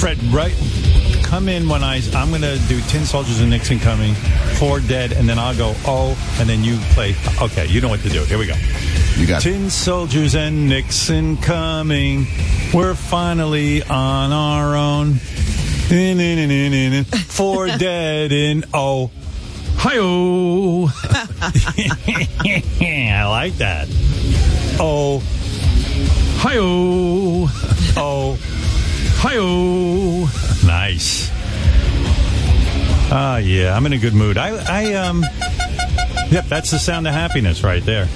Fred, right? Come in when I. I'm going to do Tin Soldiers and Nixon coming, Four Dead, and then I'll go oh, and then you play. Okay, you know what to do. Here we go. You got it. Tin Soldiers and Nixon coming. We're finally on our own. In, in, in, in, in. Four dead in oh. Hi-oh. I like that. Oh. Hi-oh. Oh. Hi-oh. Nice. Ah, yeah, I'm in a good mood. I, I, um, yep, that's the sound of happiness right there.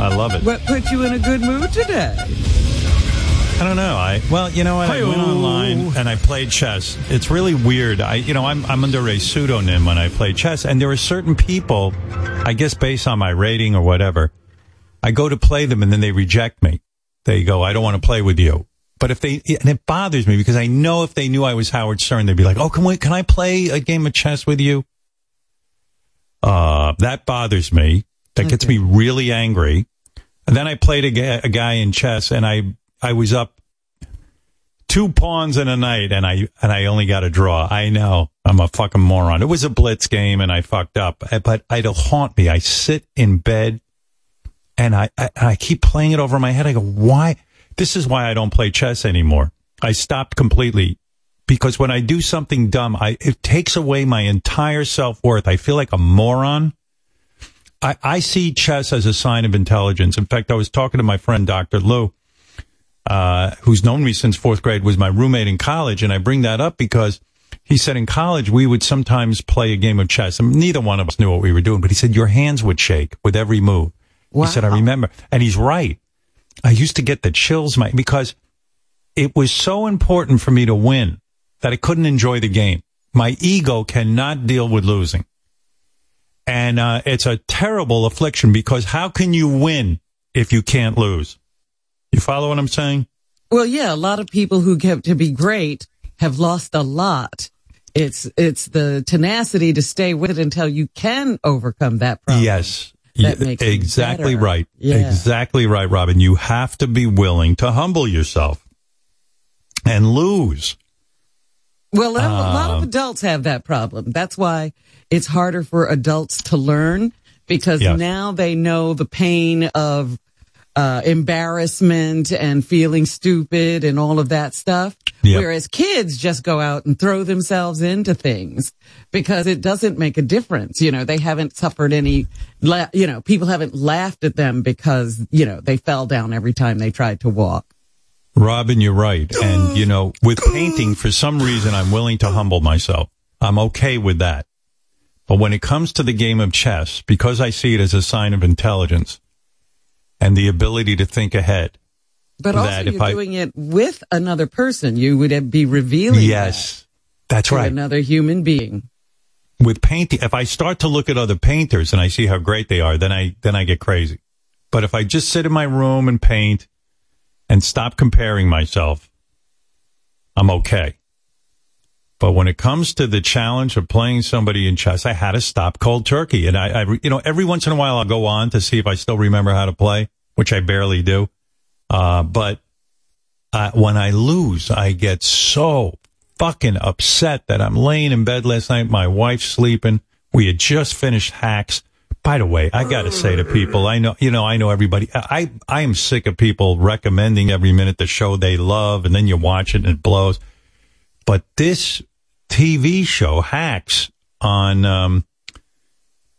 I love it. What put you in a good mood today? I don't know. I well, you know what? I went online and I played chess. It's really weird. I, you know, I'm I'm under a pseudonym when I play chess, and there are certain people, I guess, based on my rating or whatever, I go to play them and then they reject me. They go, I don't want to play with you. But if they, and it bothers me because I know if they knew I was Howard Stern, they'd be like, oh, can we, can I play a game of chess with you? Uh, that bothers me. That gets me really angry. And then I played a, ga- a guy in chess and I, I was up two pawns in a night and I, and I only got a draw. I know I'm a fucking moron. It was a blitz game and I fucked up, but it'll haunt me. I sit in bed and I, I, I keep playing it over my head. I go, why? This is why I don't play chess anymore. I stopped completely because when I do something dumb, I, it takes away my entire self worth. I feel like a moron. I, I see chess as a sign of intelligence. In fact, I was talking to my friend, Dr. Lou, uh, who's known me since fourth grade, was my roommate in college. And I bring that up because he said in college, we would sometimes play a game of chess. And neither one of us knew what we were doing, but he said your hands would shake with every move. He said, I remember. And he's right. I used to get the chills, my, because it was so important for me to win that I couldn't enjoy the game. My ego cannot deal with losing. And uh, it's a terrible affliction because how can you win if you can't lose? You follow what I'm saying? Well, yeah, a lot of people who get to be great have lost a lot. It's it's the tenacity to stay with it until you can overcome that problem. Yes. That makes exactly right. Yeah. Exactly right, Robin. You have to be willing to humble yourself and lose. Well, a lot Um, of adults have that problem. That's why it's harder for adults to learn because Yes. now they know the pain of uh, embarrassment and feeling stupid and all of that stuff. Yep. Whereas kids just go out and throw themselves into things because it doesn't make a difference. You know, they haven't suffered any, la- you know, people haven't laughed at them because, you know, they fell down every time they tried to walk. Robin, you're right. And, you know, with painting, for some reason, I'm willing to humble myself. I'm okay with that. But when it comes to the game of chess, because I see it as a sign of intelligence and the ability to think ahead. But also you're I- doing it with another person. You would be revealing Yes, that's that to right. another human being. with painting, if I start to look at other painters and I see how great they are, then I then I get crazy. But if I just sit in my room and paint and stop comparing myself, I'm okay. But when it comes to the challenge of playing somebody in chess, I had to stop cold turkey. And I, I you know, every once in a while I'll go on to see if I still remember how to play, which I barely do. Uh, but uh, when I lose, I get so fucking upset that I'm laying in bed last night. My wife's sleeping. We had just finished hacks. By the way, I got to say to people, I know, you know, I know everybody. I, I am sick of people recommending every minute the show they love and then you watch it and it blows. But this TV show, Hacks, on, um,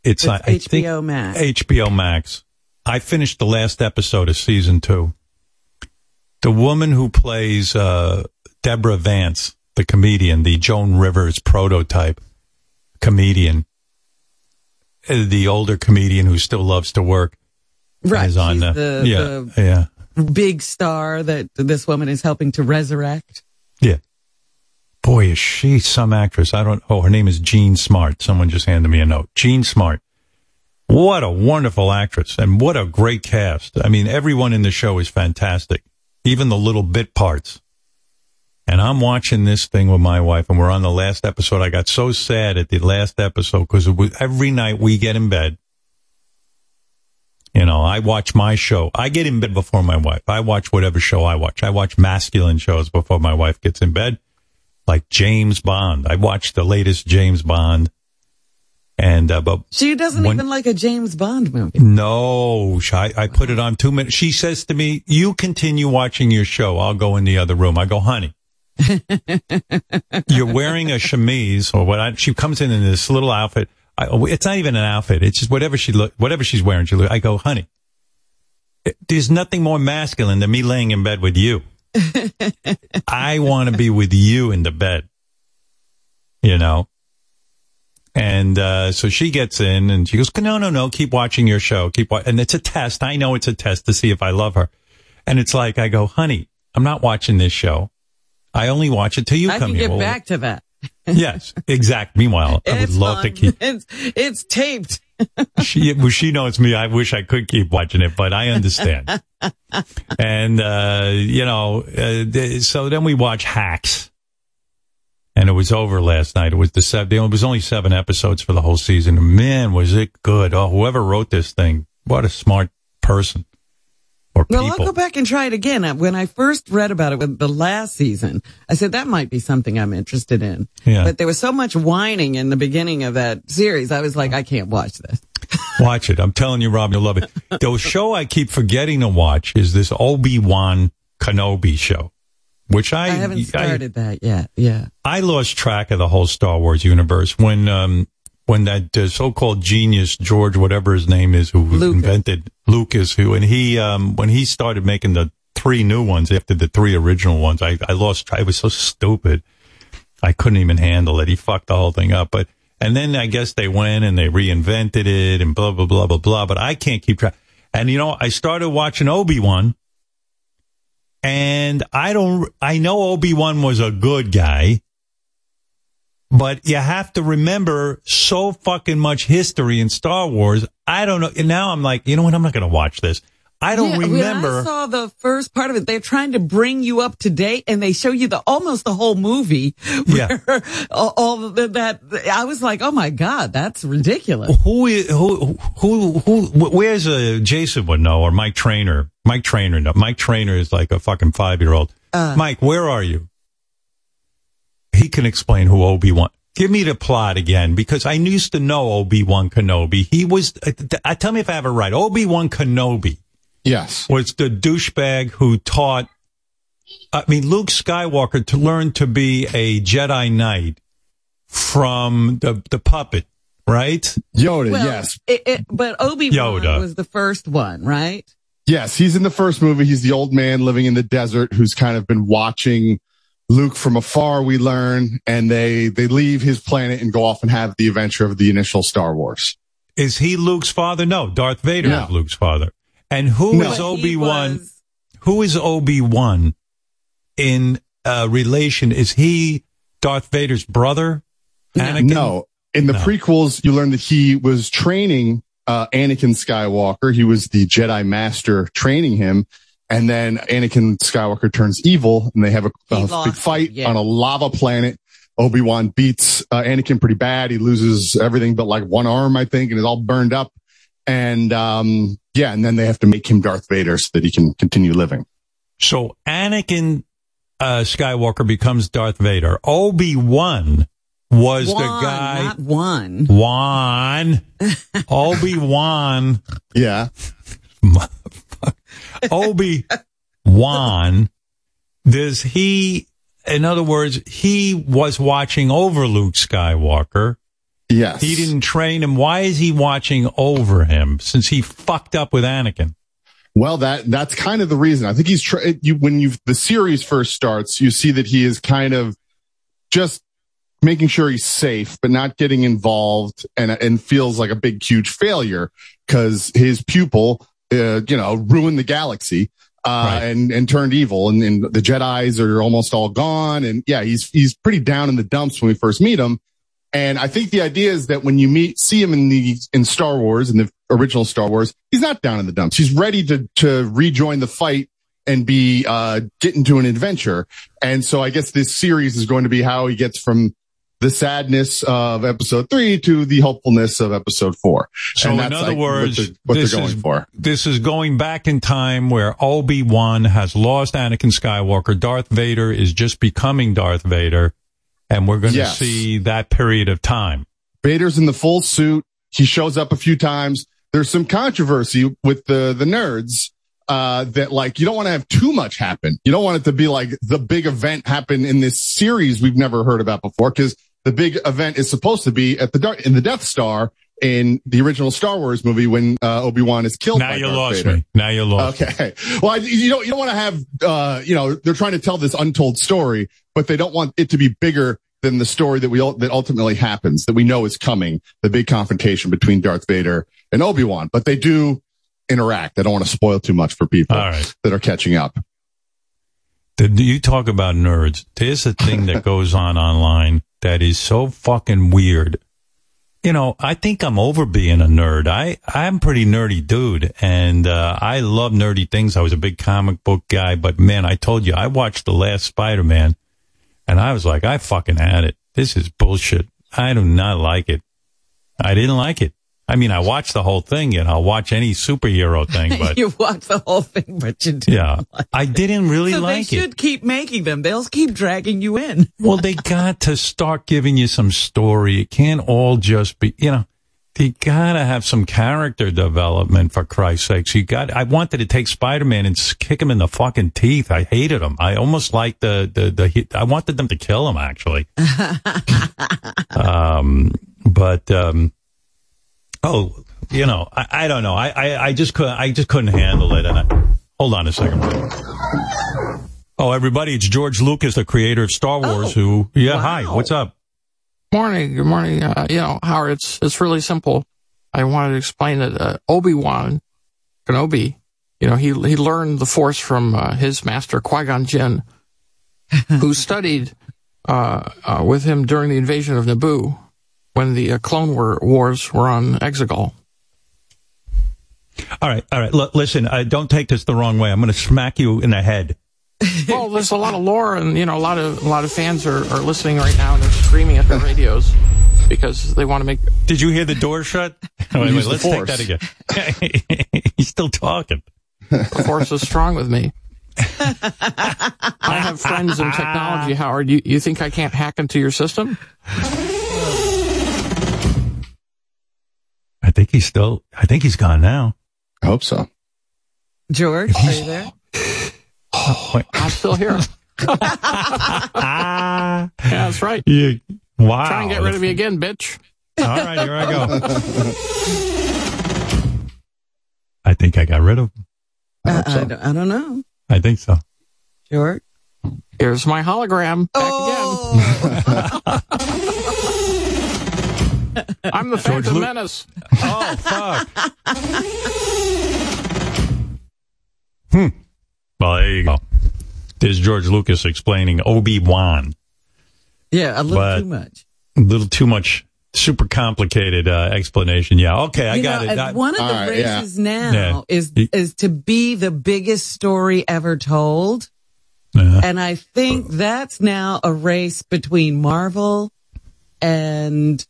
it's, It's I, I think HBO Max. HBO Max. I finished the last episode of season two. The woman who plays uh, Deborah Vance, the comedian, the Joan Rivers prototype comedian, uh, the older comedian who still loves to work, Right. is on uh, the, yeah, yeah, big star that this woman is helping to resurrect. yeah. Boy, is she some actress? I don't. Oh, her name is Jean Smart. Someone just handed me a note. Jean Smart. What a wonderful actress and what a great cast. I mean, everyone in the show is fantastic, even the little bit parts. And I'm watching this thing with my wife and we're on the last episode. I got so sad at the last episode because every night we get in bed. You know, I watch my show. I get in bed before my wife. I watch whatever show I watch. I watch masculine shows before my wife gets in bed. like James Bond. I watched the latest James Bond. And, uh, but She doesn't When- even like a James Bond movie. no, I, I put it on two minutes. She says to me, you continue watching your show. I'll go in the other room. I go, honey, you're wearing a chemise or what? I, she comes in in this little outfit. I, oh, it's not even an outfit. It's just whatever she look, whatever she's wearing. She look, I go, honey, it- there's nothing more masculine than me laying in bed with you. I want to be with you in the bed, you know? And, uh, so she gets in and she goes, no, no, no, keep watching your show. Keep watching. And it's a test. I know it's a test to see if I love her. And it's like, I go, honey, I'm not watching this show. I only watch it till you I come can here. get Well, back to that. yes, exact. Meanwhile, I would It's love to keep, It's, it's taped. she, she knows me. I wish I could keep watching it, but I understand. and, uh, you know, uh, so then we watch Hacks. And it was over last night. It was the seven, it was only seven episodes for the whole season. Man, was it good. Oh, whoever wrote this thing, what a smart person or Well, I'll go back and try it again. Uh, When I first read about it with the last season, I said that might be something I'm interested in. Yeah. But there was so much whining in the beginning of that series. I was like, I can't watch this. Watch it. I'm telling you, Rob, you'll love it. The show I keep forgetting to watch is this Obi-Wan Kenobi show, which I, I haven't started that yet. Yeah. I lost track of the whole Star Wars universe when um when that uh, so-called genius George whatever his name is who Lucas. invented Lucas who and he um when he started making the three new ones after the three original ones I I lost track. It was so stupid. I couldn't even handle it. He fucked the whole thing up. But and then I guess they went and they reinvented it and blah blah blah blah blah. But I can't keep track. And you know, I started watching Obi Wan, and I don't. I know Obi Wan was a good guy, but you have to remember so fucking much history in Star Wars. I don't know. And now I'm like, you know what? I'm not going to watch this. I don't Yeah, When remember. I saw the first part of it, they're trying to bring you up to date and they show you the almost the whole movie. Yeah. all, all the, that I was like, oh my God, that's ridiculous. who is who who who where's uh, Jason would know or Mike Trainor Mike Trainor no Mike Trainor is like a fucking five year old Mike where are you he can explain who Obi Wan give me the plot again because I used to know Obi Wan Kenobi he was uh, uh, tell me if I have it right Obi Wan Kenobi Yes. was the douchebag who taught I mean Luke Skywalker to learn to be a Jedi Knight from the the puppet right Yoda, Well, yes. It, it, but Obi Wan Yoda. was the first one, right? Yes, he's in the first movie. He's the old man living in the desert who's kind of been watching Luke from afar, we learn, and they, they leave his planet and go off and have the adventure of the initial Star Wars. Is he Luke's father? No, Darth Vader No. is Luke's father. And who No. is Obi Wan? Who is Obi Wan in uh, relation? Is he Darth Vader's brother? Anakin? No, in the No. prequels, you learn that he was training uh, Anakin Skywalker. He was the Jedi Master training him. And then Anakin Skywalker turns evil and they have a, a big it, fight yeah. on a lava planet. Obi-Wan beats uh, Anakin pretty bad. He loses everything but like one arm, I think, and is all burned up. And, um, yeah, and then they have to make him Darth Vader so that he can continue living. So Anakin uh, Skywalker becomes Darth Vader. Obi Wan was the guy. not one. Wan. Obi Wan. Yeah. Obi Wan. Does he? In other words, he was watching over Luke Skywalker. Yes. He didn't train him. Why is he watching over him since he fucked up with Anakin? Well, that that's kind of the reason. I think he's tr- you when you the series first starts, you see that he is kind of just making sure he's safe, but not getting involved, and and feels like a big huge failure because his pupil, uh, you know, ruined the galaxy. Uh, Right. and, and turned evil and, and the Jedi's are almost all gone. And yeah, he's, he's pretty down in the dumps when we first meet him. And I think the idea is that when you meet, see him in the, in Star Wars, in the original Star Wars, he's not down in the dumps. He's ready to, to rejoin the fight and be, uh, get into an adventure. And so I guess this series is going to be how he gets from the sadness of episode three to the hopefulness of episode four. So in other like, what words, they're- what they're this going is for. this is going back in time where Obi Wan has lost Anakin Skywalker. Darth Vader is just becoming Darth Vader, and we're going to Yes. see that period of time. Vader's in the full suit. He shows up a few times. There's some controversy with the the nerds uh, that like you don't want to have too much happen. You don't want it to be like the big event happen in this series we've never heard about before because the big event is supposed to be at the Dar- in the Death Star in the original Star Wars movie when uh, Obi Wan is killed. Now you Darth lost Vader. me. Now you lost. Okay. Well, I, you don't, you don't want to have, uh, you know, they're trying to tell this untold story, but they don't want it to be bigger than the story that we, that ultimately happens, that we know is coming, the big confrontation between Darth Vader and Obi-Wan, but they do interact. I don't want to spoil too much for people right. that are catching up. You talk about nerds. There's a thing that goes on online that is so fucking weird. You know, I think I'm over being a nerd. I, I'm pretty nerdy dude and, uh, I love nerdy things. I was a big comic book guy, but man, I told you, I watched the last Spider-Man and I was like, I fucking had it. This is bullshit. I do not like it. I didn't like it. I mean, I watch the whole thing and I'll watch any superhero thing, but you watch the whole thing, but you do. yeah, I didn't really So like they it. should keep making them. They'll keep dragging you in. Well, they got to start giving you some story. It can't all just be, you know, you gotta have some character development for Christ's sakes. You got, I wanted to take Spider-Man and kick him in the fucking teeth. I hated him. I almost liked the, the, the, he- I wanted them to kill him actually. um, but, um, oh, you know, I, I don't know. I, I, I just couldn't, I just couldn't handle it. And I, hold on a second. Oh, everybody, it's George Lucas, the creator of Star Wars, Oh, who, yeah, wow. hi, what's up? Morning, good morning. Uh, you know, Howard, it's it's really simple. I wanted to explain that uh, Obi Wan Kenobi, you know, he he learned the Force from uh, his master Qui Gon Jinn, who studied uh, uh, with him during the invasion of Naboo when the uh, Clone War Wars were on Exegol. All right, all right. Look, listen, uh, don't take this the wrong way. I'm going to smack you in the head. well, there's a lot of lore, and you know, a lot of a lot of fans are, are listening right now, and they're screaming at their radios because they want to make Did you hear the door shut? wait, wait, Use the let's take that again. He's still talking. The force is strong with me. I have friends in technology, Howard. You, you think I can't hack into your system? I think he's still, I think he's gone now. I hope so. George, are you there? Wait. I'm still here. Ah, Yeah, that's right. you, wow. Try and get rid of me again, bitch. All right, here I go. I think I got rid of him. I Uh, hope I, don't, I don't know. I think so. George? Here's my hologram back Oh, again. I'm the Phantom Lu- Menace. Oh, fuck. hmm. Well, there you go. There's George Lucas explaining Obi-Wan. yeah, a little But- too much. A little too much super complicated uh, explanation. Yeah. Okay, I You got know, it. I- one of the All right, yeah. races now Yeah. is is to be the biggest story ever told. Uh, And I think that's now a race between Marvel and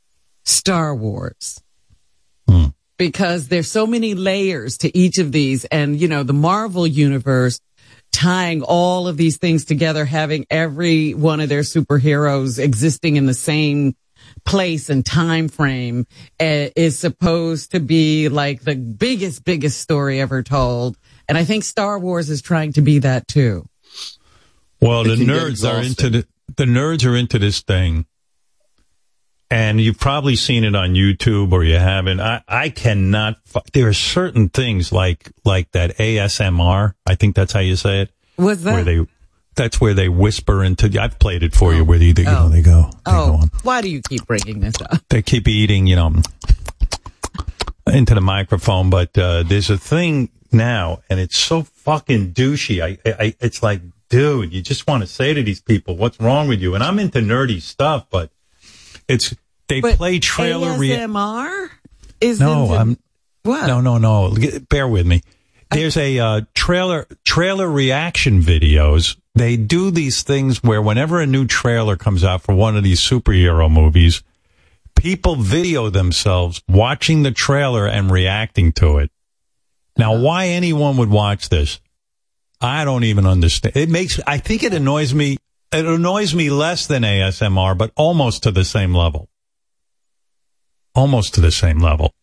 Star Wars. Hmm. Because there's so many layers to each of these. And, you know, the Marvel universe tying all of these things together, having every one of their superheroes existing in the same place and time frame uh, is supposed to be like the biggest, biggest story ever told. And I think Star Wars is trying to be that too. well, the nerds are into the the nerds are into this thing, and you've probably seen it on YouTube or you haven't. I I cannot. There are certain things like like that ASMR. I think that's how you say it. What's that? Where they that's where they whisper into. I've played it for you. Where they, you know Oh. they go. They go Oh, on. why do you keep bringing this up? they keep eating, you know, into the microphone. But uh, there's a thing now, and it's so fucking douchey. I, I, it's like, dude, you just want to say to these people, "What's wrong with you?" And I'm into nerdy stuff, but it's they But play trailer. ASMR is no, I'm what? no, no, no. Bear with me. There's a uh, trailer trailer reaction videos. They do these things where whenever a new trailer comes out for one of these superhero movies, people video themselves watching the trailer and reacting to it. Now, why anyone would watch this, I don't even understand. It makes I think it annoys me it annoys me less than ASMR, but almost to the same level. Almost to the same level.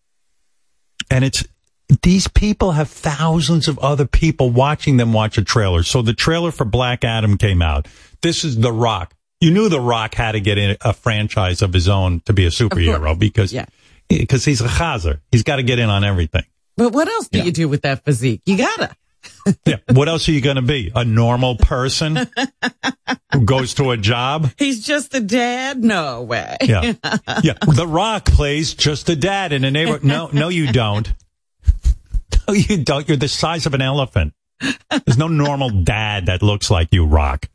And it's, these people have thousands of other people watching them watch a trailer. So the trailer for Black Adam came out. This is The Rock. You knew The Rock had to get in a franchise of his own to be a superhero because, Yeah. because he's a chaser. He's got to get in on everything. But what else do Yeah. you do with that physique? You gotta. Yeah. What else are you going to be? A normal person who goes to a job? He's just a dad? No way. Yeah. Yeah. The Rock plays just a dad in a neighborhood. No, no, you don't. No, you don't. You're the size of an elephant. There's no normal dad that looks like you, Rock.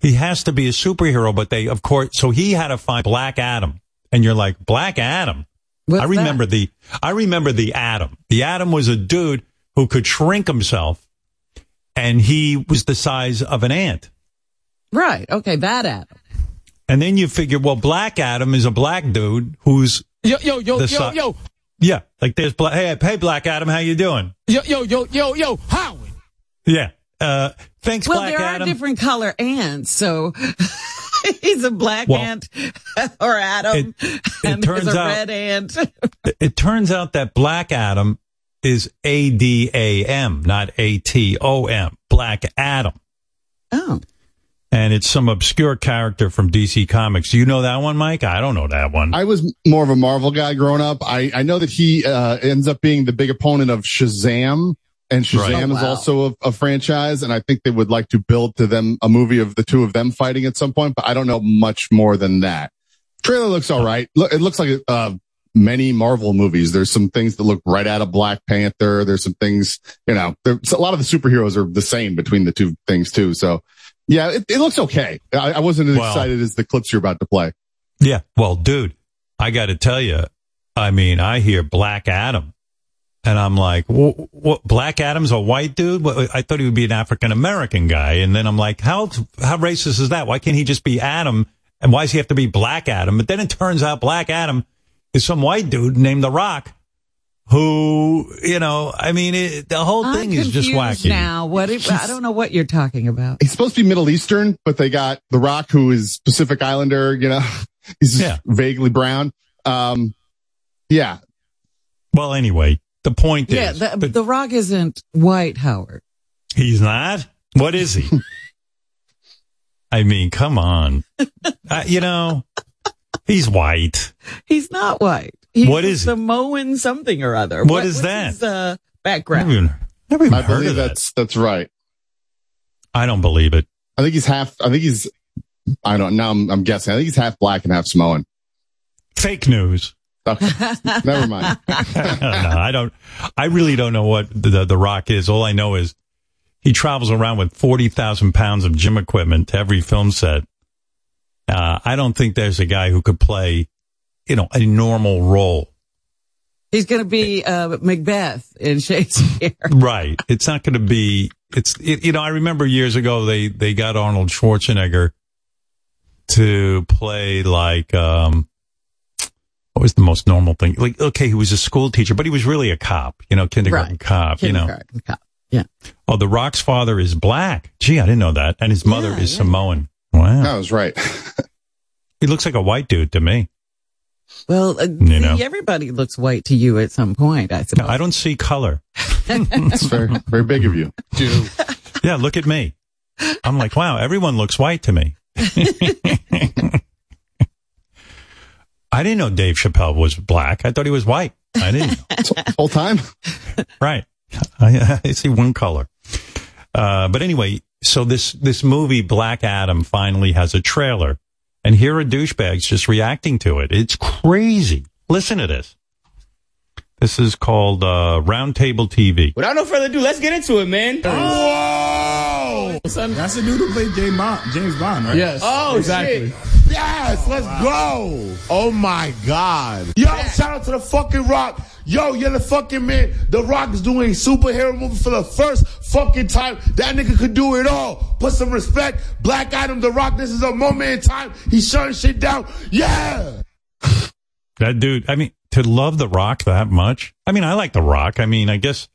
He has to be a superhero, but they, of course, so he had to find Black Adam. And you're like, Black Adam? What's I remember that? the, I remember the Adam. The Adam was a dude who could shrink himself and he was the size of an ant. Right. Okay. That Adam. And then you figure, well, Black Adam is a black dude who's, Yo, yo, yo, The yo, si- yo, yeah, like there's, Bla- hey, hey, Black Adam, how you doing? yo, yo, yo, yo, yo, Howard. Yeah. Uh, thanks, Well, Black there Adam. are different color ants, so he's a black Well, ant or Adam, it- it and turns there's a out- red ant. it turns out that Black Adam is A D A M, not A T O M. Black Adam. oh, And it's some obscure character from DC Comics. Do you know that one, Mike? I don't know that one. I was more of a Marvel guy growing up. I, I know that he uh, ends up being the big opponent of Shazam, and Shazam Right. Oh, is also a, a franchise. And I think they would like to build to them a movie of the two of them fighting at some point. But I don't know much more than that. Trailer looks all right. Look, it looks like a, uh, many Marvel movies. There's some things that look right out of Black Panther. There's some things, you know, there's a lot of the superheroes are the same between the two things too. So yeah, it, it looks okay. I, I wasn't as Well- excited as the clips you're about to play. yeah. Well, dude, I got to tell you, I mean, I hear Black Adam and I'm like, what, what, Black Adam's a white dude? I thought he would be an African American guy. And then I'm like, how, how racist is that? Why can't he just be Adam? And why does he have to be Black Adam? But then it turns out Black Adam is some white dude named The Rock who, you know, I mean, it, the whole thing I'm is just confused wacky. now. What? It, I don't know what you're talking about. he's supposed to be Middle Eastern, but they got The Rock, who is Pacific Islander, you know, he's Yeah. vaguely brown. Um, yeah. Well, anyway, the point Yeah, is, the, but the Rock isn't white, Howard. he's not. What is he? I mean, come on. Uh, you know, he's white. He's not white. He's What is he? Samoan something or other. What is what's that? His, uh, Never background. even, never even I heard believe of that. that's, that's right. I don't believe it. I think he's half, I think he's, I don't, now I'm, I'm guessing. I think he's half black and half Samoan. Fake news. Okay. Never mind. no, I don't. I really don't know what the, the Rock is. All I know is he travels around with forty thousand pounds of gym equipment to every film set. Uh, I don't think there's a guy who could play, you know, a normal role. He's going to be uh, Macbeth in Shakespeare. Right. It's not going to be. It's it, you know. I remember years ago they they got Arnold Schwarzenegger to play like um what was the most normal thing? Like okay, he was a school teacher, but he was really a cop. You know, kindergarten Right. cop. You know. Kindergarten cop. Yeah. Oh, the Rock's father is black. Gee, I didn't know that. And his mother Yeah, is yeah. Samoan. Wow. That was right. He looks like a white dude to me. Well, uh, You know. everybody looks white to you at some point, I suppose. No. I don't see color. That's very, very big of you. Dude. Yeah, look at me. I'm like, wow, everyone looks white to me. I didn't know Dave Chappelle was black. I thought he was white. I didn't know. Whole time. right. I, I see one color. Uh, but anyway, so this, this movie, Black Adam, finally has a trailer. And here are douchebags just reacting to it. It's crazy. Listen to this. This is called uh, Roundtable TV. Without no further ado, let's get into it, man. Whoa! That's the dude who played James Bond, James Bond, right? Yes. Oh, exactly. shit. Yes, let's go. Oh my God. Yo, shout out to the fucking Rock. Yo, you're the fucking man. The Rock is doing a superhero movie for the first fucking time. That nigga could do it all. Put some respect. Black Adam, The Rock, this is a moment in time. He's shutting shit down. Yeah. That dude, I mean, to love The Rock that much. I mean, I like The Rock. I mean, I guess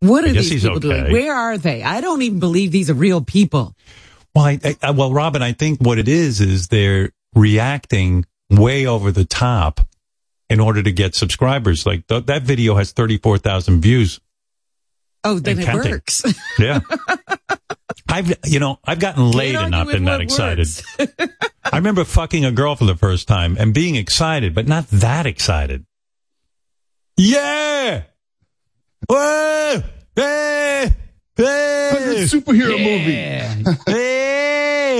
what are I guess these he's people okay. doing? Where are they? I don't even believe these are real people. Well, I, I, well, Robin, I think what it is is they're reacting way over the top in order to get subscribers. Like th- that video has thirty four thousand views. Oh, then it counting. works. Yeah. I've, you know, I've gotten laid and not argue been with that excited. I remember fucking a girl for the first time and being excited, but not that excited. Yeah! Whoa! Hey! Hey! It's a superhero movie.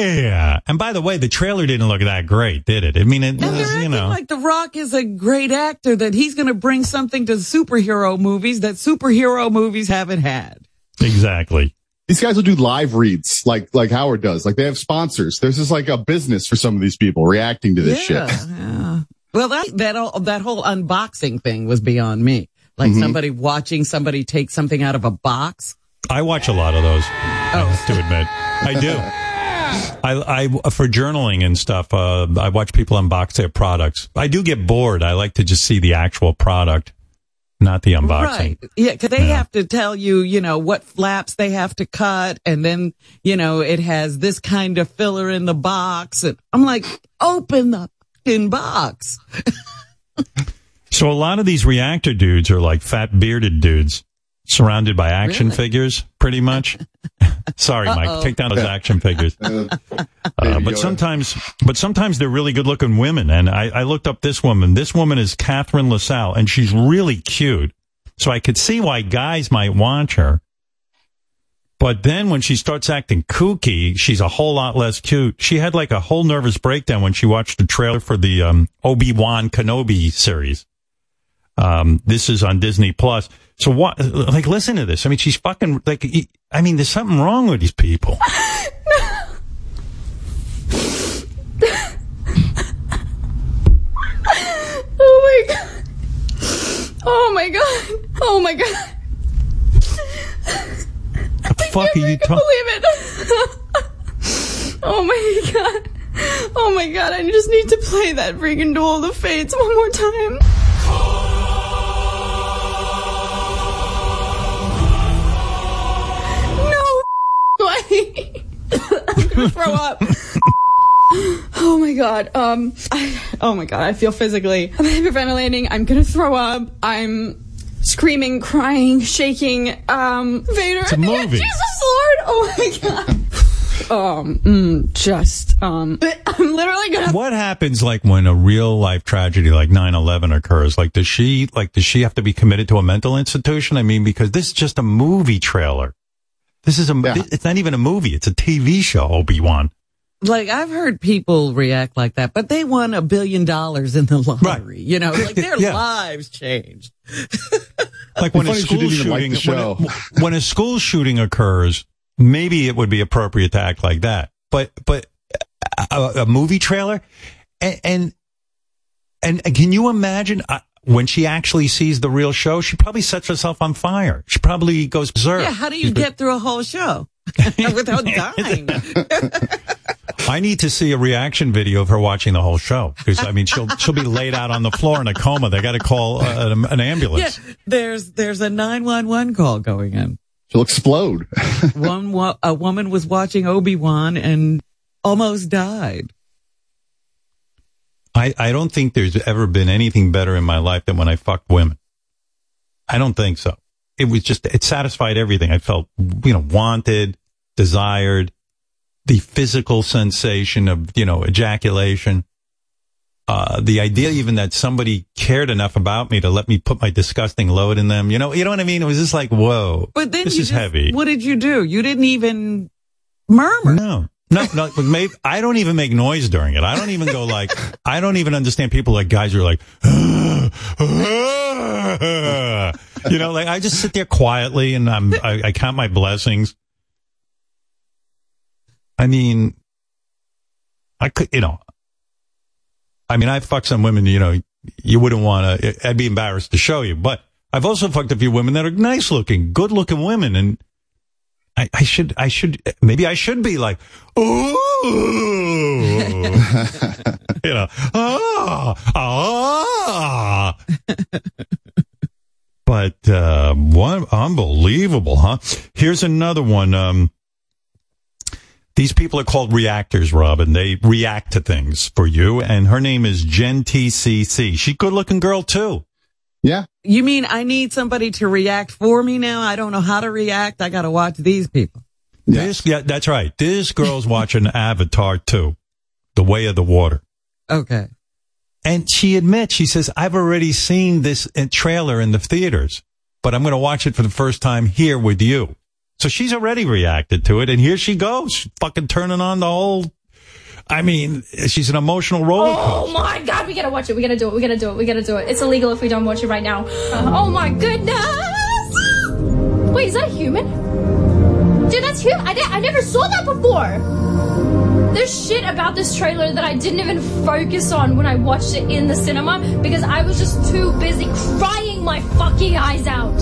Yeah! And by the way, the trailer didn't look that great, did it? I mean, it And was, you know. like The Rock is a great actor, that he's going to bring something to superhero movies that superhero movies haven't had. exactly. These guys will do live reads like like Howard does. Like they have sponsors. There's just like a business for some of these people reacting to this yeah, shit. yeah. Well, that that all, that whole unboxing thing was beyond me. Like Mm-hmm. somebody watching somebody take something out of a box. I watch a lot of those. I have to admit, I do. I, I for journaling and stuff. Uh, I watch people unbox their products. I do get bored. I like to just see the actual product, not the unboxing. Right. Yeah, because they have to tell you, you know, what flaps they have to cut, and then, you know, it has this kind of filler in the box. And I'm like, open the fucking box. So a lot of these reactor dudes are like fat bearded dudes surrounded by action Really? figures, pretty much. Sorry, Mike. Uh-oh. Take down those action figures. Uh, Uh, but sometimes, but sometimes they're really good looking women. And I, I looked up this woman. This woman is Catherine LaSalle and she's really cute. So I could see why guys might want her. But then when she starts acting kooky, she's a whole lot less cute. She had like a whole nervous breakdown when she watched the trailer for the um, Obi-Wan Kenobi series. Um, this is on Disney Plus. So what, like, listen to this. I mean, she's fucking, like, I mean, there's something wrong with these people. Oh my god. Oh my god. Oh my god. The fuck are you I can't talking? believe it. oh my god. Oh my god. I just need to play that freaking Duel of the Fates one more time. gonna throw up. Oh my god. Um. I, oh my god. I feel physically. I'm hyperventilating. I'm gonna throw up. I'm screaming, crying, shaking. Um. Vader. It's a movie. Jesus Lord. Oh my god. Um. Mm, just. Um. I'm literally gonna. What happens like when a real life tragedy like 9/11 occurs? Like does she like does she have to be committed to a mental institution? I mean because this is just a movie trailer. This is a Yeah. it's not even a movie, it's a TV show, Obi-Wan. Like I've heard people react like that, but they won a billion dollars in the lottery. You know, like their Yeah. lives changed. Like when a school didn't like shooting show. when, a, when a school shooting occurs, maybe it would be appropriate to act like that. But but a, a movie trailer and and, and can you imagine uh, when she actually sees the real show, she probably sets herself on fire. She probably goes berserk. Yeah, how do you get through a whole show without dying? I need to see a reaction video of her watching the whole show because I mean she'll she'll be laid out on the floor in a coma. They got to call uh, an, an yeah, ambulance. there's there's a nine one one call going in. She'll explode. One wo- a woman was watching Obi Wan and almost died. I I don't think there's ever been anything better in my life than when I fucked women. I don't think so. It was just it satisfied everything. I felt you know wanted, desired, the physical sensation of you know ejaculation. Uh, the idea even that somebody cared enough about me to let me put my disgusting load in them, you know, you know what I mean? It was just like, whoa, But then this is just- heavy. What did you do? You didn't even murmur. No, no, no. Maybe I don't even make noise during it. I don't even go like. I don't even understand people like guys who are like, you know, like I just sit there quietly and I'm I, I count my blessings. I mean, I could, you know, I mean, I fucked some women, you know, you wouldn't want to. I'd be embarrassed to show you, but I've also fucked a few women that are nice looking, good looking women, and I, I should, I should, maybe I should be like, ooh, you know, ah, ah. but uh, what unbelievable, huh? Here's another one. Um, These people are called reactors, Robin. They react to things for you. And her name is Jen TCC. She good looking girl too. Yeah. You mean I need somebody to react for me now? I don't know how to react. I got to watch these people. This, yeah, that's right. This girl's watching Avatar 2, The Way of the Water. Okay. And she admits, she says, I've already seen this uh, trailer in the theaters, but I'm going to watch it for the first time here with you. So she's already reacted to it. And here she goes, fucking turning on the whole, I mean, she's an emotional roller Oh my god, we gotta watch it. We gotta do it. We gotta do it. We gotta do it. It's illegal if we don't watch it right now. Uh, oh my goodness! Wait, is that a human? Dude, that's human. I, I never saw that before. There's shit about this trailer that I didn't even focus on when I watched it in the cinema because I was just too busy crying my fucking eyes out.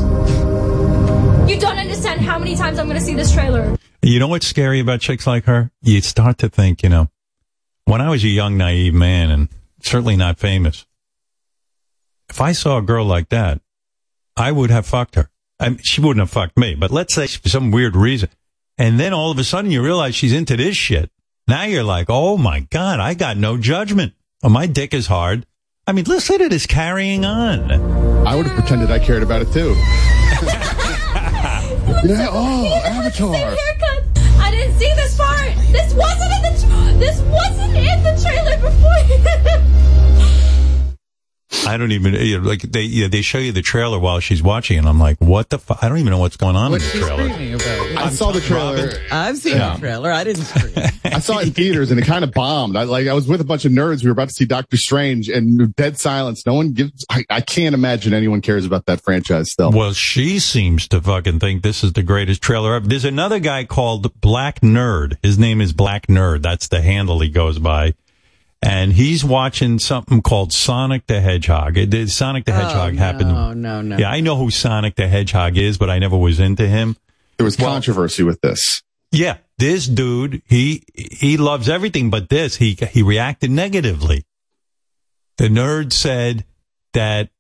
You don't understand how many times I'm gonna see this trailer. You know what's scary about chicks like her? You start to think, you know, when I was a young, naive man and certainly not famous, if I saw a girl like that, I would have fucked her. I mean, she wouldn't have fucked me, but let's say for some weird reason. And then all of a sudden you realize she's into this shit. Now you're like, oh my God, I got no judgment. Oh, my dick is hard. I mean, listen to this carrying on. I would have pretended I cared about it too. yeah, oh, Avatar. I didn't see this part. This wasn't in the. This wasn't in the trailer before. I don't even you know, like they you know, they show you the trailer while she's watching, and I'm like, what the? Fu- I don't even know what's going on What's in the trailer. screaming about? I saw the trailer. I've seen Yeah. the trailer. I didn't scream. I saw it in theaters and it kind of bombed. I like I was with a bunch of nerds. We were about to see Doctor Strange and dead silence. No one gives. I, I can't imagine anyone cares about that franchise still. Well, she seems to fucking think this is the greatest trailer ever. There's another guy called Black Nerd. His name is Black Nerd. That's the handle he goes by. And he's watching something called Sonic the Hedgehog. It, it- Sonic the Hedgehog oh, happened. No, no, no. Yeah, I know who Sonic the Hedgehog is, but I never was into him. There was controversy with this. Yeah, this dude, he he loves everything but this. He he reacted negatively. The nerd said that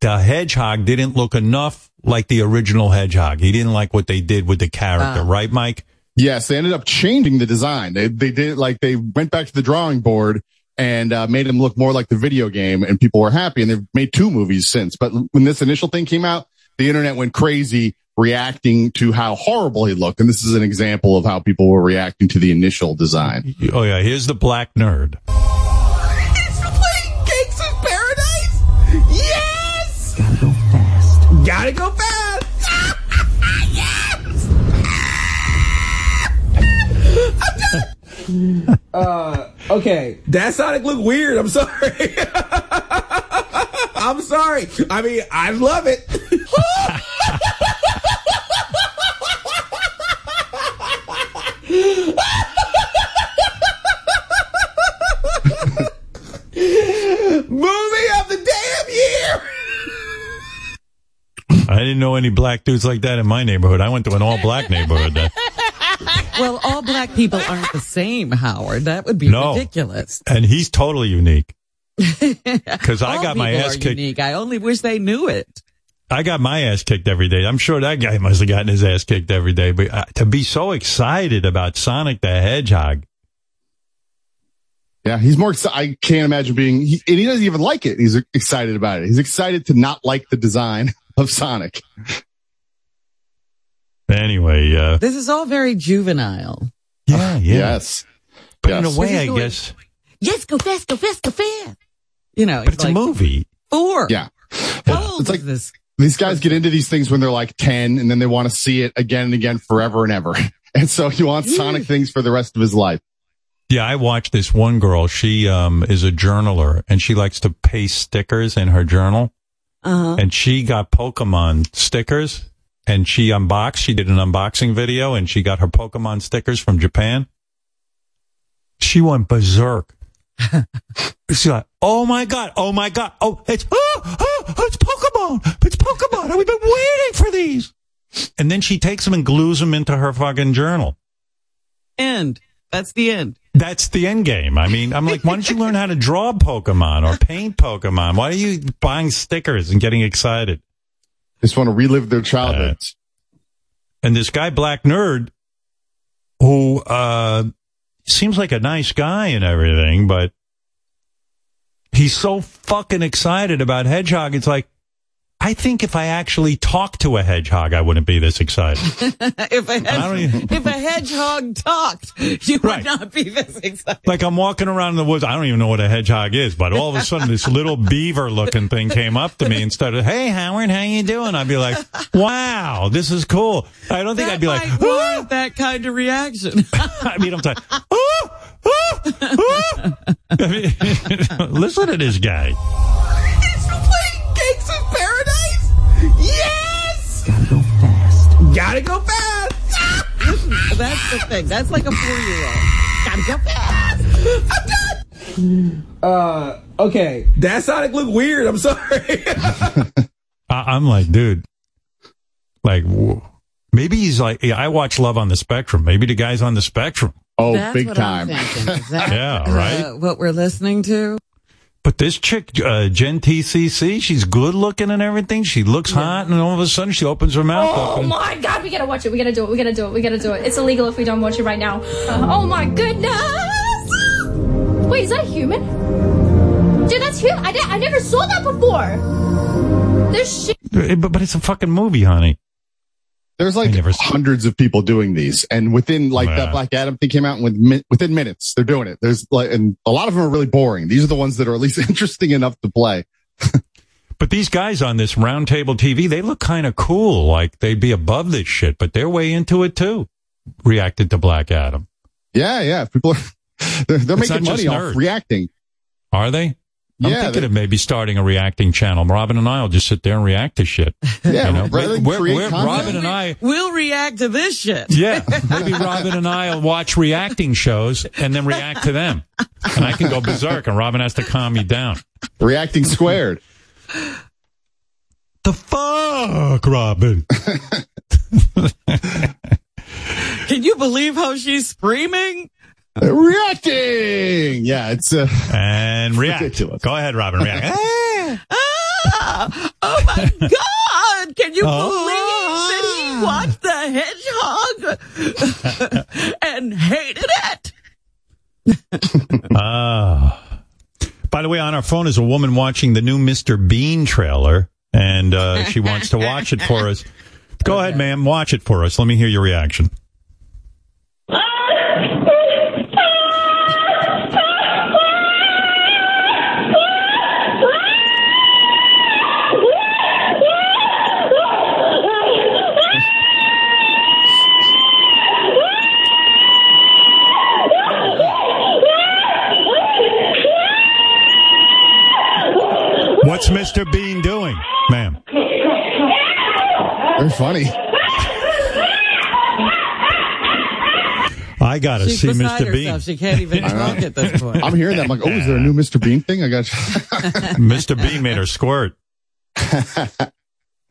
the hedgehog didn't look enough like the original hedgehog. He didn't like what they did with the character, Ah. right, Mike? Yes, they ended up changing the design. They they did like they went back to the drawing board and uh, made him look more like the video game, and people were happy. And they've made two movies since. But when this initial thing came out, the internet went crazy reacting to how horrible he looked. And this is an example of how people were reacting to the initial design. Oh yeah, here's the black nerd. It's playing Gangsta's Paradise. Yes. Gotta go fast. Gotta go fast. yes. uh, okay, that Sonic look weird. I'm sorry. I'm sorry. I mean, I love it. Movie of the damn year. I didn't know any black dudes like that in my neighborhood. I went to an all black neighborhood. Uh, Well, all black people aren't the same, Howard. That would be No. ridiculous. and he's totally unique. Because I got my ass kicked. unique. I only wish they knew it. I got my ass kicked every day. I'm sure that guy must have gotten his ass kicked every day. But uh, to be so excited about Sonic the Hedgehog, Yeah, he's more. exci- I can't imagine being. He, and he doesn't even like it. He's excited about it. He's excited to not like the design of Sonic. Anyway, uh, This is all very juvenile. yeah, yeah. Yes, But in a way, I the way- guess, Yes, go fast, go fast, go fast. You know, but it's like a movie. Four. yeah. How old It's like- is this? These guys get into these things when they're like ten, and then they want to see it again and again, forever and ever. And so he wants Sonic things for the rest of his life. Yeah, I watched this one girl. She um is a journaler and she likes to paste stickers in her journal. Uh-huh. And she got Pokemon stickers and she unboxed. She did an unboxing video and she got her Pokemon stickers from Japan. She went berserk. She's like, oh my god, oh my god, oh it's oh, oh it's Pokemon, it's Pokemon. We've been waiting for these. And then she takes them and glues them into her fucking journal. End. That's the end. That's the end game. I mean, I'm like, why don't you learn how to draw Pokemon or paint Pokemon? Why are you buying stickers and getting excited? Just want to relive their childhoods. And this guy, Black Nerd, who uh, seems like a nice guy and everything, but he's so fucking excited about Hedgehog. It's like, I think if I actually talked to a hedgehog, I wouldn't be this excited. if, a hedgehog, even- if a hedgehog talked, you would Right. not be this excited. Like I'm walking around in the woods. I don't even know what a hedgehog is, but all of a sudden this little beaver looking thing came up to me and started, Hey Howard, how you doing? I'd be like, wow, this is cool. I don't think that I'd be like, warrant that kind of reaction. I mean, I'm like, oh. I mean, listen to this guy. Yes. Gotta go fast. Gotta go fast. That's the thing. That's like a four-year-old. Gotta go fast. I'm done. Uh, okay. That Sonic look weird. I'm sorry. I, I'm like, dude, like, wh- maybe he's like, yeah, I watch Love on the Spectrum. Maybe the guy's on the spectrum. Oh, That's big what time. I'm thinking. Is that, Yeah, right? uh, what we're listening to? But this chick, uh, Jen TCC, she's good looking and everything. She looks hot, and all of a sudden she opens her mouth Oh. My god, we gotta watch it. We gotta do it. We gotta do it. We gotta do it. It's illegal if we don't watch it right now. oh my goodness! Wait, is that a human? Dude, that's human. I, I never saw that before. There's shit. but, but it's a fucking movie, honey. There's like hundreds of people doing these, and within like Yeah. that Black Adam thing came out, with within minutes they're doing it. There's like, and a lot of them are really boring. These are the ones that are at least interesting enough to play. But these guys on this roundtable TV, they look kind of cool. Like they'd be above this shit, but they're way into it too. Reacted to Black Adam. Yeah, yeah. People are they're, they're making money off reacting. Are they? I'm Yeah, thinking they- of maybe starting a reacting channel. Robin and I will just sit there and react to shit. Yeah, You know, rather than We're- we're- Robin and I, We'll react to this shit. yeah, maybe Robin and I will watch reacting shows and then react to them, and I can go berserk, and Robin has to calm me down. Reacting squared. The fuck, Robin? Can you believe how she's screaming? Reacting. Yeah, it's uh, And react. Ridiculous. Go ahead, Robin. React. Ah, oh my God! Can you Oh. believe that he watched the hedgehog and hated it? Ah. By the way, on our phone is a woman watching the new Mr. Bean trailer, and uh, she wants to watch it for us. Go ahead, ma'am. Watch it for us. Let me hear your reaction. What's Mr. Bean doing, ma'am? very funny. I gotta She's see beside Mr. Bean. herself. She can't even talk at this point. I'm hearing that. I'm like, oh, is there a new Mr. Bean thing? I got. Mr. Bean made her squirt.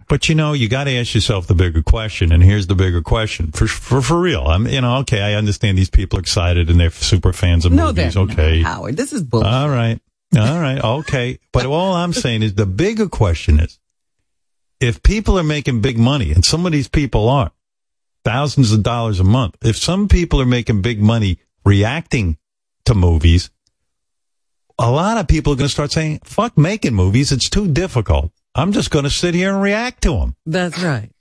But you know, you got to ask yourself the bigger question, and here's the bigger question for for for real. I'm, you know, okay, I understand these people are excited and they're super fans of no, movies. Okay, not, Howard. This is bullshit. all right, all right, okay. But all I'm saying is the bigger question is, if people are making big money, and some of these people are thousands of dollars a month, if some people are making big money reacting to movies, a lot of people are going to start saying, fuck making movies. It's too difficult. I'm just going to sit here and react to them. That's right.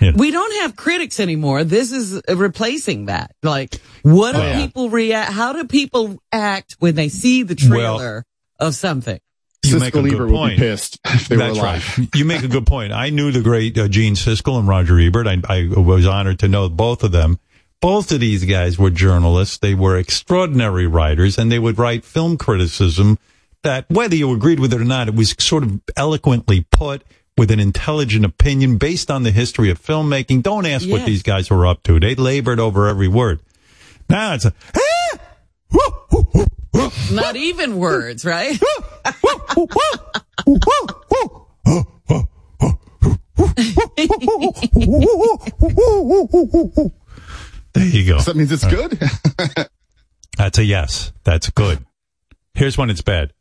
Yeah. We don't have critics anymore. This is replacing that. Like, what do people react? How do people act when they see the trailer of something? You make a Siskel good Ebert would be point. pissed if they were That's alive. right. You make a good point. I knew the great uh, Gene Siskel and Roger Ebert. I, I was honored to know both of them. Both of these guys were journalists. They were extraordinary writers, and they would write film criticism that, whether you agreed with it or not, it was sort of eloquently put with an intelligent opinion based on the history of filmmaking. Don't ask what these guys were up to. They labored over every word. Now it's a, "Ah! Woo, woo, woo, woo, Not even words, right? There you go. So that means it's good. That's a yes. That's good. Here's when it's bad.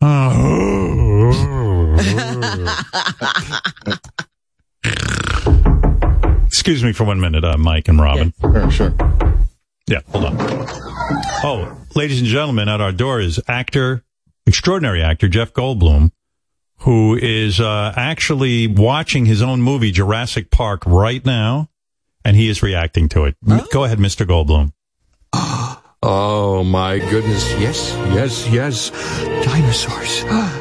Excuse me for one minute, uh, Mike and Robin. sure, sure. Yeah, hold on. Oh, ladies and gentlemen, at our door is actor, extraordinary actor Jeff Goldblum, who is uh, actually watching his own movie Jurassic Park right now, and he is reacting to it. M- Go ahead, Mr. Goldblum. Oh my goodness. Yes, yes, yes. Dinosaurs.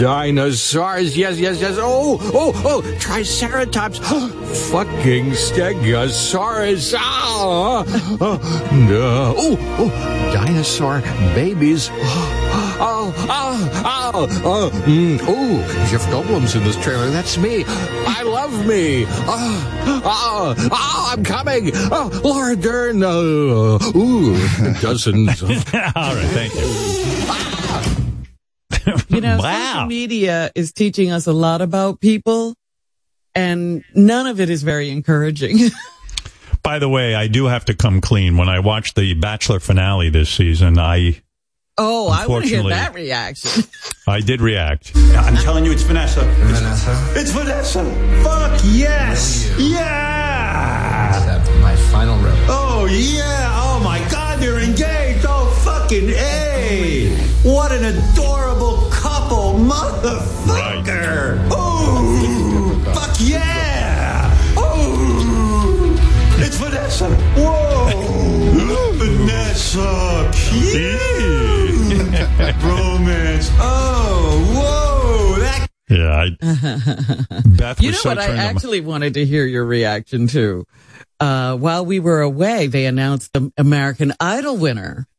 Dinosaurs. Yes, yes, yes. Oh, oh, oh. Triceratops. Fucking Stegosaurus. Ah. Oh, no. oh, oh. Dinosaur babies. Oh, oh, oh, oh, mm, oh, Jeff Goldblum's in this trailer. That's me. I love me. Oh, oh, oh, I'm coming. Oh, Laura Dern. Uh, ooh, dozens. All right, thank you. You know, Wow. social media is teaching us a lot about people and none of it is very encouraging. By the way, I do have to come clean. When I watched the Bachelor finale this season, I oh, I want to hear that reaction. I did react. I'm telling you, it's Vanessa. Vanessa? It's Vanessa. Fuck yes. Yeah. my final rep. Oh yeah. Oh my God, they're engaged. Oh fucking a. What an adorable couple, motherfucker. Oh, fuck yeah. Oh, it's Vanessa. Whoa, Vanessa. Cute. Romance. Oh, whoa. That Yeah, I, Beth you know so what? I turned on. actually wanted to hear your reaction to. Uh, while we were away, they announced the American Idol winner.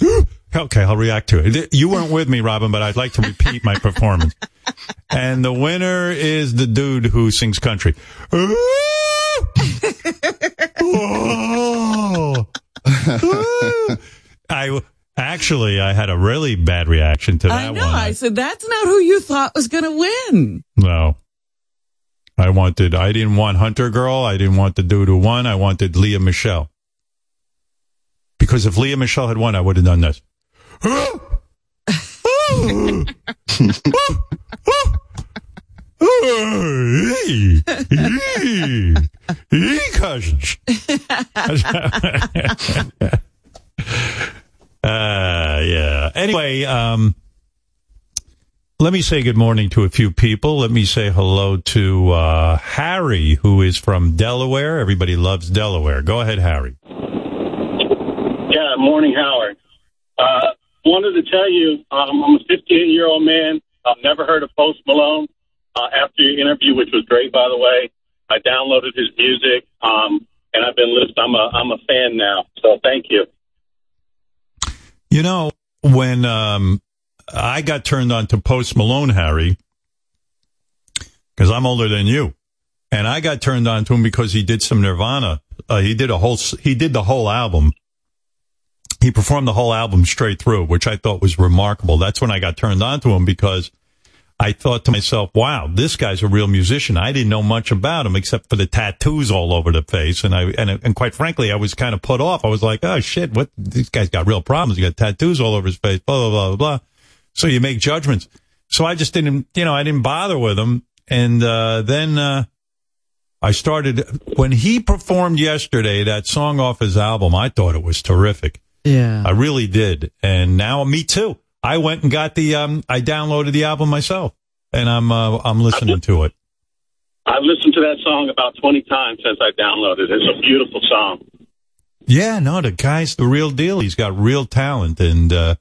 Okay, I'll react to it. You weren't with me, Robin, but I'd like to repeat my performance. And the winner is the dude who sings country. Oh. I actually I had a really bad reaction to that I know. one. I said, that's not who you thought was going to win. No. I wanted, I didn't want Hunter Girl. I didn't want the dude who won. I wanted Leah Michelle. Because if Leah Michelle had won, I would have done this. Cousins. Uh, yeah. Anyway, um, let me say good morning to a few people. Let me say hello to uh, Harry, who is from Delaware. Everybody loves Delaware. Go ahead, Harry. Yeah, morning, Howard. Uh, wanted to tell you, um, I'm a 58 year old man. I've never heard of Post Malone. Uh, after your interview, which was great, by the way, I downloaded his music, um, and I've been listening. I'm a I'm a fan now. So thank you. You know, when um, I got turned on to Post Malone, Harry, because I'm older than you, and I got turned on to him because he did some Nirvana. Uh, he did a whole. He did the whole album. He performed the whole album straight through, which I thought was remarkable. That's when I got turned on to him because I thought to myself, wow, this guy's a real musician. I didn't know much about him except for the tattoos all over the face. And I, and, and quite frankly, I was kind of put off. I was like, oh shit, what, this guy's got real problems. He got tattoos all over his face, blah, blah, blah, blah. So you make judgments. So I just didn't, you know, I didn't bother with him. And, uh, then, uh, I started, when he performed yesterday, that song off his album, I thought it was terrific. Yeah. I really did. And now me too. I went and got the um I downloaded the album myself and I'm uh, I'm listening to it. I've listened to that song about 20 times since I downloaded it. It's a beautiful song. Yeah, no, the guy's the real deal. He's got real talent and uh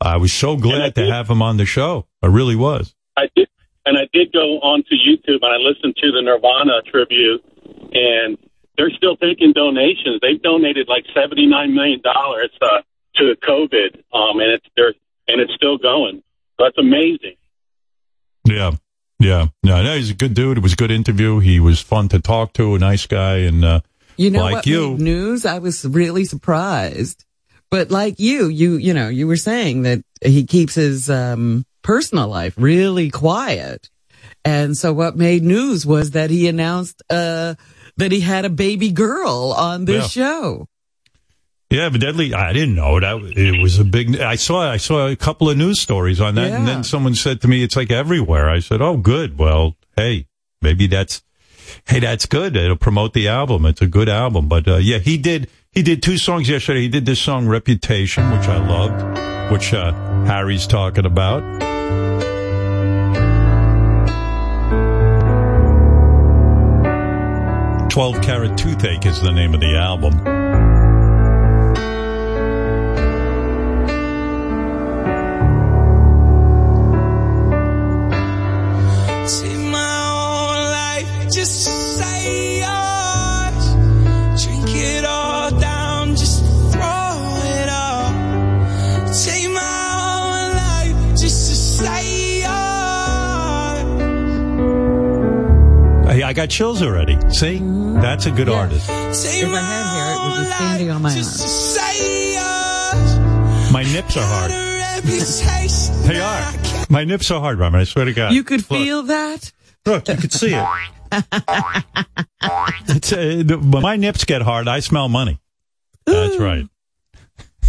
I was so glad to have him on the show. I really was. I did, and I did go onto YouTube and I listened to the Nirvana tribute, and they're still taking donations. They've donated like seventy nine million dollars uh, to COVID, um, and it's they're and it's still going. That's amazing. Yeah. Yeah. No, no, he's a good dude. It was a good interview. He was fun to talk to, a nice guy and uh You know like what you. made news? I was really surprised. But like you, you, you know, you were saying that he keeps his, um, personal life really quiet. And so what made news was that he announced, uh, that he had a baby girl on this Yeah. show. Yeah, evidently, I didn't know that it was a big. I saw I saw a couple of news stories on that, and then someone said to me, "It's like everywhere." I said, "Oh, good. Well, hey, maybe that's hey, that's good. It'll promote the album. It's a good album." But uh, yeah, he did. He did two songs yesterday. He did this song Reputation, which I loved, which uh, Harry's talking about. Twelve Carat Toothache is the name of the album. Got chills already. See? That's a good artist. If I had hair, it would be standing on my arm. My nips are hard. They are. My nips are hard, Robin. I swear to God. You could Look. feel that? Look, you could see it. It's, uh, when my nips get hard, I smell money. That's right.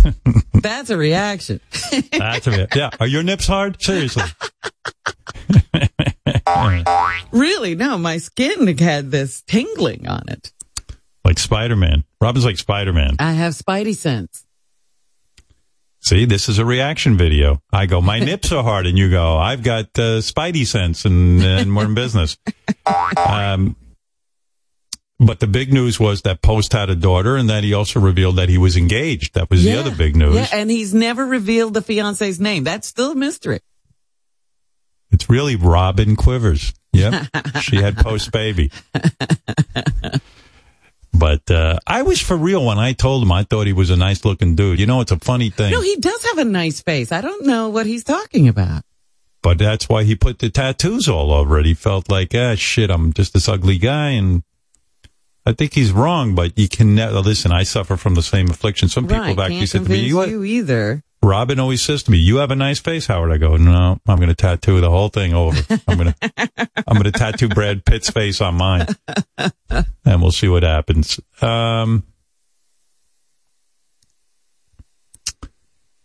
That's a reaction. That's it. Yeah. Are your nips hard? Seriously. really? No, my skin had this tingling on it. like Spider Man. Robin's like Spider Man. I have spidey sense. See, this is a reaction video. I go, my nips are hard, and you go, I've got uh, Spidey sense, and, and we're in business. Um, but the big news was that Post had a daughter, and that he also revealed that he was engaged. That was the other big news. Yeah, and he's never revealed the fiance's name. That's still a mystery. It's really Robin Quivers. Yep. she had post baby. But uh, I was for real when I told him I thought he was a nice looking dude. You know, it's a funny thing. No, he does have a nice face. I don't know what he's talking about. but that's why he put the tattoos all over it. He felt like, ah, shit, I'm just this ugly guy. And I think he's wrong, but you can never, listen, I suffer from the same affliction. Some people right, have actually said to me, you, you either. Robin always says to me, "You have a nice face, Howard." I go, "No, I'm going to tattoo the whole thing over. I'm going to, I'm going to tattoo Brad Pitt's face on mine, and we'll see what happens." Um,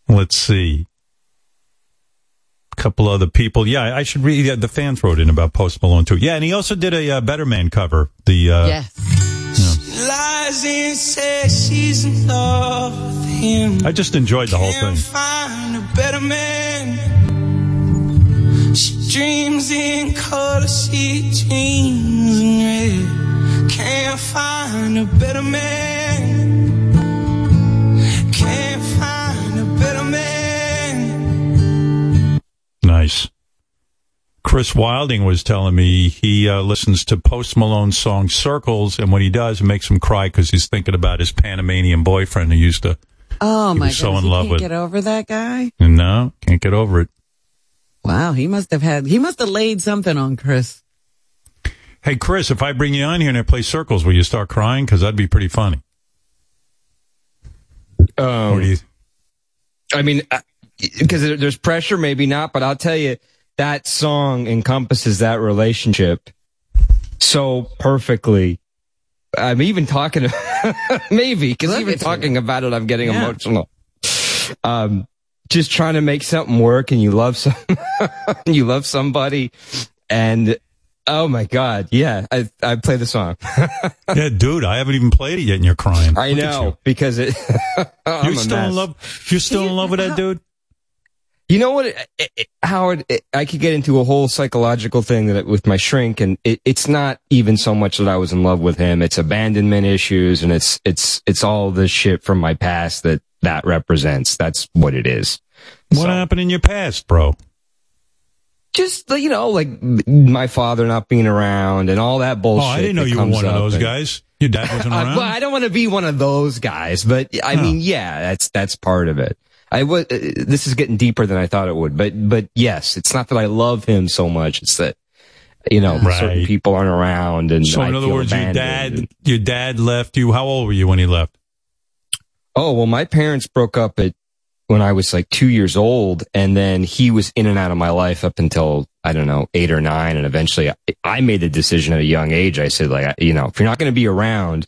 let's see, a couple other people. Yeah, I should read. Yeah, the fans wrote in about Post Malone too. Yeah, and he also did a uh, Better Man cover. The uh, yes. Lies and says she's in love with him. I just enjoyed the whole thing. Find a better man. She dreams in color, she dreams in red. Can't find a better man. Can't find a better man. Nice. Chris Wilding was telling me he uh, listens to Post Malone's song Circles, and when he does, it makes him cry because he's thinking about his Panamanian boyfriend who used to. Oh He my was so in love can't with- get over that guy. No, can't get over it. Wow, he must have had. He must have laid something on Chris. Hey, Chris, if I bring you on here and I play Circles, will you start crying? Because that'd be pretty funny. Um, Or do you- I mean, because there's pressure, maybe not, but I'll tell you, that song encompasses that relationship so perfectly. I'm even talking, maybe, because even at talking about it, I'm getting Yeah. emotional. Um, just trying to make something work and you love some, you love somebody and oh my God. Yeah. I, I play the song. yeah, dude, I haven't even played it yet, and you're crying. I Look at know because it, You're a still in love. You're still in love with that dude. You know what, it- it- Howard? It, I could get into a whole psychological thing that with my shrink, and it, it's not even so much that I was in love with him. It's abandonment issues, and it's it's it's all the shit from my past that that represents. That's what it is. What happened in your past, bro? Just you know, like my father not being around and all that bullshit. Oh. I didn't know you were one of those and- guys. Your dad wasn't Uh, around. well, I don't want to be one of those guys, but I Huh. mean, yeah, that's that's part of it. I was. Uh, this is getting deeper than I thought it would, but but yes, it's not that I love him so much. It's that you know certain people aren't around, and so, I in other words, your dad, your dad left you. How old were you when he left? Oh well, my parents broke up at when I was like two years old, and then he was in and out of my life up until I don't know eight or nine, and eventually I, I made the decision at a young age. I said like you know if you're not going to be around,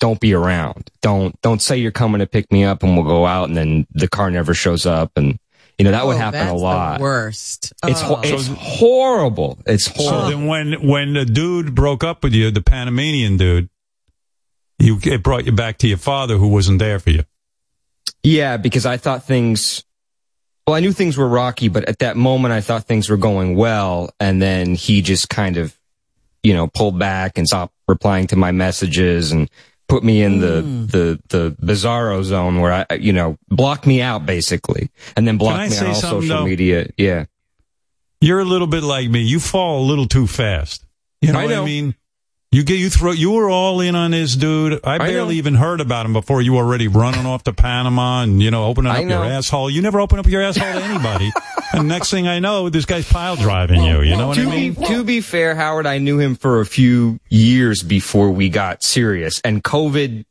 don't be around. Don't don't say you're coming to pick me up and we'll go out, and then the car never shows up, and you know that would Oh, happen a that's the lot. worst. It's ho- Oh. it's horrible. It's So horrible. then, when when the dude broke up with you, the Panamanian dude, you it brought you back to your father who wasn't there for you. Yeah, because I thought things. Well, I knew things were rocky, but at that moment, I thought things were going well, and then he just kind of, you know, pulled back and stopped replying to my messages and put me in the hmm. the the bizarro zone where I, you know, block me out basically, and then block me on all social though? media. Yeah, You're a little bit like me. You fall a little too fast. You know I what I mean? You get you throw you were all in on this dude. I I barely know. even heard about him before you were already running off to Panama and you know opening I up your asshole. You never open up your asshole to anybody. and next thing I know, this guy's pile driving you. You know what I mean? be to be fair, Howard, I knew him for a few years before we got serious, and COVID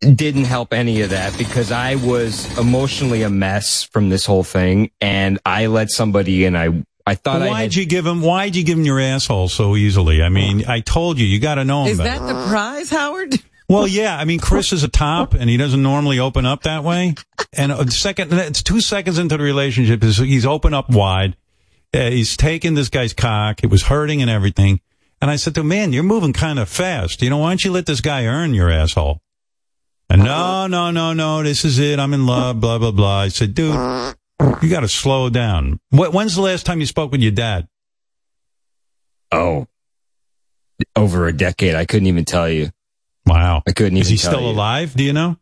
didn't help any of that because I was emotionally a mess from this whole thing, and I let somebody in. I I thought I Why'd had, you give him? Why'd you give him your asshole so easily? I mean, I told you, you got to know him Is better. that the prize, Howard? Well, yeah. I mean, Chris is a top, and he doesn't normally open up that way. And a second, it's two seconds into the relationship. He's, he's open up wide. Uh, he's taking this guy's cock. It was hurting and everything. And I said to him, "Man, you're moving kind of fast. You know, why don't you let this guy earn your asshole?" And no, no, no, no. This is it. I'm in love. Blah blah blah. I said, "Dude, you got to slow down." When's the last time you spoke with your dad? oh over a decade. I couldn't even tell you. Wow. I couldn't Is even he tell still you. alive? Do you know?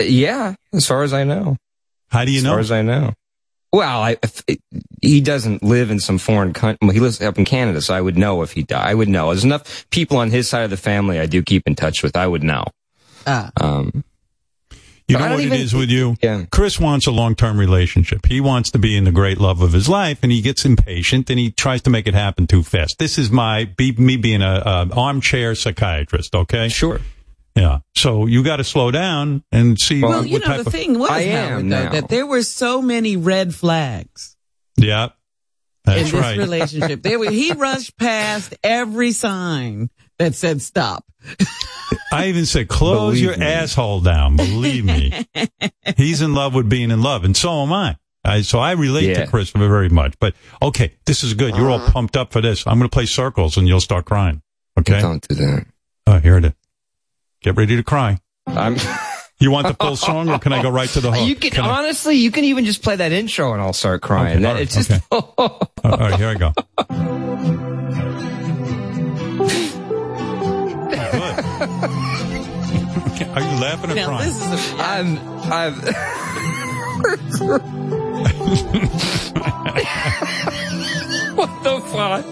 Yeah, as far as I know. How do you as know? far as I know. Well, I, if it, he doesn't live in some foreign country. Well, he lives up in Canada, so I would know if he died. I would know. There's enough people on his side of the family I do keep in touch with. I would know. Ah. Um, You But know what don't even- is with you? Yeah. Chris wants a long-term relationship. He wants to be in the great love of his life and he gets impatient and he tries to make it happen too fast. This is my, be, me being a, a armchair psychiatrist, okay? Sure. Yeah. So you got to slow down and see Well, what, you what know, type the of, thing was, I am Howard, though, that there were so many red flags yeah. That's in this right. relationship. There were, he rushed past every sign that said stop. I even said, close Believe your me. asshole down. Believe me. He's in love with being in love and so am I. I so I relate Yeah. to Chris very much, but okay, this is good. You're all uh-huh. pumped up for this. I'm going to play circles and you'll start crying. Okay. Don't do that. Oh, here it is. Get ready to cry. I'm, You want the full song, or can I go right to the hook? you can, Can I- honestly, you can even just play that intro and I'll start crying. Okay, That- all right, it's just, okay. all right, here I go. Are you laughing or Now, crying? this is a, I'm, I'm, what the fuck?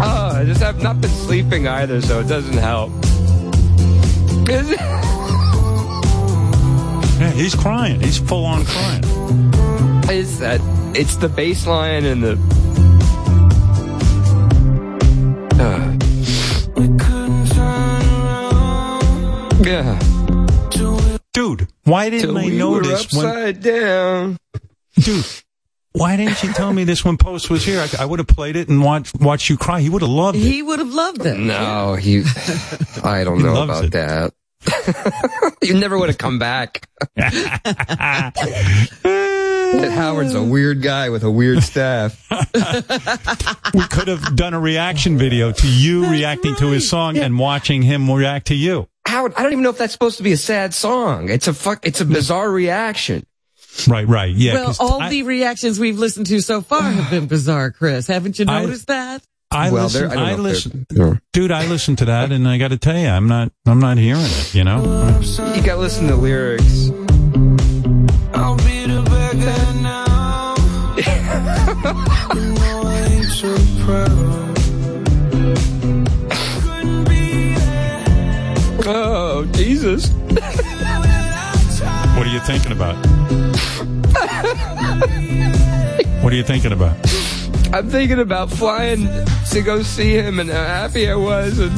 Oh, I just have not been sleeping either, so it doesn't help. Is it? Yeah, he's crying. He's full on crying. It's that. It's the bass line and the. Uh. Yeah. Dude, why didn't Till I we know were this when, down. dude? Why didn't you tell me this when Post was here? I, I would have played it and watched watched you cry. He would have loved it. he would have loved it. No, he. I don't He know about it. that. you never would have come back. Howard's a weird guy with a weird staff. we could have done a reaction video to you reacting to his song and watching him react to you. Howard, I don't even know if that's supposed to be a sad song. It's a fuck. It's a bizarre reaction. Right, right. Yeah. Well, all I, the reactions we've listened to so far have been bizarre, Chris. Haven't you I- noticed that? I well, listen. there- I I, listen, they're- dude. I listened to that, and I got to tell you, I'm not. I'm not hearing it. You know. You got to listen to lyrics. Oh Jesus! What are you thinking about? what are you thinking about? I'm thinking about flying to go see him and how happy I was, and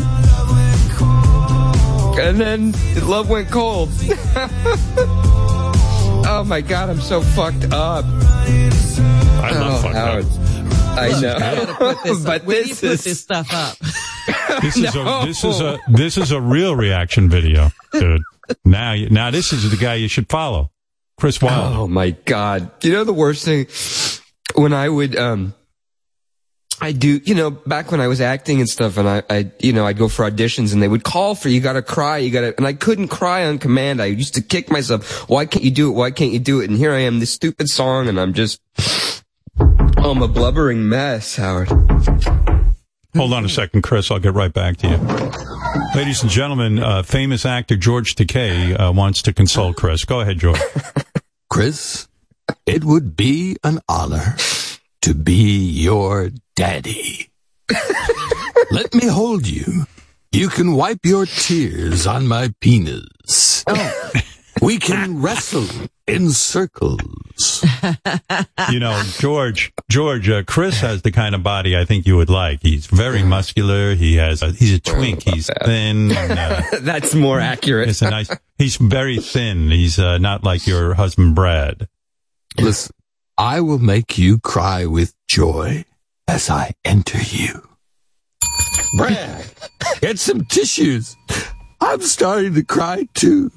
and then love went cold. oh my god, I'm so fucked up. I love Oh, fucked Howard. up. I Look, know, you gotta put this but up. You this put is this stuff up. This is No. a this is a this is a real reaction video, dude. Now, you, now this is the guy you should follow, Chris Wilder. Oh my god! You know the worst thing when I would um I do, you know, back when I was acting and stuff and I, I, you know, I'd go for auditions and they would call for, you gotta cry, you gotta, and I couldn't cry on command. I used to kick myself. Why can't you do it? Why can't you do it? And here I am, this stupid song and I'm just, oh, I'm a blubbering mess, Howard. Hold on a second, Chris. I'll get right back to you. Ladies and gentlemen, uh, famous actor George Takei uh, wants to consult Chris. Go ahead, George. Chris, it would be an honor to be your daddy. Let me hold you. You can wipe your tears on my penis. We can wrestle in circles. you know, George, George, uh, Chris has the kind of body I think you would like. He's very muscular. He has, a, he's a twink. He's thin. And, uh, That's more accurate. it's a nice. He's very thin. He's uh, not like your husband Brad. Listen, I will make you cry with joy as I enter you. Brad, get some tissues. I'm starting to cry too.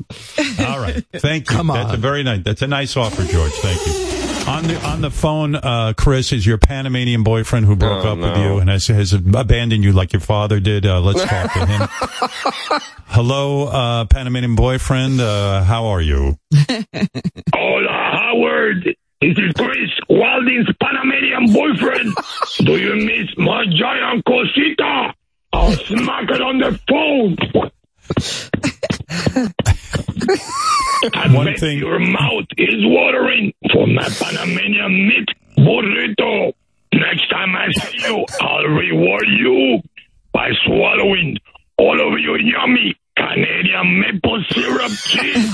All right, thank you. Come on. That's a on. very nice. That's a nice offer, George. Thank you. On the on the phone, uh, Chris is your Panamanian boyfriend who broke Oh, up with you and has, has abandoned you like your father did. Uh, let's talk to him. Hello, uh, Panamanian boyfriend. Uh, how are you? Hola, Howard. This is Chris, Wilding's Panamanian boyfriend. Do you miss my giant cosita? I'll smack it on the phone. I One bet thing- your mouth is watering for my Panamanian meat burrito. Next time I see you, I'll reward you by swallowing all of your yummy Canadian maple syrup cheese.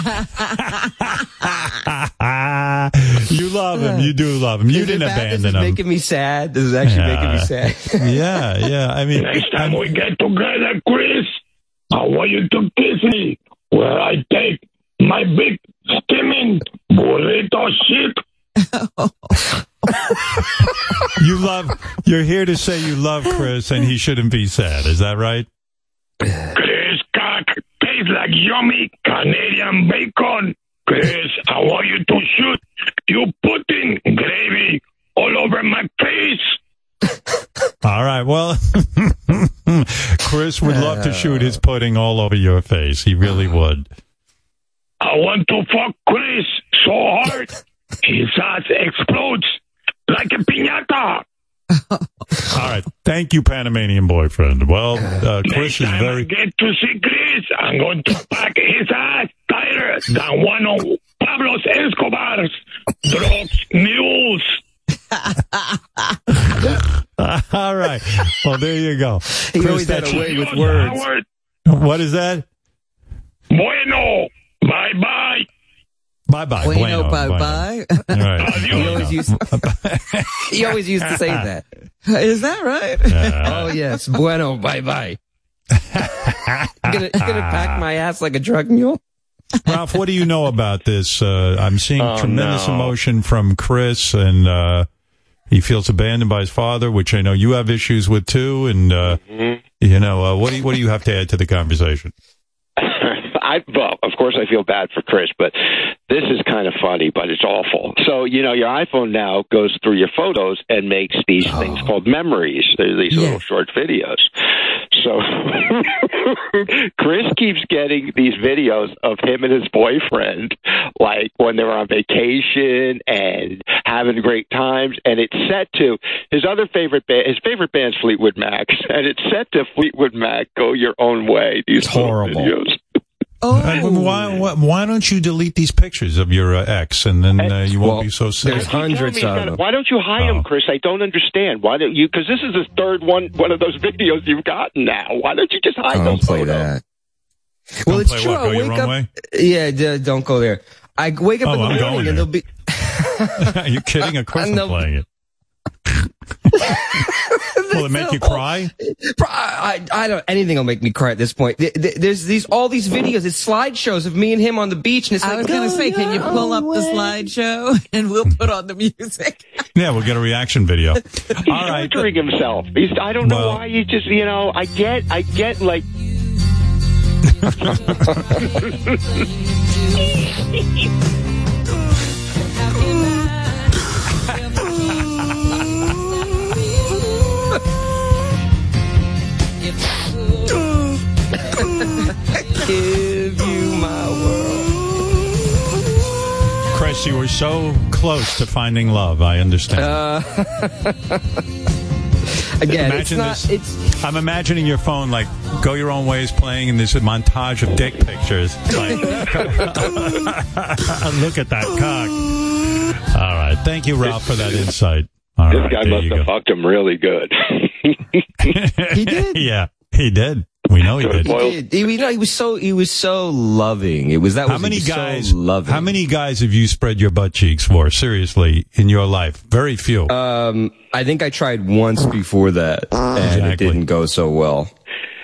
you love him. You do love him. You Is didn't bad? abandon This is him. making me sad. This is actually making me sad. yeah, yeah. I mean, Next time we get together, Chris, I want you to kiss me where I take my big steaming burrito shit. you love. You're here to say you love Chris, and he shouldn't be sad. Is that right? Chris cock tastes like yummy Canadian bacon. Chris, I want you to shoot you pudding gravy all over my face. All right. Well, Chris would love to shoot his pudding all over your face. He really would. I want to fuck Chris so hard his ass explodes like a piñata. All right. Thank you, Panamanian boyfriend. Well, uh, Chris Next is time I very. get to see Chris, I'm going to pack his ass tighter than one of Pablo Escobar's drugs mules. All right. Well, there you go. He Chris, always that's- a way with words. Howard. What is that? Bueno. Bye bye. Bye bye. Bueno, bye bye. All right. He always used, he always used to say that. Is that right? Oh yes, bueno, bye bye. you gonna, you gonna pack my ass like a drug mule? Ralph, what do you know about this? Uh, I'm seeing Oh, tremendous no. emotion from Chris, and uh, he feels abandoned by his father, which I know you have issues with too. And uh, Mm-hmm. you know, uh, what do you, what do you have to add to the conversation? I well, of course, I feel bad for Chris, but this is kind of funny, but it's awful. So you know, your iPhone now goes through your photos and makes these oh. things called memories. They're these little short videos. So Chris keeps getting these videos of him and his boyfriend, like when they were on vacation and having great times, and it's set to his other favorite band. His favorite band's Fleetwood Mac, and it's set to Fleetwood Mac. Go your own way. These little horrible. videos. Oh. Uh, why, why why don't you delete these pictures of your uh, ex, and then uh, you won't Well, be so sad? there's hundreds of them. Why don't you hide him, Chris? I don't understand. Why don't you? Because this is the third one, one of those videos you've gotten now. Why don't you just hide I don't play photos? that. Well, Don't it's play true. what, I go your wake up. way? Yeah, d- don't go there. I wake up Oh, in the I'm morning and there. there'll be. Are you kidding? Of course I I'm playing it. Will it make you cry? I, I don't. Anything will make me cry at this point. Th- th- There's these all these videos. It's slideshows of me and him on the beach, and it's I like. was going to say, can you pull up own the slideshow and we'll put on the music? Yeah, we'll get a reaction video. He's All right. torturing himself. He's. I don't know why. He just. You know. I get. I get. Like. give you my world. Chris, you were so close to finding love. I understand. Uh, again, Imagine it's not, It's, I'm imagining your phone like go your own ways playing, and there's a montage of dick pictures. Like, look at that cock. All right, thank you, Ralph, for that insight. All this right, guy must have go. fucked him really good. he did. Yeah, he did. We know he did. He did. He, know, he was so he was so loving. It was that. How was, many he was so guys? loving. How many guys have you spread your butt cheeks for? Seriously, in your life, very few. Um, I think I tried once before that, and it didn't go so well.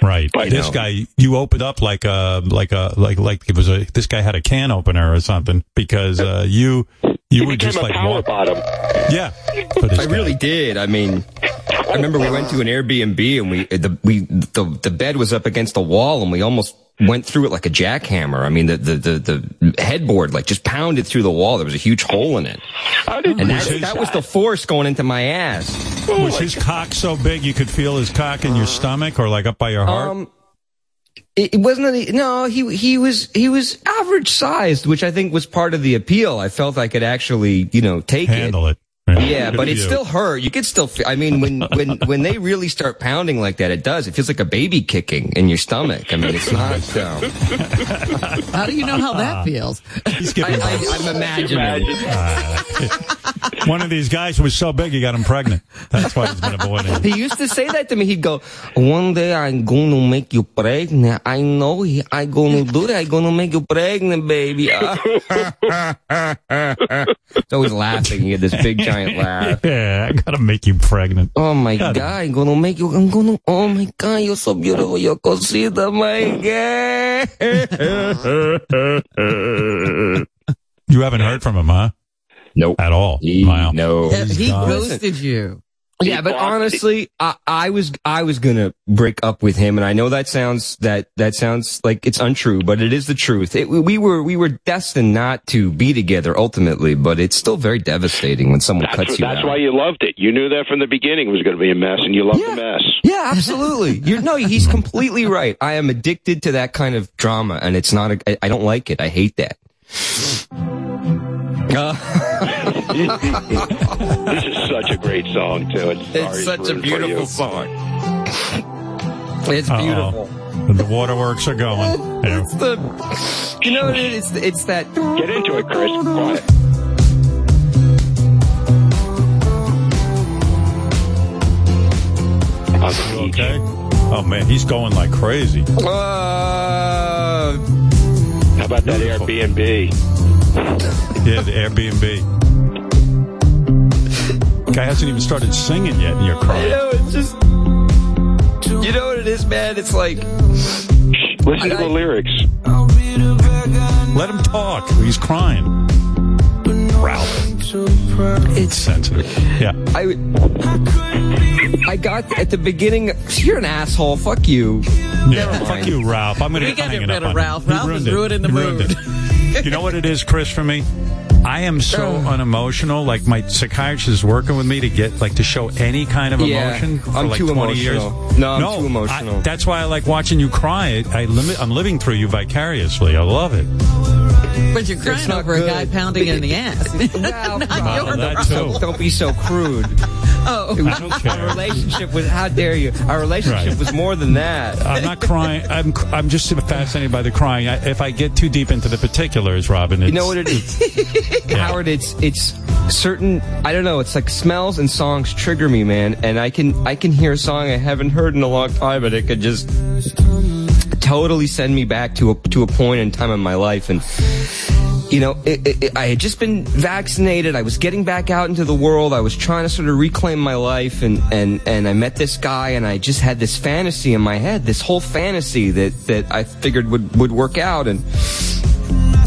Right. But- this No. guy, you opened up like a, like a, like, like it was a, this guy had a can opener or something because, uh, you, you were just a like, power walk- bottom. yeah. I guy. really did. I mean, I remember we went to an Airbnb and we the we the the bed was up against the wall and we almost went through it like a jackhammer. I mean, the the the, the headboard like just pounded through the wall. There was a huge hole in it, and that, that was the force going into my ass. Was his cock so big you could feel his cock in your stomach or like up by your heart? Um, it, it wasn't any, no, he, he was, he was average sized, which I think was part of the appeal. I felt I could actually, you know, take Handle it. Yeah, but it still hurt. You could still, feel, I mean, when, when, when they really start pounding like that, it does. It feels like a baby kicking in your stomach. I mean, it's not, um, How do you know how that feels? He's I, I, I'm imagining. One of these guys was so big he got him pregnant. That's why he's been avoiding. He used to say that to me. He'd go, "One day I'm gonna make you pregnant. I know he, I gonna do that. I gonna make you pregnant, baby." He's always laughing. He had this big giant laugh. Yeah, I gotta make you pregnant. Oh my Gotta- god, I'm gonna make you. I'm gonna. Oh my god, you're so beautiful. You're cosita, my god. You haven't heard from him, huh? Nope. At all. He, wow. No. He gone. ghosted you. Yeah, but honestly, I, I was I was gonna break up with him, and I know that sounds that that sounds like it's untrue, but it is the truth. It, we were we were destined not to be together ultimately, but it's still very devastating when someone That's, cuts what- you that's out. why you loved it. You knew that from the beginning it was going to be a mess, and you loved the mess. Yeah, absolutely. You're, no, he's completely right. I am addicted to that kind of drama, and it's not. A, I, I don't like it. I hate that. Uh, this is such a great song too. And sorry it's such a beautiful song. It's Uh-oh. beautiful. The waterworks are going. Yeah. It's the, you know what it is? It's, it's that. Get into it, Chris. Quiet. On the You okay? Oh man, he's going like crazy. Uh, How about that Airbnb? Yeah, the Airbnb. Guy hasn't even started singing yet, and you're you crying. know, it's just. You know what it is, man? It's like. Listen to the lyrics. Let him talk. He's crying. Ralph. It's sensitive. Yeah. I, I got at the beginning. You're an asshole. Fuck you. Yeah, Never fuck you, Ralph. I'm gonna We I'm gotta get up rid of on Ralph. you. Ralph is ruined it. ruining the He ruined mood. it. You know what it is, Chris, for me? I am so unemotional. Like my psychiatrist is working with me to get like to show any kind of Yeah, emotion for I'm like too 20 years. emotional. No, I'm too I- that's why I like watching you cry. I limit. I'm living through you vicariously. I love it. But you're crying not over a guy pounding in the ass. Well, Not well, your that problem. too. Don't be so crude. Oh, I don't Our care. relationship was. How dare you? Our relationship Right. was more than that. I'm not crying. I'm I'm just fascinated by the crying. I, if I get too deep into the particulars, Robin, it's, You know what it is, Howard? It's it's certain. I don't know. It's like smells and songs trigger me, man. And I can I can hear a song I haven't heard in a long time, but it could just totally send me back to a to a point in time in my life. And you know, it, it, it- I had just been vaccinated. I was getting back out into the world. I was trying to sort of reclaim my life, and and and I met this guy, and I just had this fantasy in my head, this whole fantasy that that I figured would would work out, and.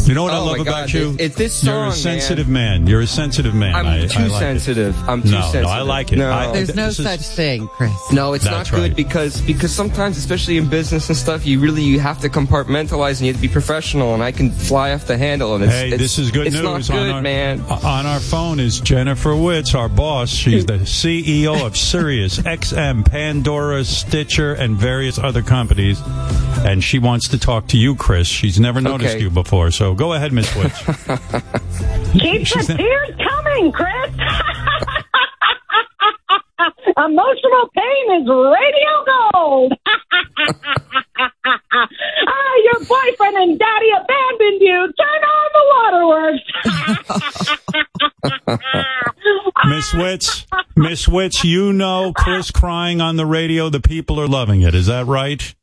You know what I Oh love about God, you? it- it's this song. You're a sensitive man. You're a sensitive man. I'm I, too I like it. sensitive. I'm too no, sensitive. No, I like it. No. I- There's no this is- such thing, Chris. No, it's That's not good right. because because sometimes, especially in business and stuff, you really you have to compartmentalize and you have to be professional. And I can fly off the handle. And it's, Hey, it's, this is good it's news. not good, on our, man. Uh, on our phone is Jennifer Witz, our boss. She's the CEO of Sirius, XM, Pandora, Stitcher, and various other companies. and she wants to talk to you, Chris. She's never noticed Okay. you before, so go ahead, Miss Witz. Keep She's the not- tears coming, Chris. Emotional pain is radio gold. ah, your boyfriend and daddy abandoned you. Turn on the waterworks. Miss Witz, Miss Witz, you know Chris crying on the radio. The people are loving it. Is that right?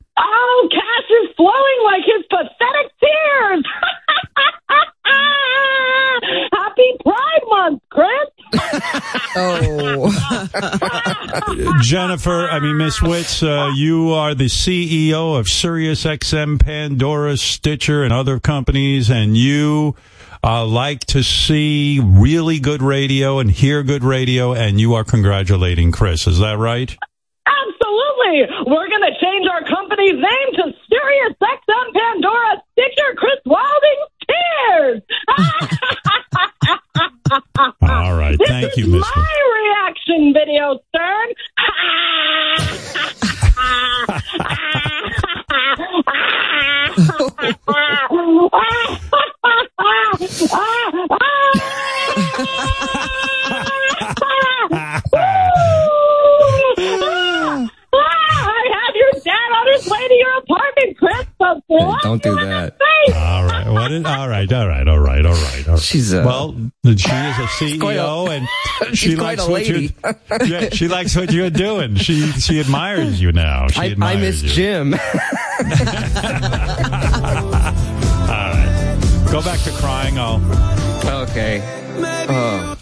Oh. Jennifer, I mean, Miss Witz, uh, you are the CEO of SiriusXM, Pandora, Stitcher, and other companies, and you uh, like to see really good radio and hear good radio, and you are congratulating Chris. Is that right? Absolutely. We're going to change our company's name to Sirius XM Pandora Stitcher Chris Wilding Tears. All right. This Thank is you, Miss Witz. my reaction video, Stern. I have your dad on his way to your apartment, Chris. Hey, don't do that. All right. What is, all right. All right. All right. All right. All right. She's uh, well, she is a CEO, a- and she's she quite likes a what you. lady. Yeah, she likes what you're doing. She she admires you now. She I, I miss you. Jim. All right. Go back to crying. I'll. okay. Oh.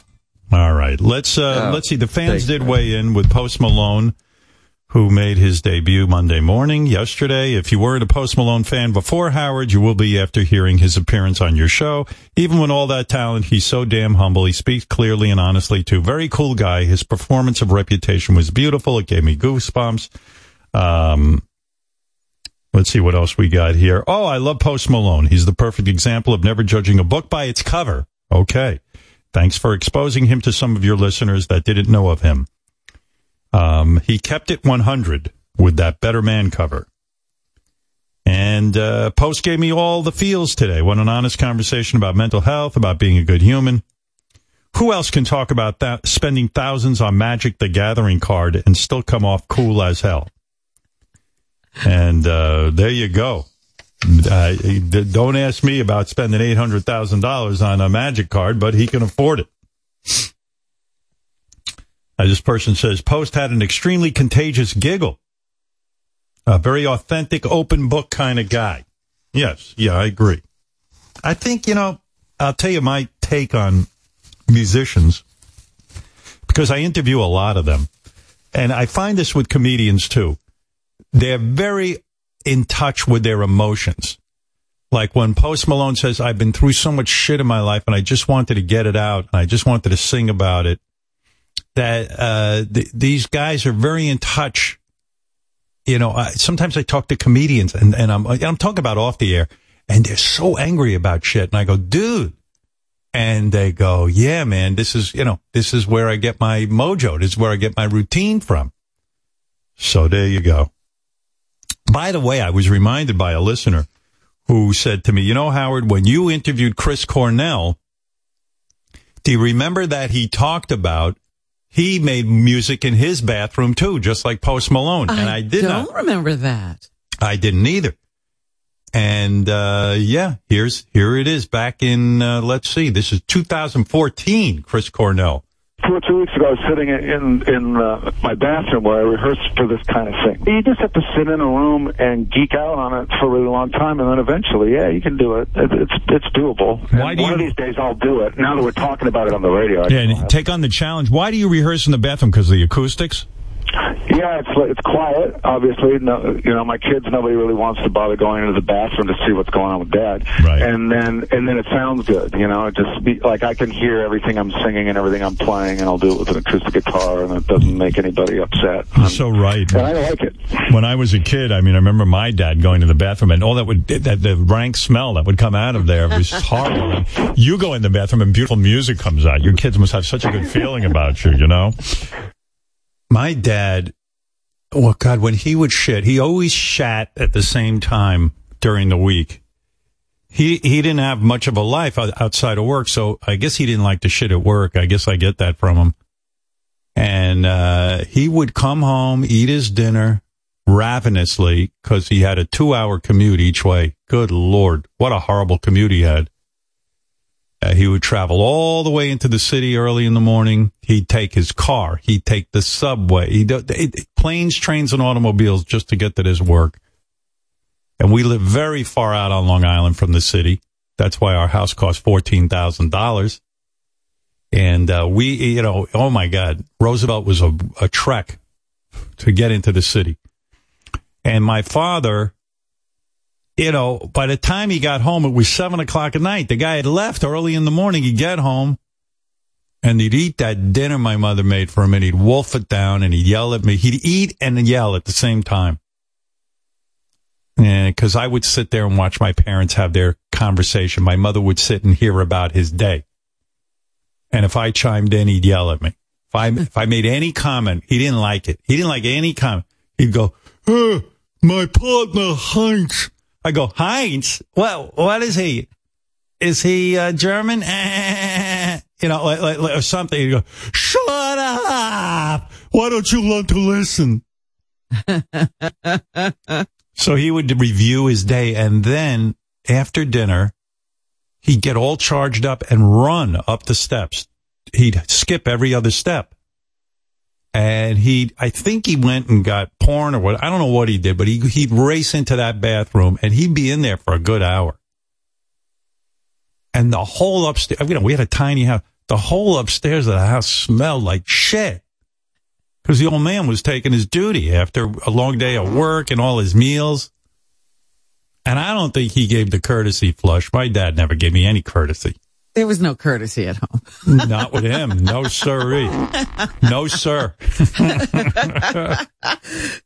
All right. Let's uh, Oh, let's see. The fans thanks, did man. weigh in with Post Malone, who made his debut Monday morning yesterday. If you weren't a Post Malone fan before Howard, you will be after hearing his appearance on your show. Even with all that talent, he's so damn humble. He speaks clearly and honestly too. Very cool guy. His performance of Reputation was beautiful. It gave me goosebumps. Um, Let's see what else we got here. Oh, I love Post Malone. He's the perfect example of never judging a book by its cover. Okay. Thanks for exposing him to some of your listeners that didn't know of him. Um, he kept it 100 with that Better Man cover. And uh, Post gave me all the feels today. What an honest conversation about mental health, about being a good human. Who else can talk about that? Spending thousands on Magic the Gathering card and still come off cool as hell. And uh, there you go. Uh, don't ask me about spending eight hundred thousand dollars on a Magic card, but he can afford it. Uh, this person says Post had an extremely contagious giggle. A very authentic, open book kind of guy. Yes, yeah, I agree. I think you know. I'll tell you my take on musicians because I interview a lot of them, and I find this with comedians too. They're very in touch with their emotions. Like when Post Malone says, I've been through so much shit in my life and I just wanted to get it out and I just wanted to sing about it. That, uh, th- these guys are very in touch. You know, I, sometimes I talk to comedians and, and I'm, and I'm talking about off the air and they're so angry about shit. And I go, dude. And they go, yeah, man, this is, you know, this is where I get my mojo. This is where I get my routine from. So there you go. By the way, I was reminded by a listener who said to me, you know, Howard, when you interviewed Chris Cornell, do you remember that he talked about he made music in his bathroom too, just like Post Malone? and I did don't not. remember that. I didn't either. And uh yeah, here's here it is back in uh, let's see, this is 2014, Chris Cornell. Two or two weeks ago, I was sitting in in uh, my bathroom where I rehearsed for this kind of thing. You just have to sit in a room and geek out on it for a really long time, and then eventually, yeah, you can do it. it it's it's doable. Why do one you- of these days, I'll do it. Now that we're talking about it on the radio, I Yeah, and take on the challenge. Why do you rehearse in the bathroom? Because of the acoustics? Yeah, it's it's quiet. Obviously, no, you know, my kids. Nobody really wants to bother going into the bathroom to see what's going on with dad. Right. And then and then it sounds good. You know, it just be, like I can hear everything I'm singing and everything I'm playing, and I'll do it with an acoustic guitar, and it doesn't make anybody upset. You're so right. And I like it. When I was a kid, I mean, I remember my dad going to the bathroom and all that would, that the rank smell that would come out of there was horrible. You go in the bathroom and beautiful music comes out. Your kids must have such a good feeling about you, you know? My dad, well, God, when he would shit, he always shat at the same time during the week. He he didn't have much of a life outside of work, so I guess he didn't like to shit at work. I guess I get that from him. And uh, he would come home, eat his dinner ravenously because he had a two-hour commute each way. Good lord, what a horrible commute he had. Uh, he would travel all the way into the city early in the morning. He'd take his car. He'd take the subway. He do, planes, trains, and automobiles just to get to his work. And we live very far out on Long Island from the city. That's why our house cost fourteen thousand dollars. And uh, we, you know, oh my God, Roosevelt was a, a trek to get into the city. And my father, you know, by the time he got home, it was seven o'clock at night. The guy had left early in the morning. He'd get home and he'd eat that dinner my mother made for him and he'd wolf it down and he'd yell at me. He'd eat and yell at the same time. And because I would sit there and watch my parents have their conversation. My mother would sit and hear about his day. And if I chimed in, he'd yell at me. If I, if I made any comment, he didn't like it. He didn't like any comment. He'd go, "Uh, my partner Heinz. I go, Heinz? Well, what is he? Is he uh, German? you know, like, like, like- or something. You go, shut up. Why don't you learn to listen? so he would review his day and then after dinner, he'd get all charged up and run up the steps. He'd skip every other step. And he, I think he went and got porn or what, I don't know what he did, but he, he'd race into that bathroom and he'd be in there for a good hour. And the whole upstairs, you know, we had a tiny house. The whole upstairs of the house smelled like shit. Cause the old man was taking his duty after a long day of work and all his meals. And I don't think he gave the courtesy flush. My dad never gave me any courtesy. There was no courtesy at home. Not with him. No, sirree. No, sir.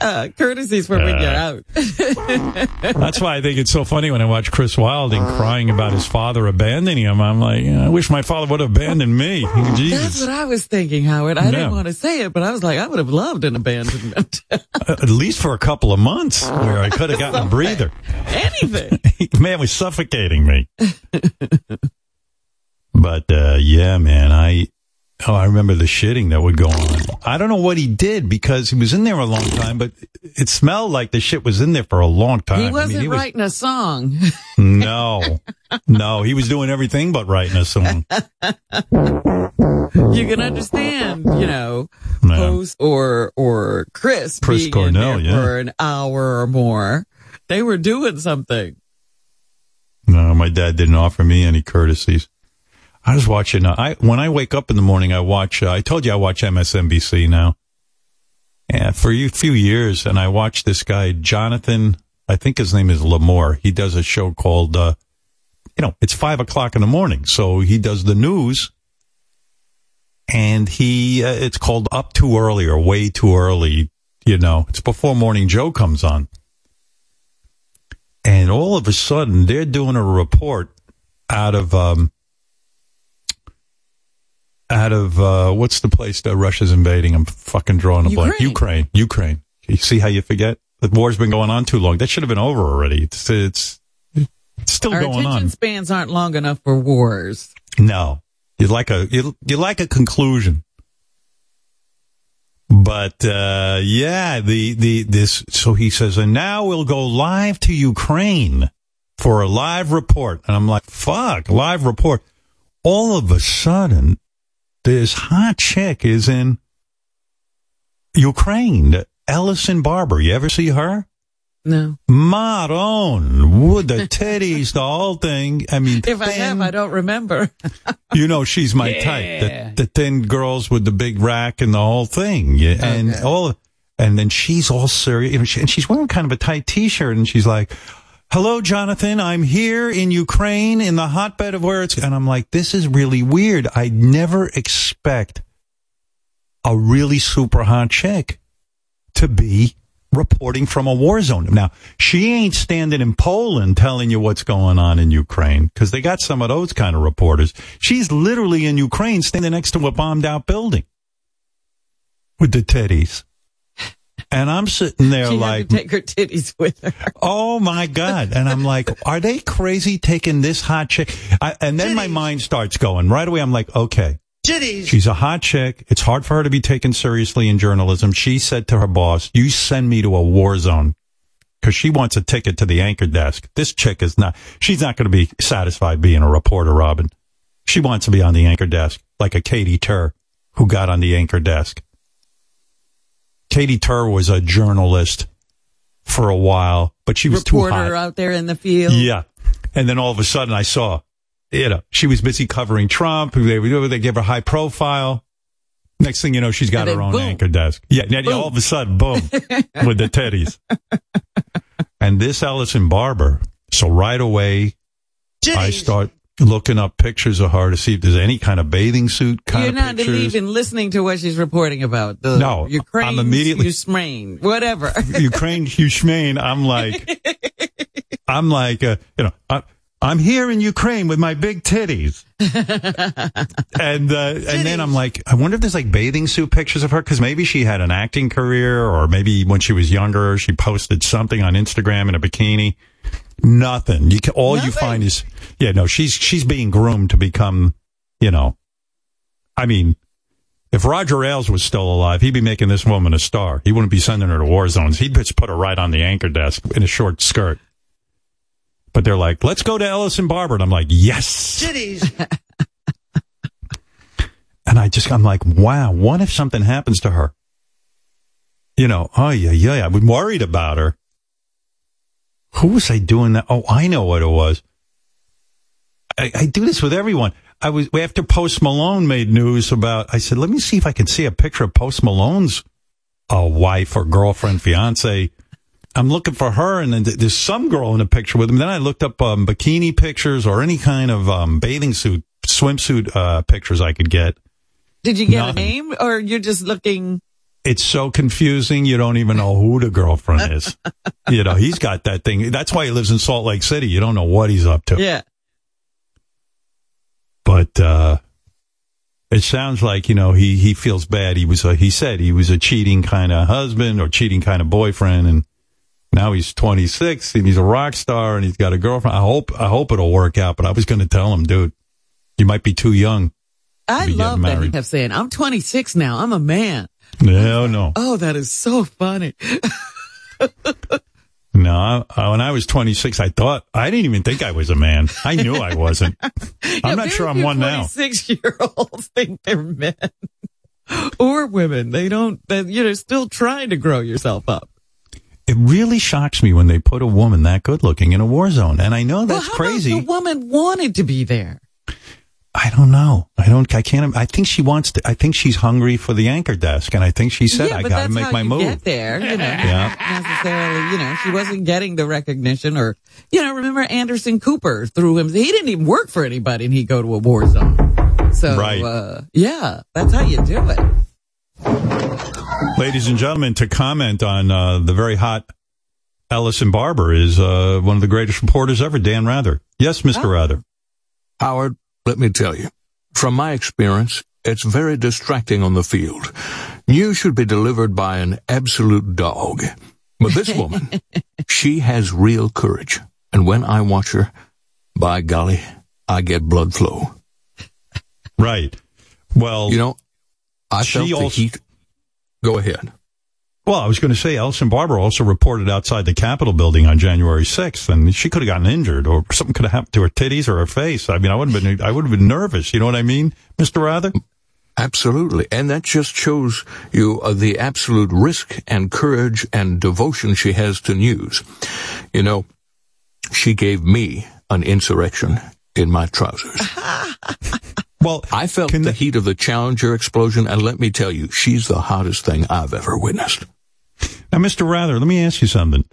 Uh, courtesy's when we get out. That's why I think it's so funny when I watch Chris Wilding crying about his father abandoning him. I'm like, I wish my father would have abandoned me. That's what I was thinking, Howard. I didn't want to say it, but I was like, I would have loved an abandonment. At least for a couple of months where I could have gotten a breather. Anything. man was suffocating me. but uh, yeah, man, I oh I remember the shitting that would go on. I don't know what he did because he was in there a long time, but it smelled like the shit was in there for a long time. he I wasn't mean, he was- writing a song. no, no, he was doing everything but writing a song. you can understand, you know, Post or or Chris, Chris being Cornell, in there yeah. for an hour or more. They were doing something. No, my dad didn't offer me any courtesies. I was watching. Uh, I when I wake up in the morning, I watch. Uh, I told you I watch MSNBC now, and for a few years, and I watch this guy Jonathan. I think his name is Lemire. He does a show called, uh, you know, it's five o'clock in the morning, so he does the news, and he uh, it's called Up Too Early or Way Too Early. You know, it's before Morning Joe comes on. And all of a sudden, they're doing a report out of um, out of uh, what's the place that Russia's invading? I'm fucking drawing a blank. Ukraine. Ukraine. You see how you forget? The war's been going on too long. That should have been over already. It's it's, it's still Our going attention on. spans aren't long enough for wars. No, you like a you, you like a conclusion. But uh, yeah, the the this so he says, and now we'll go live to Ukraine for a live report, and I'm like, fuck, live report. All of a sudden, this hot chick is in Ukraine. Ellison Barber, you ever see her? No. Maron, with the titties, the whole thing. I mean, If I have, I don't remember. you know she's my type. The, the thin girls with the big rack and the whole thing. Yeah, and all, and then she's all serious, know, she, and she's wearing kind of a tight t-shirt, and she's like, "Hello, Jonathan. I'm here in Ukraine, in the hotbed of where it's." And I'm like, "This is really weird. I'd never expect a really super hot chick to be." Reporting from a war zone. Now, she ain't standing in Poland telling you what's going on in Ukraine because they got some of those kind of reporters. She's literally in Ukraine standing next to a bombed out building with the teddies. And I'm sitting there She like, take her titties with her. Oh my God. And I'm like, are they crazy taking this hot chick? I, and then my mind starts going right away. I'm like, okay. Titties. She's a hot chick. It's hard for her to be taken seriously in journalism. She said to her boss, you send me to a war zone because she wants a ticket to the anchor desk. This chick is not, she's not going to be satisfied being a reporter, Robin. She wants to be on the anchor desk like a Katie Tur who got on the anchor desk. Katie Tur was a journalist for a while, but she was too hot. Reporter out there in the field. Yeah. And then all of a sudden I saw, you know, she was busy covering Trump. They, they gave her high profile. Next thing you know, she's got And her own boom. anchor desk. Yeah. yeah, all of a sudden, boom, with the teddies. and this Ellison Barber. So right away, I start looking up pictures of her to see if there's any kind of bathing suit kind You're not even listening to what she's reporting about. The No, Ukraine, I'm immediately- Ukraine, whatever. Ukraine, Hushmain. I'm like, I'm like, uh, you know, I, I'm here in Ukraine with my big titties. and, uh, and then I'm like, I wonder if there's like bathing suit pictures of her. Cause maybe she had an acting career or maybe when she was younger, she posted something on Instagram in a bikini. Nothing. You can, all you find is, yeah, no, she's, she's being groomed to become, you know, I mean, if Roger Ailes was still alive, he'd be making this woman a star. He wouldn't be sending her to war zones. He'd just put her right on the anchor desk in a short skirt. But they're like, let's go to Ellison Barber. And I'm like, yes. Cities. And I just, I'm like, wow, what if something happens to her? You know, oh yeah, yeah, I've been worried about her. Who was I doing that? Oh, I know what it was. I, I do this with everyone. I was after Post Malone made news about. I said, let me see if I can see a picture of Post Malone's uh, wife or girlfriend, fiance. I'm looking for her, and then th- there's some girl in a picture with him. Then I looked up um, bikini pictures or any kind of um, bathing suit, swimsuit uh, pictures I could get. Did you get a name or you're just looking? It's so confusing. You don't even know who the girlfriend is. you know, he's got that thing. That's why he lives in Salt Lake City. You don't know what he's up to. Yeah. but uh it sounds like you know he he feels bad he was a, he said he was a cheating kind of husband or cheating kind of boyfriend and now he's 26 and he's a rock star and he's got a girlfriend i hope i hope it'll work out but i was going to tell him dude you might be too young I love that he kept saying, I'm 26 now. I'm a man. No no Oh, that is so funny. no I, when i was 26 i thought i didn't even think i was a man i knew i wasn't i'm not sure i'm one now Six year olds think they're men or women. They don't, they, you know, still trying to grow yourself up. it really shocks me when they put a woman that good looking in a war zone and i know Well, that's about crazy the woman wanted to be there. I don't know. I don't. I can't. I think she wants to. I think she's hungry for the anchor desk, and I think she said, yeah, "I got to make how my you move." Get there, you know, Yeah. not necessarily. You know, she wasn't getting the recognition, or you know, remember Anderson Cooper threw him. He didn't even work for anybody, and he'd go to a war zone. So, Right. uh, yeah, that's how you do it. Ladies and gentlemen, to comment on uh, the very hot Ellison Barber is uh, one of the greatest reporters ever, Dan Rather. Yes, Mister Rather. Howard, let me tell you, from my experience, it's very distracting on the field. News should be delivered by an absolute dog. But this woman, she has real courage. And when I watch her, by golly, I get blood flow. Right. Well, you know, I she felt the heat. Go ahead. Well, I was going to say Ellison Barber also reported outside the Capitol building on January 6th, and she could have gotten injured, or something could have happened to her titties or her face. I mean, I would have been, I would have been nervous. You know what I mean, Mister Rather? Absolutely. And that just shows you uh, the absolute risk and courage and devotion she has to news. You know, she gave me an insurrection in my trousers. well, I felt the heat of the Challenger explosion, and let me tell you, she's the hottest thing I've ever witnessed. Now, Mr. Rather, let me ask you something.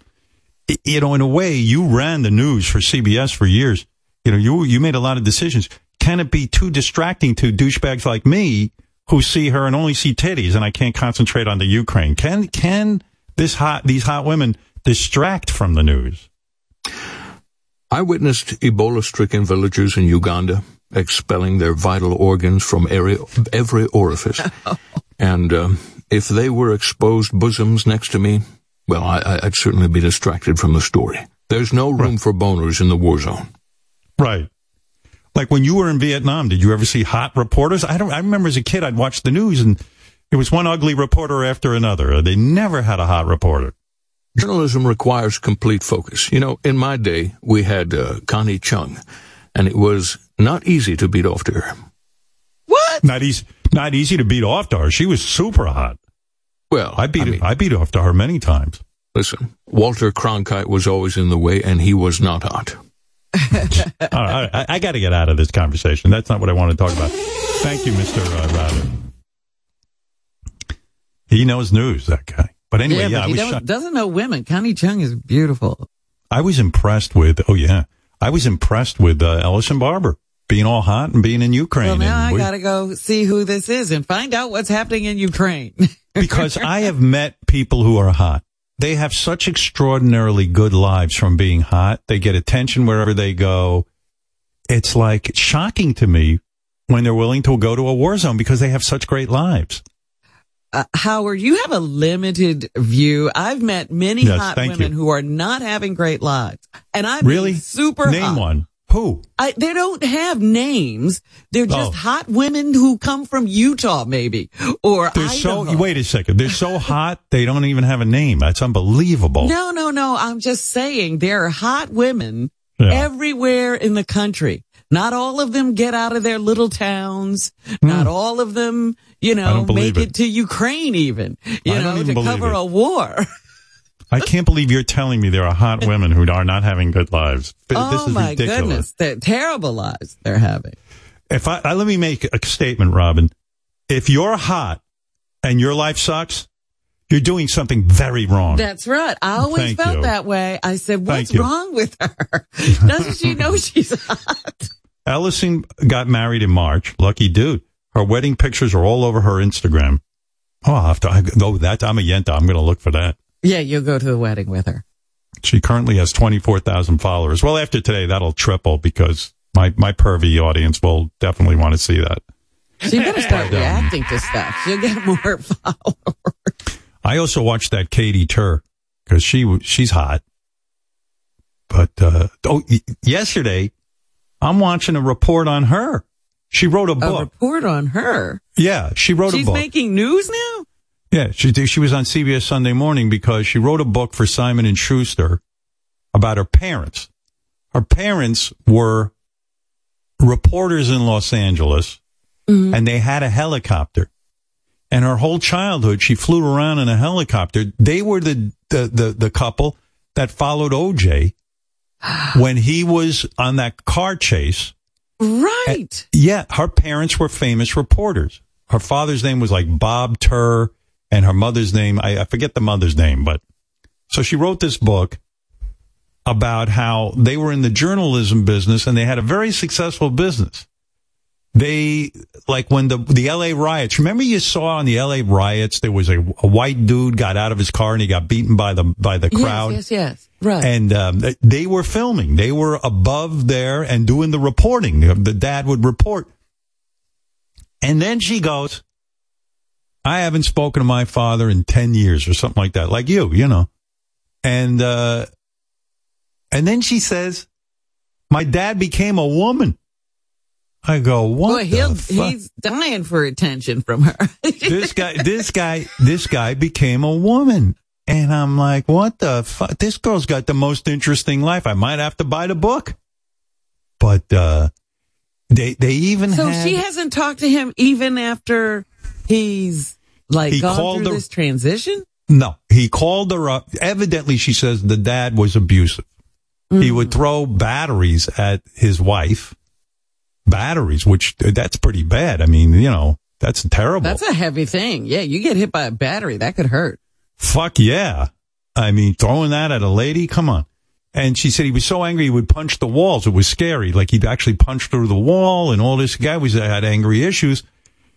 You know, in a way, you ran the news for CBS for years. You know, you you made a lot of decisions. Can it be too distracting to douchebags like me who see her and only see titties, and I can't concentrate on the Ukraine? Can can this hot these hot women distract from the news? I witnessed Ebola stricken villagers in Uganda expelling their vital organs from every, every orifice. And um, if they were exposed bosoms next to me, well, I, I- I'd certainly be distracted from the story. There's no room for boners in the war zone. Right. Like when you were in Vietnam, did you ever see hot reporters? I don't. I remember as a kid, I'd watch the news and it was one ugly reporter after another. They never had a hot reporter. Journalism requires complete focus. You know, in my day, we had uh, Connie Chung, and it was not easy to beat off to her. What? Not easy. Not easy to beat off to her. She was super hot. Well, I beat I beat off to her many times. Listen, Walter Cronkite was always in the way, and he was not hot. All right, I, I got to get out of this conversation. That's not what I want to talk about. Thank you, Mister uh, Robin. He knows news, that guy. But anyway, yeah, but I he was don't, doesn't know women. Connie Chung is beautiful. I was impressed with. Oh yeah, I was impressed with uh, Ellison Barber being all hot and being in Ukraine. Well, now and I we- gotta go see who this is and find out what's happening in Ukraine. because I have met people who are hot. They have such extraordinarily good lives from being hot. They get attention wherever they go. It's like shocking to me when they're willing to go to a war zone because they have such great lives. uh, Howard, you have a limited view. I've met many Yes, hot women you. who are not having great lives, and I'm Really? super Name hot. one. Who? I, they don't have names. They're just Oh. hot women who come from Utah, maybe, or They're Idaho. so, wait a second. They're so hot, they don't even have a name. That's unbelievable. No, no, no. I'm just saying there are hot women Yeah. everywhere in the country. Not all of them get out of their little towns. Hmm. Not all of them, you. Know, make it. it. to Ukraine even, you I know, even to cover it. a war. I can't believe you're telling me there are hot women who are not having good lives. This oh is my ridiculous. goodness. The terrible lives they're having. If I, I let me make a statement, Robin. If you're hot and your life sucks, you're doing something very wrong. That's right. I always Thank felt you. that way. I said, what's wrong with her? Doesn't she know she's hot? Ellison got married in March. Lucky dude. Her wedding pictures are all over her Instagram. Oh, I'll have to, I, oh, that, I'm a Yenta. I'm going to look for that. Yeah, you'll go to the wedding with her. She currently has 24,000 followers. Well, after today, that'll triple because my, my pervy audience will definitely want to see that. She better start But, um, reacting to stuff. She'll get more followers. I also watched that Katie Tur because she she's hot. But uh, oh, yesterday I'm watching a report on her. She wrote a book. A report on her. yeah, she wrote She's a book. She's making news now? Yeah, she she was on CBS Sunday Morning because she wrote a book for Simon and Schuster about her parents. Her parents were reporters in Los Angeles, mm-hmm. and they had a helicopter. And her whole childhood, she flew around in a helicopter. They were the the the, the couple that followed OJ when he was on that car chase. Right. Yeah, her parents were famous reporters. Her father's name was like Bob Tur, and her mother's name, I, I forget the mother's name, but so she wrote this book about how they were in the journalism business and they had a very successful business. They, like when the, the LA riots, remember you saw on the LA riots, there was a, a white dude got out of his car and he got beaten by the, by the crowd. Yes, yes, yes. Right. And um, they were filming. They were above there and doing the reporting. The, the dad would report. And then she goes, I haven't spoken to my father in 10 years or something like that, like you, you know. And, uh, and then she says, my dad became a woman. I go, what? Boy, he'll, the fuck? he's dying for attention from her. this guy, this guy, this guy became a woman. And I'm like, what the fuck? This girl's got the most interesting life. I might have to buy the book. But, uh, they, they even so had, she hasn't talked to him even after he's like He gone called through her- this transition? no, he called her up. Evidently, she says the dad was abusive. He would mm. throw batteries at his wife. Batteries, which that's pretty bad. I mean, you know, that's terrible. That's a heavy thing. Yeah, you get hit by a battery, that could hurt. Fuck yeah. I mean, throwing that at a lady, come on. And she said he was so angry he would punch the walls. It was scary. Like he'd actually punch through the wall and all this guy was had angry issues.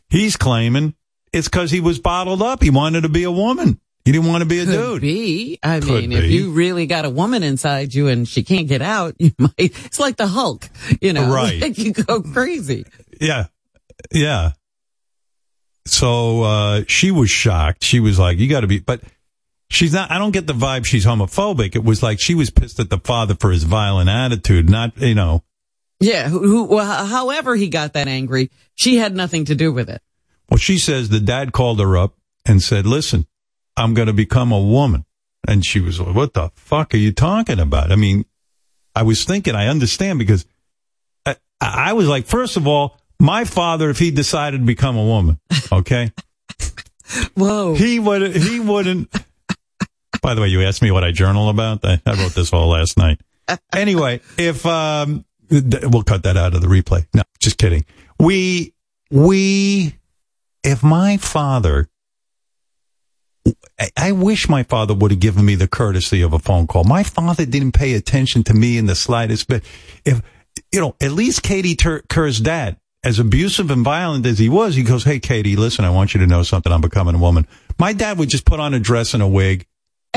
He's claiming it's because he was bottled up. He wanted to be a woman. He didn't want to be a Could dude. be. I Could mean, if you really got a woman inside you and she can't get out, you might. It's like the Hulk, you know. Right. Like you go crazy. Yeah. Yeah. so uh, she was shocked. She was like, "You got to be," but she's not. I don't get the vibe she's homophobic. It was like she was pissed at the father for his violent attitude. Not, you know. Yeah. Who, who, well, however he got that angry, she had nothing to do with it. Well, she says the dad called her up and said, "Listen, I'm going to become a woman," and she was like, "What the fuck are you talking about?" I mean, I was thinking, I understand because I, I was like, first of all, my father, if he decided to become a woman, okay, Whoa, he would he wouldn't. By the way, you asked me what I journal about. I, I wrote this all last night. Anyway, if um, th- we'll cut that out of the replay. No, just kidding. We we if my father I- I wish my father would have given me the courtesy of a phone call. My father didn't pay attention to me in the slightest bit. If, you know, at least Katie Tur- Kerr's dad, as abusive and violent as he was, he goes, Hey, Katie, listen, I want you to know something. I'm becoming a woman. My dad would just put on a dress and a wig.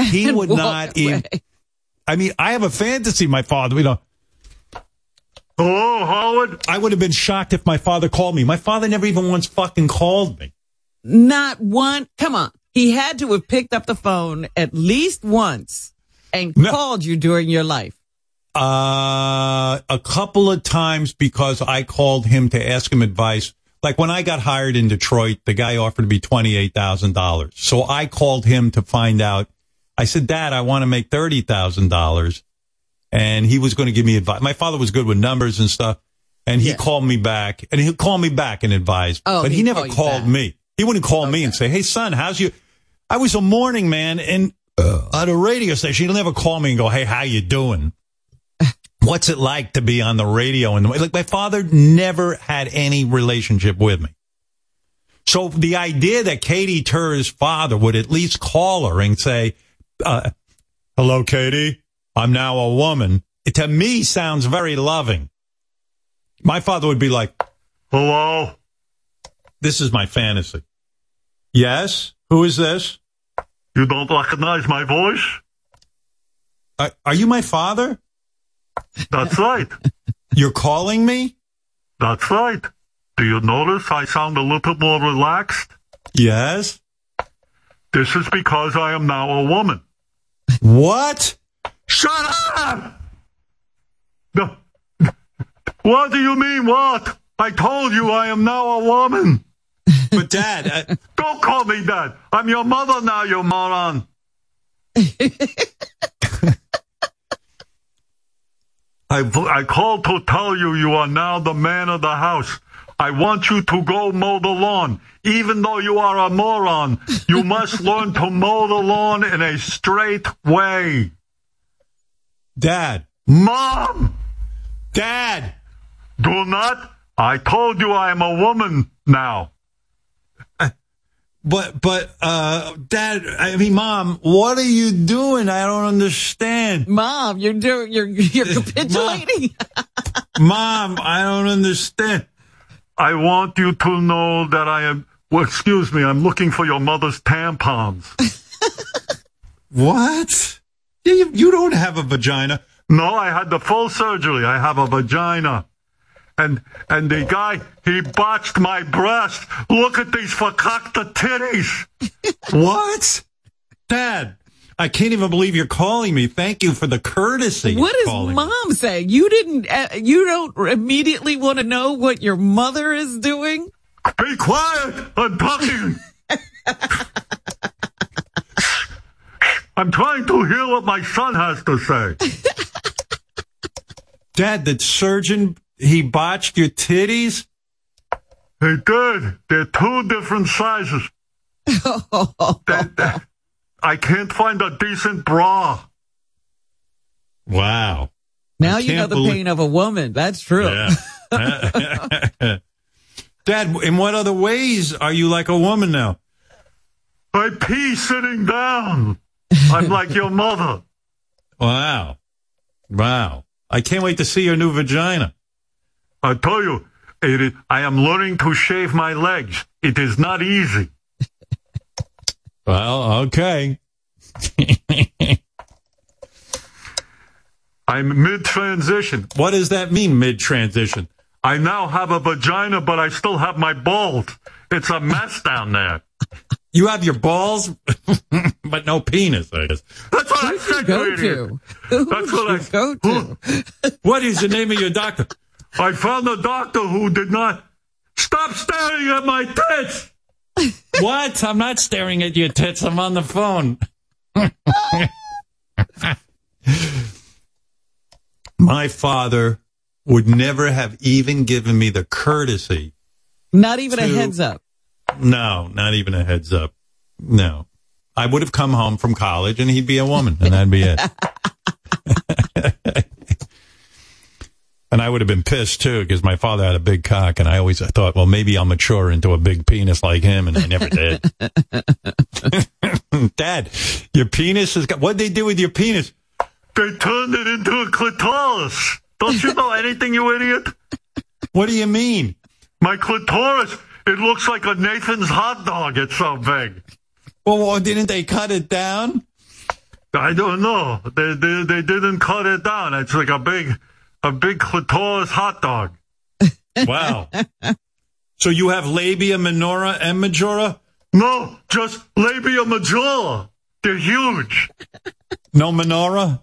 He would not even, I mean, I have a fantasy, my father, you know, Hello, Howard. I would have been shocked if my father called me. My father never even once fucking called me. Not one. Come on. He had to have picked up the phone at least once and called you during your life. Uh, a couple of times because I called him to ask him advice. Like when I got hired in Detroit, the guy offered me $28,000. So I called him to find out. I said, Dad, I want to make $30,000. And he was going to give me advice. My father was good with numbers and stuff. And he called me back and he'll call me back and advise. Oh, but he never call called back. me. He wouldn't call me and say, Hey son, how's you? I was a morning man and at a radio station. He'll never call me and go, Hey, how you doing? What's it like to be on the radio? And like my father never had any relationship with me. So the idea that Katie Tur's father would at least call her and say, uh, hello, Katie, I'm now a woman. It to me sounds very loving. My father would be like, hello. This is my fantasy. Yes. Who is this? You don't recognize my voice? Are, are you my father? That's right. You're calling me? That's right. Do you notice I sound a little more relaxed? Yes. This is because I am now a woman. What? Shut up! No. What do you mean, what? I told you I am now a woman. But, Dad. Don't call me Dad. I'm your mother now, you moron. I, I called to tell you you are now the man of the house. I want you to go mow the lawn. Even though you are a moron, you must learn to mow the lawn in a straight way. Dad. Mom! Dad! Do not. I told you I am a woman now. But, but, uh, dad, I mean, mom, what are you doing? I don't understand. Mom, you're doing, you're, you're capitulating. Mom, I don't understand. I want you to know that I am, well, excuse me, I'm looking for your mother's tampons. what? You, you don't have a vagina. No, I had the full surgery. I have a vagina. And, and the guy, he botched my breast. Look at these fakakta titties. what? Dad, I can't even believe you're calling me. Thank you for the courtesy. What is of is calling me. mom saying? You didn't, uh, you don't immediately want to know what your mother is doing? Be quiet! I'm talking! I'm trying to hear what my son has to say. Dad, the surgeon, he botched your titties? He did. They're two different sizes. That- that- I can't find a decent bra. Wow. Now I you know the believe- pain of a woman. That's true. Yeah. Dad, in what other ways are you like a woman now? I pee sitting down. I'm like your mother. Wow. Wow. I can't wait to see your new vagina. I tell you, it is, I am learning to shave my legs. It is not easy. Well, okay. I'm mid transition. What does that mean, mid transition? I now have a vagina, but I still have my balls. It's a mess down there. You have your balls, but no penis. I guess. That's what I said go to? That's what I go to. What is the name of your doctor? I found a doctor who did not stop staring at my tits. What? I'm not staring at your tits. I'm on the phone. My father would never have even given me the courtesy. Not even a heads up. No, not even a heads up. No. I would have come home from college and he'd be a woman and that'd be it. and I would have been pissed too because my father had a big cock and I always thought, well, maybe I'll mature into a big penis like him and I never did. Dad, your penis has got, what'd they do with your penis? They turned it into a clitoris. Don't you know anything, you idiot? What do you mean? My clitoris, it looks like a Nathan's hot dog. It's so big. Well, well didn't they cut it down? I don't know. They, they they didn't cut it down. It's like a big a big clitoris hot dog. Wow. so you have labia minora and majora? No, just labia majora. They're huge. No minora?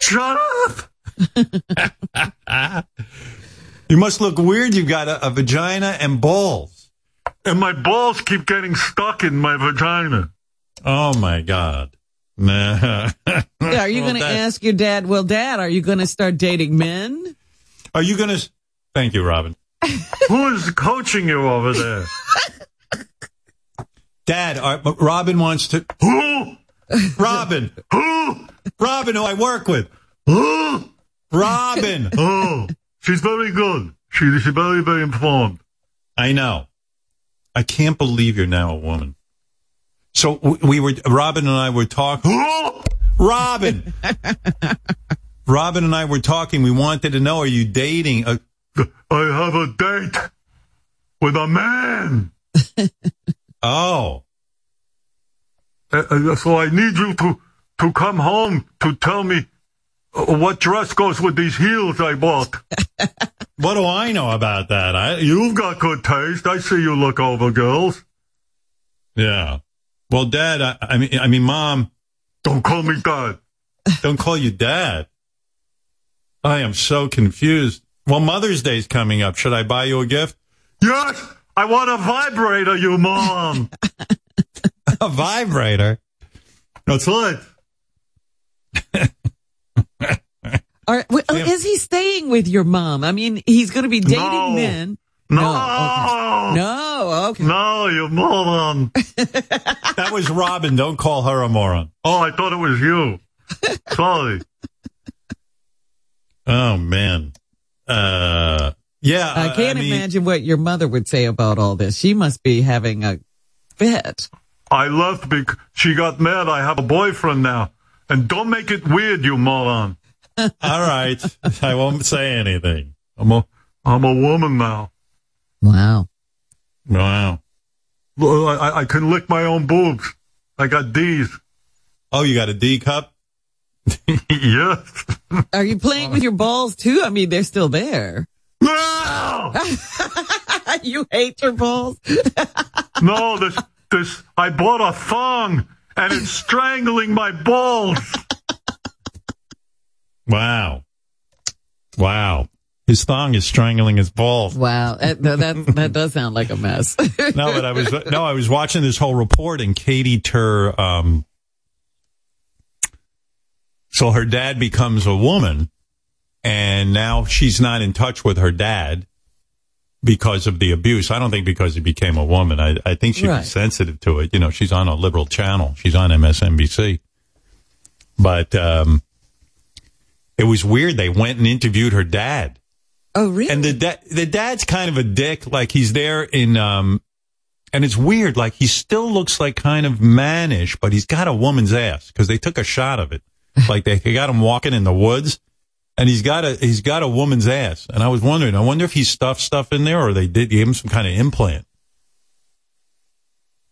Shut up. You must look weird. You've got a, a vagina and balls. And my balls keep getting stuck in my vagina. Oh my God. Nah. Are you Well, going to ask your dad, well, dad, are you going to start dating men? Are you going to? Thank you, Robin. Who is coaching you over there? Dad, uh, are, Robin wants to. Who? Robin. Who? Robin, who I work with. Who? Robin. Oh, she's very good. She, she's very, very informed. I know. I can't believe you're now a woman. So we were, Robin and I were talking. Robin! Robin and I were talking. We wanted to know, are you dating a, I have a date with a man. oh, Uh, uh, so I need you to, to come home to tell me what dress goes with these heels I bought. what do I know about that? I, You've got good taste. I see you look over girls. yeah. Well, dad, I, I mean, I mean, mom, Don't call me dad. don't call you dad. I am so confused. Well, Mother's Day's coming up. Should I buy you a gift? Yes, I want a vibrator, you mom. A vibrator? That's right. Or, well, is he staying with your mom? I mean, he's going to be dating No. men. No. okay. No, okay. No, you moron. That was Robin. Don't call her a moron. Oh, I thought it was you. Sorry. Oh man. Uh, yeah. I can't mean, imagine what your mother would say about all this. She must be having a fit. I left because she got mad. I have a boyfriend now. And don't make it weird, you moron. All right. I won't say anything. I'm a, I'm a woman now. Wow. Wow. Well, I, I can lick my own boobs. I got D's. Oh, you got a D cup? yes. Are you playing with your balls too? I mean, they're still there. No! you hate your balls? No, this, this, I bought a thong and it's strangling my balls. Wow. Wow. His thong is strangling his balls. Wow. That, that, that does sound like a mess. no, but I was no, I was watching this whole report, and Katie Tur. Um, so her dad becomes a woman, and now she's not in touch with her dad because of the abuse. I don't think because he became a woman. I, I think she's Right. sensitive to it. You know, she's on a liberal channel. She's on MSNBC. But um, it was weird. They went and interviewed her dad. Oh, really? And the the dad's kind of a dick. Like he's there in um, and it's weird. Like he still looks like kind of mannish, but he's got a woman's ass because they took a shot of it. Like they, they got him walking in the woods, and he's got a he's got a woman's ass. And I was wondering, I wonder if he stuffed stuff in there or they did give him some kind of implant.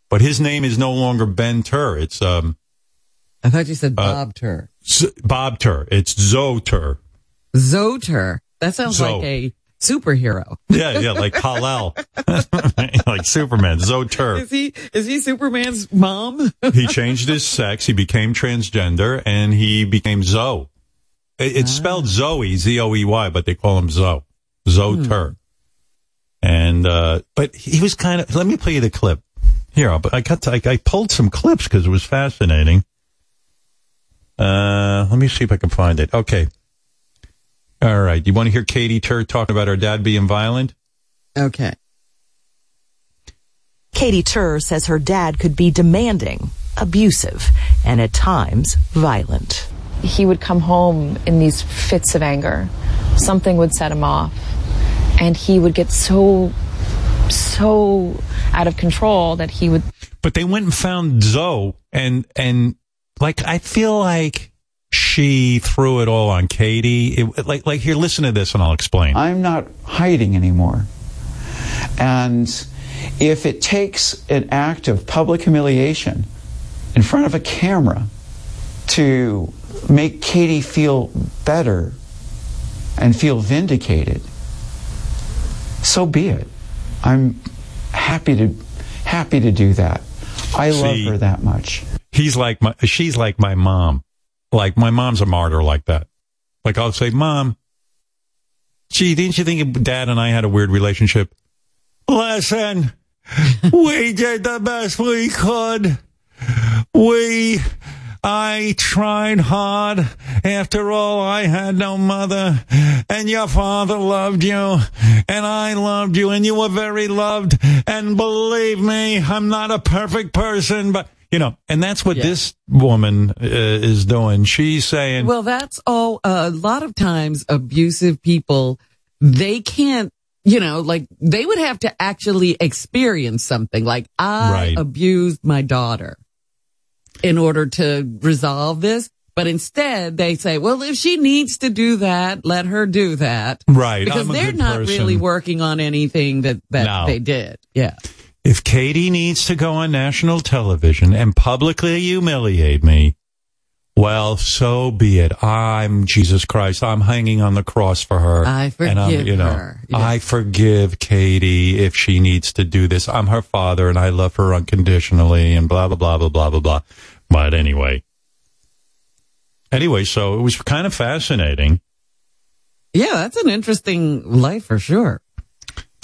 But his name is no longer Ben Tur. It's um I thought you said Uh, Bob Tur. Z- Bob Tur. It's Zoter. Zoter. That sounds Zoe. like a superhero. Yeah, yeah, like Kal-El, like Superman, Zoter. Is he is he Superman's mom? he changed his sex. He became transgender, and he became Zoe. It- It's spelled Zoe, Z O E Y, but they call him Zoe, Zoter. And uh, but he was kind of. Let me play you the clip. Here, I'll- I got. To, I, I pulled some clips because it was fascinating. Uh, let me see if I can find it. Okay. All right. You want to hear Katie Tur talking about her dad being violent? Okay. Katie Tur says her dad could be demanding, abusive, and at times violent. he would come home in these fits of anger. Something would set him off. And he would get so, so out of control that he would. But they went and found Zoey, and and like I feel like she threw it all on Katie. It, like like here, listen to this, and I'll explain. I'm not hiding anymore. And if it takes an act of public humiliation in front of a camera to make Katie feel better and feel vindicated, so be it. I'm happy to happy to do that. I love her that much. He's like my, she's like my mom. Like my mom's a martyr like that. Like I'll say, Mom, gee, didn't you think Dad and I had a weird relationship? Listen, we did the best we could. We, I tried hard. After all, I had no mother, and your father loved you, and I loved you, and you were very loved. And believe me, I'm not a perfect person, but you know, and that's what this woman uh, is doing. She's saying, Well, that's all. a lot of times, abusive people they can't. You know, like they would have to actually experience something. Like I Right. abused my daughter in order to resolve this. But instead, they say, well, if she needs to do that, let her do that. Right, Because I'm a they're good not person. really working on anything that, that No. they did. Yeah. If Katie needs to go on national television and publicly humiliate me, well, so be it. I'm Jesus Christ. I'm hanging on the cross for her. I and forgive you know, her. I forgive Katie if she needs to do this. I'm her father and I love her unconditionally and blah, blah, blah, blah, blah, blah, blah. But anyway. Anyway, so it was kind of fascinating. Yeah, that's an interesting life for sure.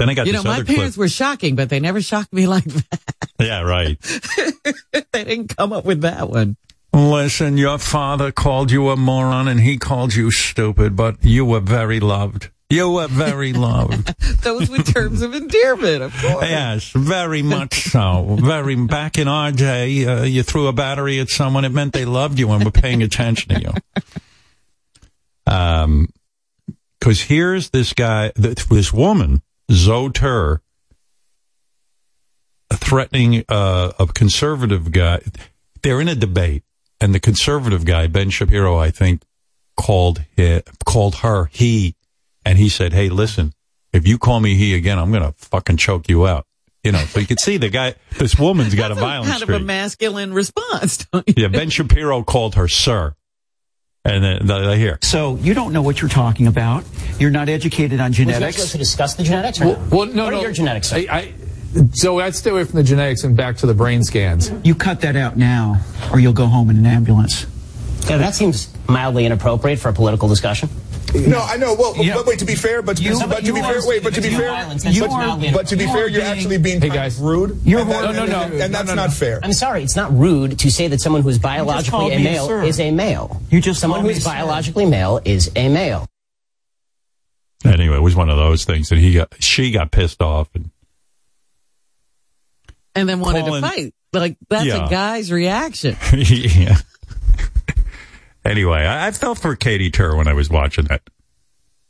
Then I got you this know, my other parents clip. were shocking, but they never shocked me like that. Yeah, right. they didn't come up with that one. Listen, your father called you a moron and he called you stupid, but you were very loved. You were very loved. Those were terms of endearment, of course. yes, very much so. Very back in our day, uh, you threw a battery at someone, it meant they loved you and were paying attention to you. Um, cause here's this guy, this woman, Zoey Tur, threatening uh, a conservative guy. They're in a debate, and the conservative guy, Ben Shapiro, I think, called called her he, and he said, "Hey, listen, if you call me he again, I'm gonna fucking choke you out." You know, so you can see the guy. This woman's got a violent kind of a masculine response. Don't you? yeah, Ben Shapiro called her sir, and then they hear. So you don't know what you're talking about. You're not educated on Was you guys genetics. supposed to discuss the genetics or Well- not? well, no, what no. are your genetics? I- I, So I'd stay away from the genetics and back to the brain scans. You cut that out now, or you'll go home in an ambulance. yeah, that seems mildly inappropriate for a political discussion. No, I know. Well, but wait. To be fair, but to, You- but to you be fair, wait. But to be fair, violence, that's but, but to be fair, you're actually being kind of rude. You're and that- no, no, no, and, and that's not fair. I'm sorry, it's not rude to say that someone who is biologically a me a male is a male. You just someone who's who me is a sir. biologically male is a male. Anyway, it was one of those things that he got. She got pissed off, and And then wanted Calling- to fight. Like, that's Yeah. a guy's reaction. yeah. Anyway, I, I felt for Katie Tur when I was watching that.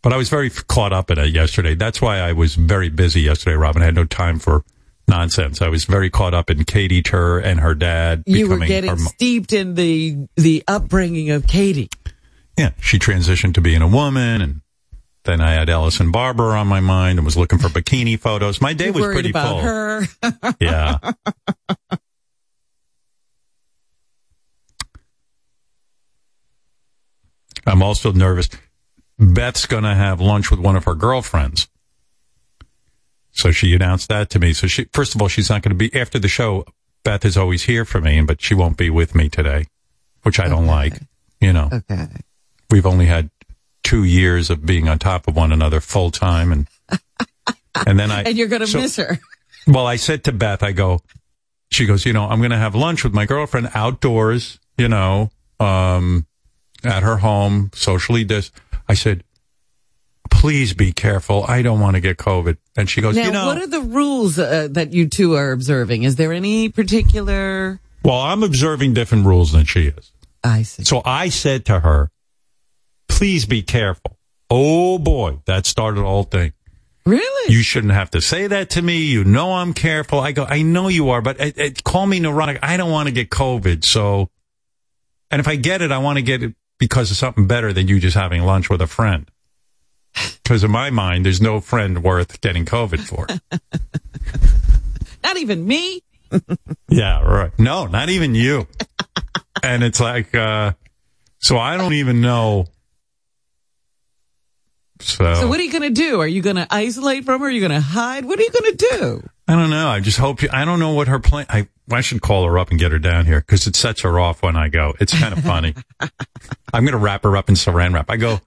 But I was very caught up in it yesterday. That's why I was very busy yesterday, Robin. I had no time for nonsense. I was very caught up in Katie Tur and her dad You were getting mo- steeped in the, the upbringing of Katie. yeah, she transitioned to being a woman and then I had Ellison Barber on my mind and was looking for bikini photos. My day You're was pretty about full. her. Yeah. I'm also nervous. Beth's going to have lunch with one of her girlfriends So she announced that to me. So she, first of all, she's not going to be after the show. Beth is always here for me, but she won't be with me today, which I don't like. You know, Okay. we've only had two years of being on top of one another full time, and and then I and you're going to so- miss her. Well, I said to Beth, I go, she goes, you know, I'm going to have lunch with my girlfriend outdoors, you know, um, at her home, socially dis. I said, please be careful. I don't want to get COVID. And she goes, now, you know, what are the rules uh, that you two are observing? Is there any particular? well, I'm observing different rules than she is. I see. So I said to her, please be careful. Oh boy, that started the whole thing. Really? You shouldn't have to say that to me. You know I'm careful. I go, I know you are, but it, it, call me neurotic. I don't want to get COVID. So, and if I get it, I want to get it because of something better than you just having lunch with a friend. Because in my mind, there's no friend worth getting COVID for. Not even me. yeah, right. No, not even you. and it's like, uh, so I don't even know. So, So what are you going to do? Are you going to isolate from her? Are you going to hide? What are you going to do? I don't know. I just hope you, I don't know what her plan. I, I should call her up and get her down here because it sets her off when I go. It's kind of funny. I'm going to wrap her up in saran wrap. I go,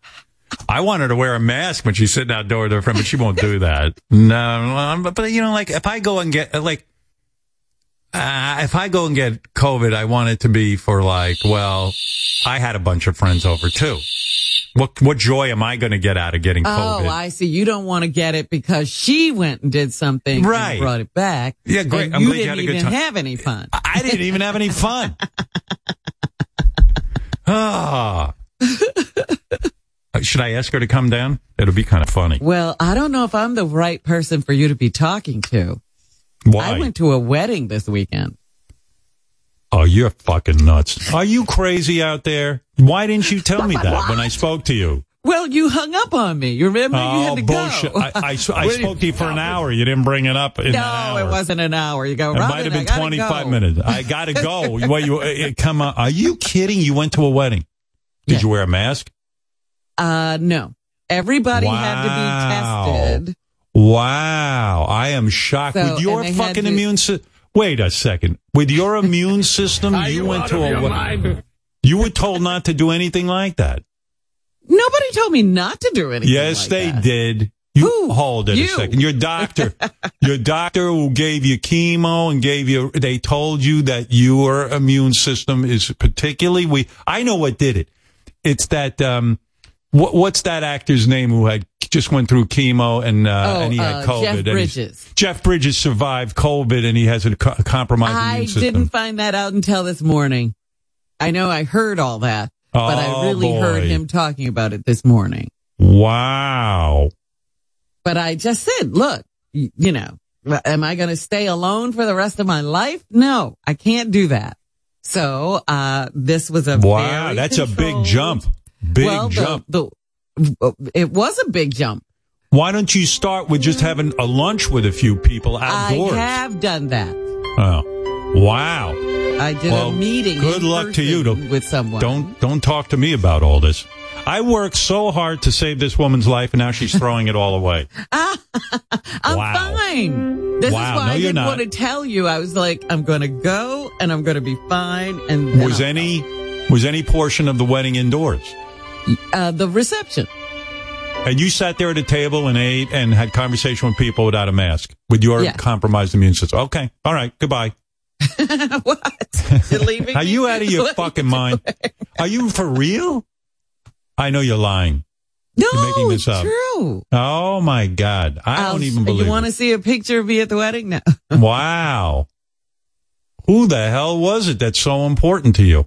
I want her to wear a mask when she's sitting outdoors with her friend, but she won't do that. No, but you know, like if I go and get, like, uh, if I go and get COVID, I want it to be for like, well, I had a bunch of friends over too. What, what joy am I going to get out of getting COVID? Oh, I see. You don't want to get it because she went and did something Right. and brought it back. Yeah, great. I'm you glad didn't had a good even time. have any fun. I didn't even have any fun. Ah. Should I ask her to come down? It'll be kind of funny. Well, I don't know if I'm the right person for you to be talking to. Why? I went to a wedding this weekend. Oh, you're fucking nuts. Are you crazy out there? Why didn't you tell me that when I spoke to you? Well, you hung up on me. You remember? you oh, had to bullshit. go. I, I, I spoke to you for an hour. You didn't bring it up in no, an hour. it wasn't an hour. You go, It might have been 25 minutes. I gotta go. What you, uh, come on. Are you kidding? You went to a wedding. Did you wear a mask? Uh, no. Everybody had to be tested. Wow. I am shocked. So, With your and they had fucking to- immune system. Wait a second. With your immune system, you you went to a your mind? You were told not to do anything like that. Nobody told me not to do anything. Yes, like they that. did. You hold it You. a second. Your doctor, your doctor who gave you chemo and gave you, they told you that your immune system is particularly weak. I know what did it. It's that, um, what, what's that actor's name who had just went through chemo and, uh, Oh, and he had uh, COVID? Jeff Bridges. Jeff Bridges survived COVID and he has a co- compromised I immune system. didn't find that out until this morning. I know I heard all that, but I Oh, really heard him talking about it this morning. Wow. But I just said, look, you know, am I going to stay alone for the rest of my life? No, I can't do that. So, uh, this was a Wow. That's a big jump. Big well, jump. The, it was a big jump. Why don't you start with just having a lunch with a few people outdoors? I have done that. Oh, wow! I did Well, a meeting. Good luck to you. To, with someone. Don't don't talk to me about all this. I worked so hard to save this woman's life, and now she's throwing it all away. I'm Wow. fine. This Wow. is why No, I didn't not. want to tell you. I was like, I'm going to go and I'm going to be fine. And Was I'll- any was any portion of the wedding indoors? Uh, the reception? And you sat there at a table and ate and had conversation with people without a mask with your Yeah. compromised immune system. Okay, all right, goodbye. what? You're leaving? Are you out of your What? fucking mind? Are you for real? I know you're lying. No, You're making this it's up. true. Oh my god, I I'll- don't even believe You want to see a picture of me at the wedding? No. Wow. Who the hell was it that's so important to you?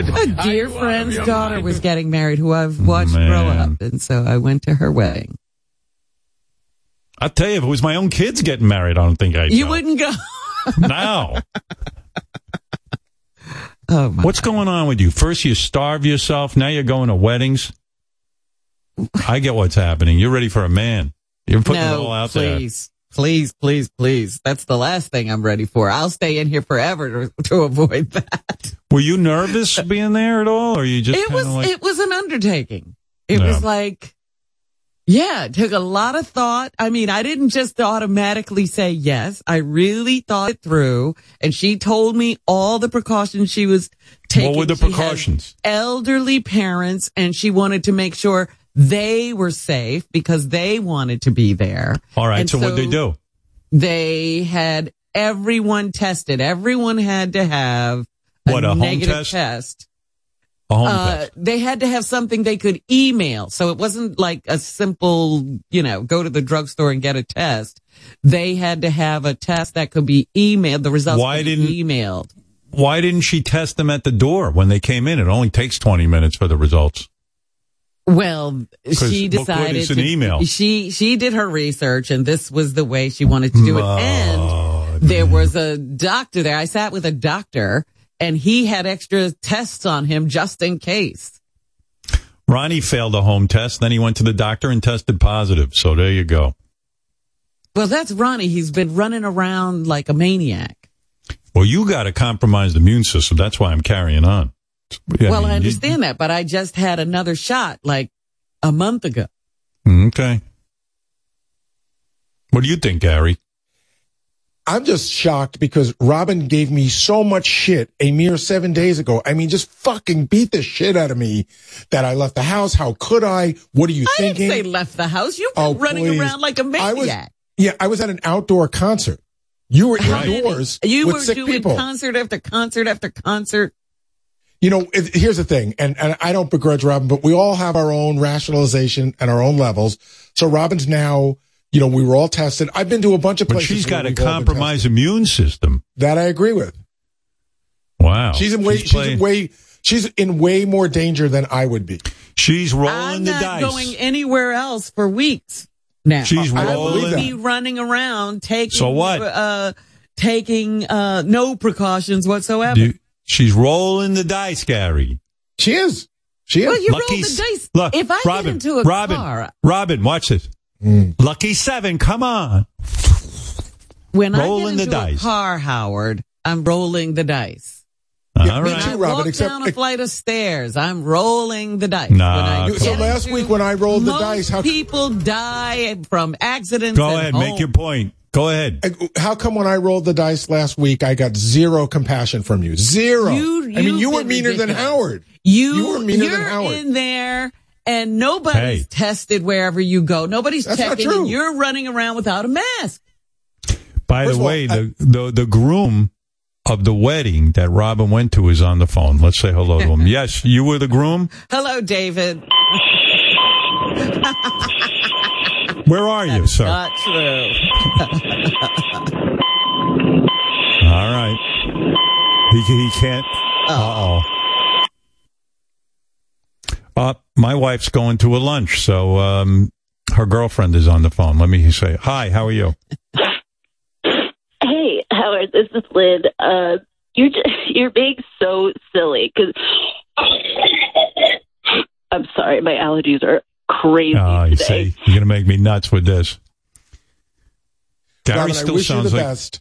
A dear friend's daughter was getting married who I've watched grow up. And so I went to her wedding. I'll tell you, if it was my own kids getting married, I don't think I'd You go. wouldn't go. No. Oh my. What's going on with you? First you starve yourself, now you're going to weddings. I get what's happening. You're ready for a man. You're putting it all no, out there. please. Please, please, please. That's the last thing I'm ready for. I'll stay in here forever to, to avoid that. Were you nervous being there at all, or you just it was like? it was an undertaking. It Yeah. was like Yeah, it took a lot of thought. I mean, I didn't just automatically say yes. I really thought it through and she told me all the precautions she was taking. What were the She precautions? elderly parents and she wanted to make sure they were safe because they wanted to be there. All right. And So, what they do? They had everyone tested. Everyone had to have What, a negative test? test. A home Uh, test. they had to have something they could email. So it wasn't like a simple, you know, go to the drugstore and get a test. They had to have a test that could be emailed. The results Why could didn't- emailed. Why didn't she test them at the door when they came in? It only takes 20 minutes for the results. Well, she decided an email? She she did her research, and this was the way she wanted to do it. Oh, And there was a doctor there. I sat with a doctor, and he had extra tests on him just in case. Ronnie failed a home test. Then he went to the doctor and tested positive. So there you go. Well, that's Ronnie. He's been running around like a maniac. Well, you got a compromised immune system. That's why I'm carrying on. Yeah, well, mean, I you- understand that, but I just had another shot like a month ago. Mm, okay. What do you think, Gary? I'm just shocked because Robin gave me so much shit a mere seven days ago. I mean, just fucking beat the shit out of me that I left the house. How could I? What are you I thinking? didn't say left the house. You were Oh, running please. around like a I was, maniac. yeah, I was at an outdoor concert. You were Right. indoors You with were sick doing people. concert after concert after concert. You know, it, here's the thing, and, and I don't begrudge Robin, but we all have our own rationalization and our own levels. So Robin's now, you know, we were all tested. I've been to a bunch of But places. she's got a we've all been compromised immune system. That I agree with. Wow. She's in way, she's, playing- in way, she's in way more danger than I would be. She's rolling I'm the not dice. going anywhere else for weeks now. She's rolling. I will be running around taking. So what? Uh, taking uh, no precautions whatsoever. You- she's rolling the dice, Gary. She is. She is. Well, you Lucky roll the dice. Look, if I Robin, get into a Robin, car, Robin, watch this. Mm. Lucky seven, come on. when rolling I the get into dice. a car, Howard, I'm rolling the dice. All me right. too, I Robin, walk except- down a flight of stairs. I'm rolling the dice. Nah, When I So last week when I rolled the dice, how, people die from accidents. Go ahead, home. make your point. Go ahead. how come when I rolled the dice last week, I got zero compassion from you? Zero. You- I mean, you've were been meaner than. Howard. You, You were meaner you're than Howard. in there and nobody's Hey. tested wherever you go. Nobody's That's not checking true. and you're running around without a mask. By First the of all, way, I- the, the the groom of the wedding that Robin went to is on the phone. Let's say hello to him. yes, you were the groom. Hello, David. Where are you, sir? Not true. All right. He he can't. Uh oh. Uh, my wife's going to a lunch, so um, her girlfriend is on the phone. Let me say hi. How are you? Hey, Howard, this is Lynn. Uh, you're just, you're being so silly because I'm sorry, my allergies are crazy Oh, you today. see, you're gonna make me nuts with this. Gary Robin, I still wish you sounds the like best.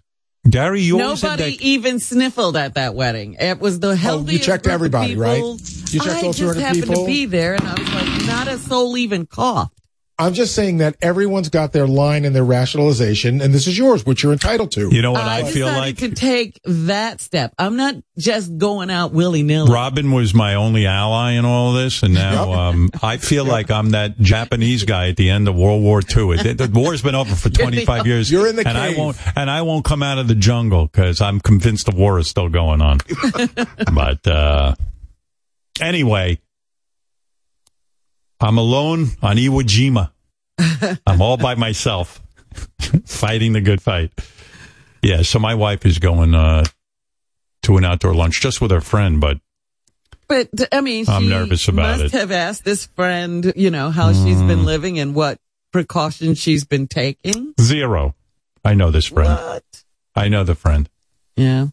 Gary. You always Nobody that. even sniffled at that wedding. It was the Oh, healthiest. you checked group of everybody, people. right? You checked I all just happened people? to be there, and I was like, not a soul even coughed. I'm just saying that everyone's got their line and their rationalization, and this is yours, which you're entitled to. You know what I, I, feel like? to take that step. I'm not just going out willy nilly. Robin was my only ally in all of this, and now um, I feel like I'm that Japanese guy at the end of World War II. It, the war's been over for 25 years. You're in the and I won't and I won't come out of the jungle because I'm convinced the war is still going on. but uh, anyway, I'm alone on Iwo Jima. I'm all by myself, fighting the good fight. Yeah, so my wife is going uh, to an outdoor lunch just with her friend, but But I mean, I'm she nervous about must it. have asked this friend, you know, how she's been living and what precautions she's been taking. Zero. I know this friend. What? I know the friend. Yeah.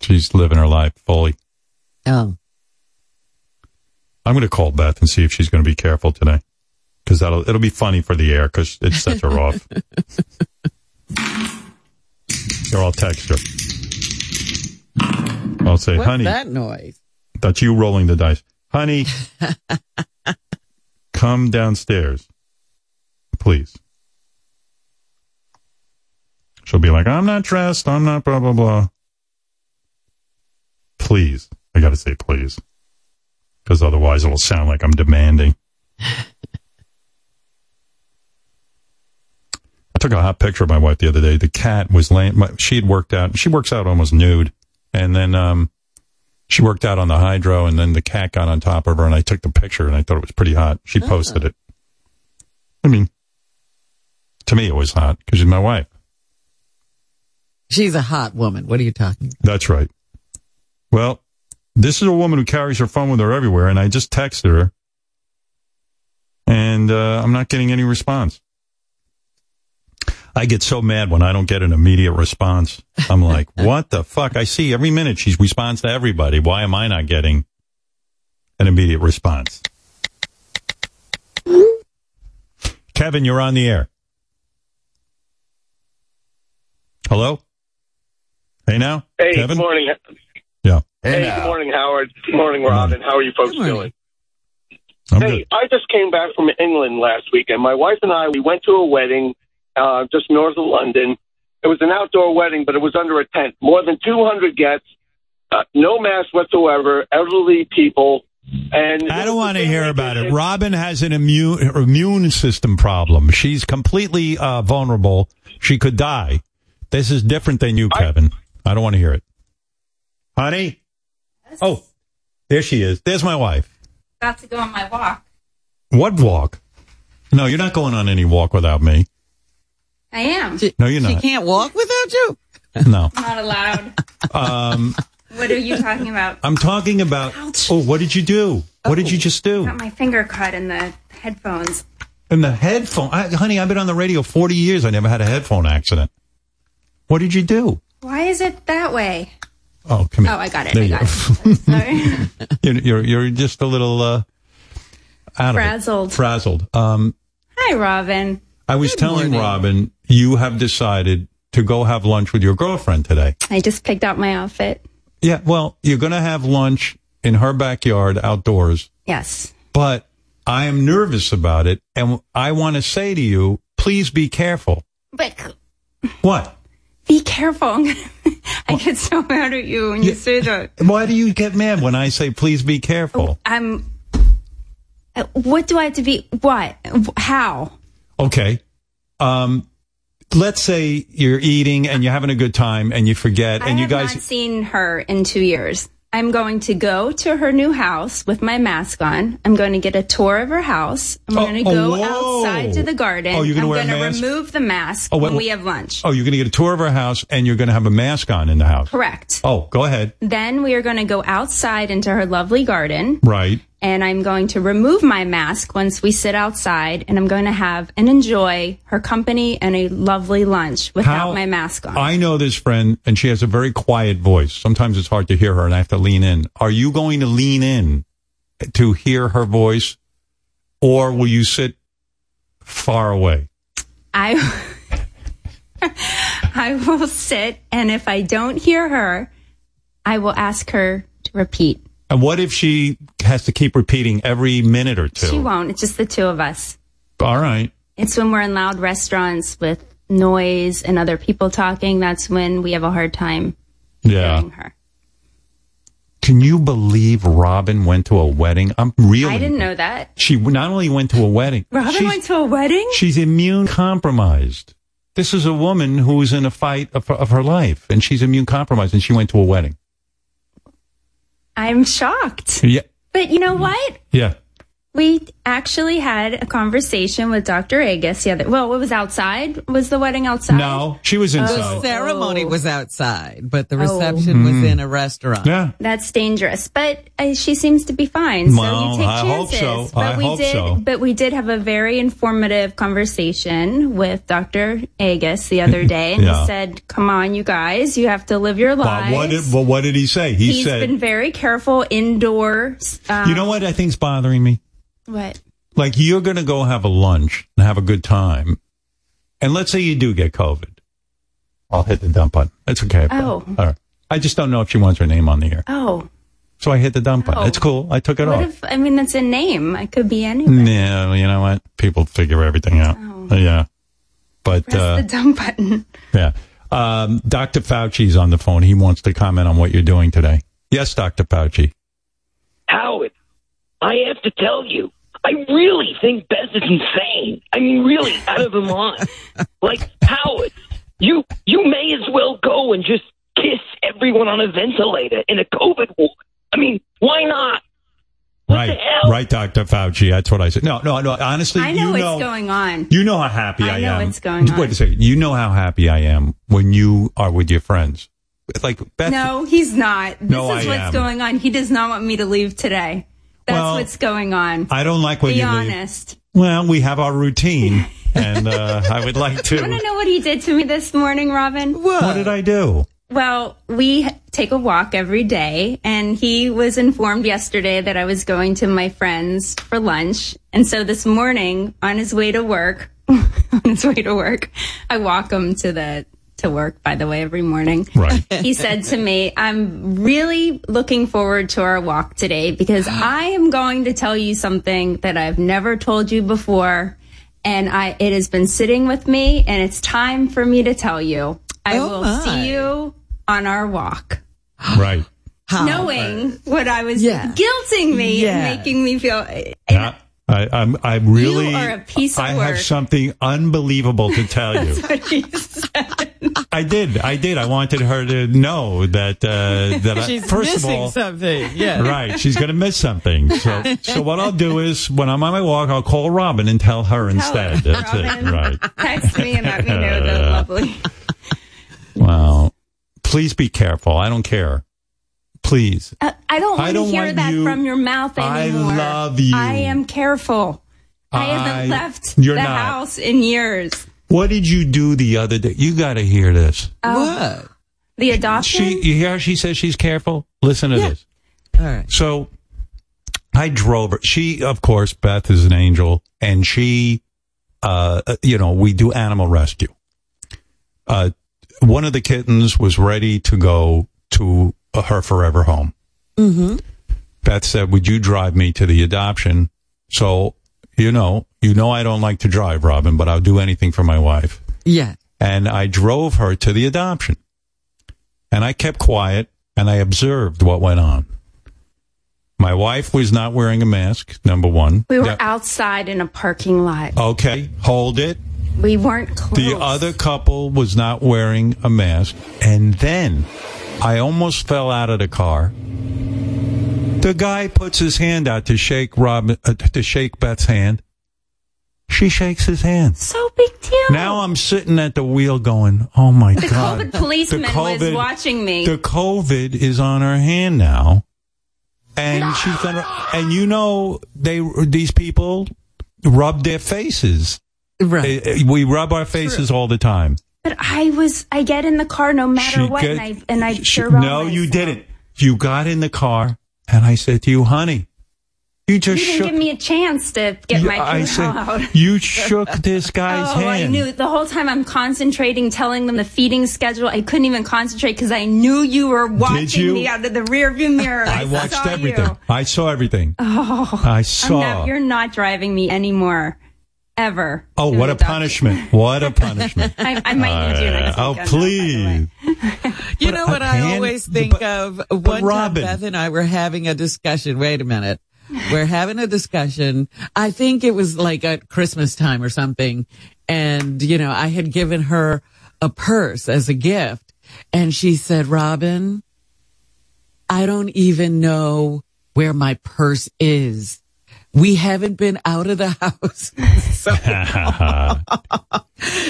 She's living her life fully. Oh. I'm going to call Beth and see if she's going to be careful today. Cause that'll, it'll be funny for the air cause it sets her off. Or I'll text her. I'll say, What's honey, that noise? that's you rolling the dice. Honey, come downstairs. please. She'll be like, I'm not dressed. I'm not blah, blah, blah. Please. I got to say please. Because otherwise it'll sound like I'm demanding. I took a hot picture of my wife the other day. The cat was laying, my, she had worked out, she works out almost nude. And then, um, she worked out on the Hydrow and then the cat got on top of her and I took the picture and I thought it was pretty hot. She posted it. I mean, to me it was hot because she's my wife. She's a hot woman. What are you talking about? That's right. Well, this is a woman who carries her phone with her everywhere, and I just texted her, and uh, I'm not getting any response. I get so mad when I don't get an immediate response. I'm like, what the fuck? I see every minute she responds to everybody. Why am I not getting an immediate response? Kevin, you're on the air. Hello? Hey now? Hey, Kevin? good morning. Yeah. Hey, good morning, Howard. Good morning, Robin. How are you folks doing? I'm hey, I just came back from England last weekend. My wife and I, we went to a wedding uh, just north of London. It was an outdoor wedding, but it was under a tent. More than 200 guests, uh, no mask whatsoever, elderly people. And I don't want to hear about it. Robin has an immune immune system problem. She's completely uh, vulnerable. She could die. This is different than you, Kevin. I don't want to hear it. Honey? Oh, there she is. There's my wife. About to go on my walk. What walk? No, you're not going on any walk without me. I am. No, you're not. She can't walk without you. No. Not allowed. Um, what are you talking about? I'm talking about. Oh, what did you do? What did you just do? Got my finger caught in the headphones. In the headphone, I, honey. I've been on the radio 40 years. I never had a headphone accident. What did you do? Why is it that way? Oh, come here. Oh, I got it. There I you got go. it. Sorry. you're, you're you're just a little uh, out of it. Frazzled. Frazzled. Um, Hi, Robin. I was telling Robin you have decided to go have lunch with your girlfriend today. I just picked out my outfit. Yeah, well, you're going to have lunch in her backyard outdoors, Yes. but I am nervous about it, and I want to say to you, please be careful. But What? Be careful. I'm get so mad at you when you say that. Why do you get mad when I say please be careful? I'm. uh, What do I have to be? What? How? Okay. Um, let's say you're eating and you're having a good time and you forget I and you have guys not seen her in two years. I'm going to go to her new house with my mask on. I'm going to get a tour of her house. I'm Oh, going to oh, go whoa. outside to the garden. Oh, you're I'm a going to remove the mask Oh, wait, when we have lunch. Oh, you're going to get a tour of her house and you're going to have a mask on in the house. Correct. Oh, go ahead. Then we are going to go outside into her lovely garden. Right. And I'm going to remove my mask once we sit outside and I'm going to have and enjoy her company and a lovely lunch without How- my mask on. I know this friend and she has a very quiet voice. Sometimes it's hard to hear her and I have to lean in. Are you going to lean in to hear her voice or will you sit far away? I I will sit and if I don't hear her, I will ask her to repeat. And what if she has to keep repeating every minute or two? She won't. It's just the two of us. All right. It's when we're in loud restaurants with noise and other people talking. That's when we have a hard time. Yeah. Her. Can you believe Robin went to a wedding? I'm really. I didn't know that. She not only went to a wedding, Robin went to a wedding? she's immune compromised. This is a woman who's in a fight of, of her life, and she's immune compromised, and she went to a wedding. I'm shocked. Yeah, But you know what? yeah. We actually had a conversation with Dr. Agus the other. Well, it was outside. Was the wedding outside? No, she was inside. The inside. ceremony was outside, but the Oh. reception was Mm. in a restaurant. Yeah. That's dangerous, but uh, she seems to be fine. So Well, you take I hope chances. so. But I we hope did, so. but we did have a very informative conversation with Dr. Agus the other day, and Yeah. he said, "Come on, you guys, you have to live your Well, lives." what did well, what did he say? He He's said, been very careful indoors. Um, "You know what I think's bothering me? What? Like you're going to go have a lunch and have a good time, and let's say you do get COVID. I'll hit the dump button. It's okay. Oh. All right. I just don't know if she wants her name on the air, Oh, so I hit the dump button. Oh. It's cool. I took it what off. if? I mean, that's a name. It could be anything. No, you know what? People figure everything out. Oh. Yeah. But Press uh, the dumb button. yeah. Um, Dr. Fauci's on the phone. He wants to comment on what you're doing today. Yes, Dr. Fauci. Howard, I have to tell you, I really think Beth is insane. I mean, really out of her mind. Like Howard, you you may as well go and just kiss everyone on a ventilator in a COVID ward. I mean, why not? What right. Right, Dr. Fauci. That's what I said. No, no, no. Honestly, I know you what's know, going on. you know how happy I, I know am. what's going on. Wait a second. You know how happy I am when you are with your friends. Like Beth. no, he's not. This No, is I what's am. going on. He does not want me to leave today. That's Well, what's going on. I don't like when Be you leave. honest. Well, we have our routine, and uh, I would like to. You want to know what he did to me this morning, Robin? What did I do? Well, we take a walk every day, and he was informed yesterday that I was going to my friends for lunch. And so this morning, on his way to work, on his way to work, I walk him to the to work. By the way, every morning, right? he said to me, "I'm really looking forward to our walk today because I am going to tell you something that I've never told you before." And I, it has been sitting with me, and it's time for me to tell you. I Oh will my. see you on our walk. Right. Knowing what I was Yeah. guilting me Yeah. and making me feel. Yeah. I, I'm. I really. are a piece of I work. have something unbelievable to tell you. That's what he said. I did. I did. I wanted her to know that. Uh, that I, She's first missing of all, something. Yeah. Right. She's going to miss something. So, so what I'll do is when I'm on my walk, I'll call Robin and tell her instead. her, That's Robin. it. Right. Text me and let me know the lovely. Wow. Please be careful. I don't care. Please. Uh, I don't I want don't to hear want that you- from your mouth anymore. I love you. I am careful. I, I- haven't left You're the not. house in years. What did you do the other day? You got to hear this. what? The adoption? She, you hear how she says she's careful? Listen to this. All right. So I drove her. She, of course, Beth is an angel, and she, uh, uh, you know, we do animal rescue. Uh, one of the kittens was ready to go to her forever home. Mm-hmm. Beth said, "Would you drive me to the adoption?" So, you know, you know, I don't like to drive, Robin, but I'll do anything for my wife. Yeah. And I drove her to the adoption. And I kept quiet and I observed what went on. My wife was not wearing a mask, number one. We were Yeah. outside in a parking lot. Okay, hold it. We weren't close. The other couple was not wearing a mask. And then I almost fell out of the car. The guy puts his hand out to shake Rob, uh, to shake Beth's hand. She shakes his hand. So big deal. Now I'm sitting at the wheel going, oh my the God. COVID policeman The COVID policeman was watching me. The COVID is on her hand now. And she's gonna, and you know, they, these people rub their faces. Right. We rub our faces all the time. But I was, I get in the car no matter She what, get- and I and I She- sure no, you myself. didn't. You got in the car and I said to you, honey, you You just didn't shook. give me a chance to get you- my I said, out. you shook this guy's oh, hand. I knew the whole time I'm concentrating, telling them the feeding schedule. I couldn't even concentrate because I knew you were watching you? me out of the rearview mirror. I watched everything. You. I saw everything. Oh, I saw. not- you're not driving me anymore, ever. Oh, what a adoption. punishment! What a punishment! I, I might need oh, you next oh, weekend. please! You know what I pan- always think of? One time Beth and I were having a discussion. Wait a minute. We're having a discussion. I think it was like at Christmas time or something. And, you know, I had given her a purse as a gift. And she said, Robin, I don't even know where my purse is. We haven't been out of the house so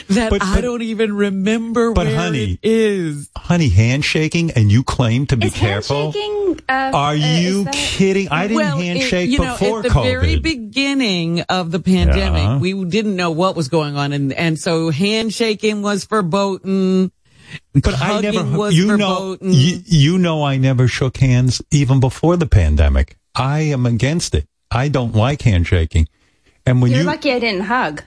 that But- I but- don't even remember But where honey, it is. honey, handshaking, and you claim to be Is careful. handshaking? Uh, Are uh, you is that- kidding? I didn't well, handshake it, you know, before at the COVID. very beginning of the pandemic, Yeah. we didn't know what was going on, and and so handshaking was verboten. but I never, was you know, you, you know, I never shook hands even before the pandemic. I am against it. I don't like handshaking. And when You're you, lucky I didn't hug.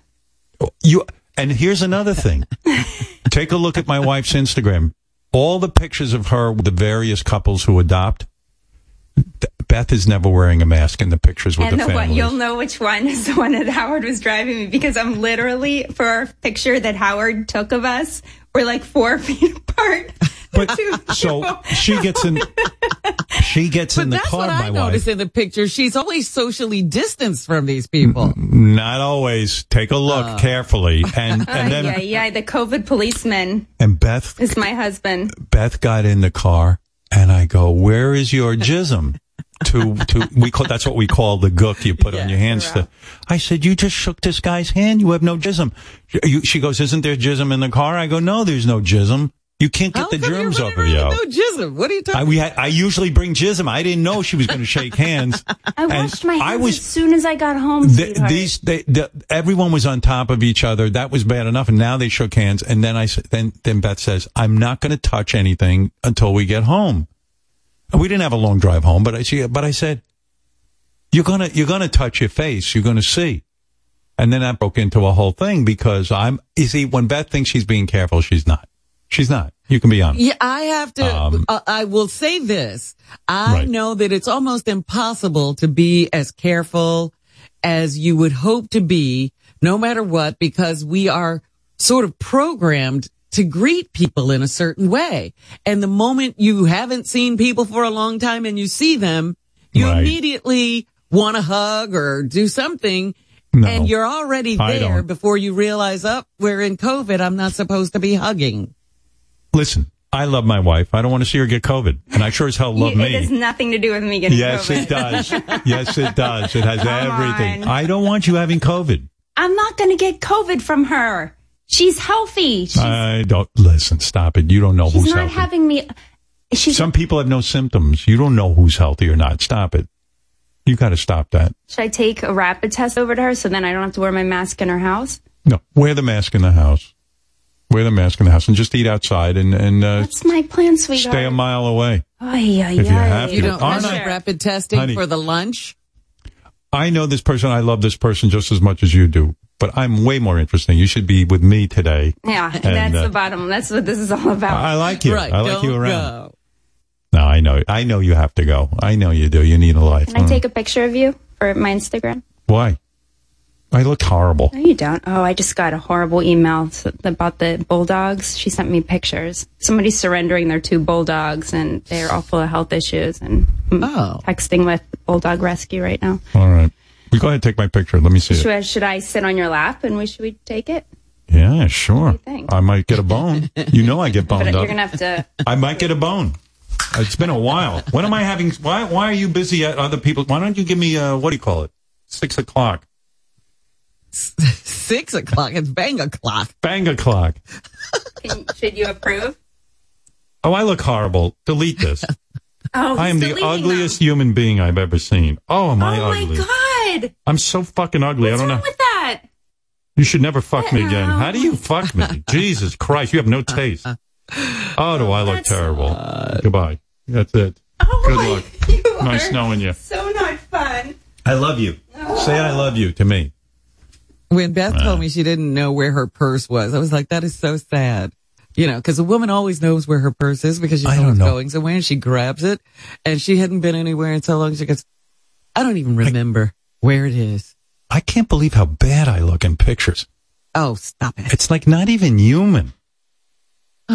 you, and here's another thing. Take a look at my wife's Instagram. All the pictures of her with the various couples who adopt, Beth is never wearing a mask in the pictures with and the the one, you'll know which one is the one that Howard was driving me because I'm literally for our picture that Howard took of us, we're like four feet apart. so she gets in. She gets But in the that's car. what my I wife. noticed in the picture. She's always socially distanced from these people. Not always. Take a look carefully, and and Uh, then yeah, yeah. The COVID policeman and Beth is my husband. Beth got in the car, and I go, "Where is your jism?" to to we call that's what we call the gook you put on your hands. To I said, "You just shook this guy's hand. You have no jism." You, she goes, "Isn't there jism in the car?" I go, "No, there's no jism. You can't get the germs off of you." No jism. What are you talking I, we had, I usually bring jism. I didn't know she was going to shake hands. I washed my hands I was as soon as I got home. Th- these they, the, everyone was on top of each other. That was bad enough, and now they shook hands. And then I then then Beth says, "I'm not going to touch anything until we get home." And we didn't have a long drive home, but I see. But I said, "You're gonna you're gonna touch your face. You're gonna see." And then that broke into a whole thing because I'm. You see, when Beth thinks she's being careful, she's not. She's not. You can be honest. Yeah, I have to. Um, uh, I will say this. I Right. know that it's almost impossible to be as careful as you would hope to be, no matter what, because we are sort of programmed to greet people in a certain way. And the moment you haven't seen people for a long time and you see them, you Right. immediately want to hug or do something. No, and you're already there before you realize, up, we're in COVID. I'm not supposed to be hugging. Listen, I love my wife. I don't want to see her get COVID, and I sure as hell love You- me. It has nothing to do with me getting Yes, COVID. it does. Yes, it does. It has Come everything. on. I don't want you having COVID. I'm not going to get COVID from her. She's healthy. She's, I don't listen. Stop it. You don't know she's who's not healthy. having me. She's. Some people have no symptoms. You don't know who's healthy or not. Stop it. You got to stop that. should I take a rapid test over to her so then I don't have to wear my mask in her house? No, wear the mask in the house. Wear the mask in the house and just eat outside and and uh, That's my plan, sweetheart. stay a mile away. Ay, ay, If you have to. You don't Aren't have I- rapid testing Honey. for the lunch? I know this person. I love this person just as much as you do. But I'm way more interesting. You should be with me today. Yeah, And, that's uh, the bottom. That's what this is all about. I like you. Right, I like you don't around. go. No, I know. I know you have to go. I know you do. You need a life. Can I take a picture of you for my Instagram? Why? I look horrible. No, you don't. Oh, I just got a horrible email about the bulldogs. She sent me pictures. Somebody's surrendering their two bulldogs, and they're all full of health issues. And I'm Oh. texting with Bulldog Rescue right now. All right. We go ahead and take my picture. Let me see. Should I, should I sit on your lap and we should we take it? Yeah, sure. think? I might get a bone. You know I get But boned you're up. gonna have to. I might get a bone. It's been a while. When am I having? Why? Why are you busy at other people? Why don't you give me? Uh, what do you call it? Six o'clock. Six o'clock. It's bang o'clock. Bang o'clock. Can, should you approve? Oh, I look horrible. Delete this. Oh, I am the deleting ugliest human being I've ever seen. Oh, am I them. Oh ugly? my god! I'm so fucking ugly. What's I don't wrong know. with that? You should never fuck me again. How do you fuck me? Jesus Christ, you have no taste. Oh, do I look terrible? Goodbye. That's it. Oh Good luck. Nice knowing you. So not fun. I love you. Say I love you to me. When Beth told me she didn't know where her purse was, I was like, that is so sad. You know, because a woman always knows where her purse is because she's I always going somewhere and she grabs it. And she hadn't been anywhere in so long. She goes, I don't even remember where it is. I can't believe how bad I look in pictures. Oh, stop it. It's like not even human.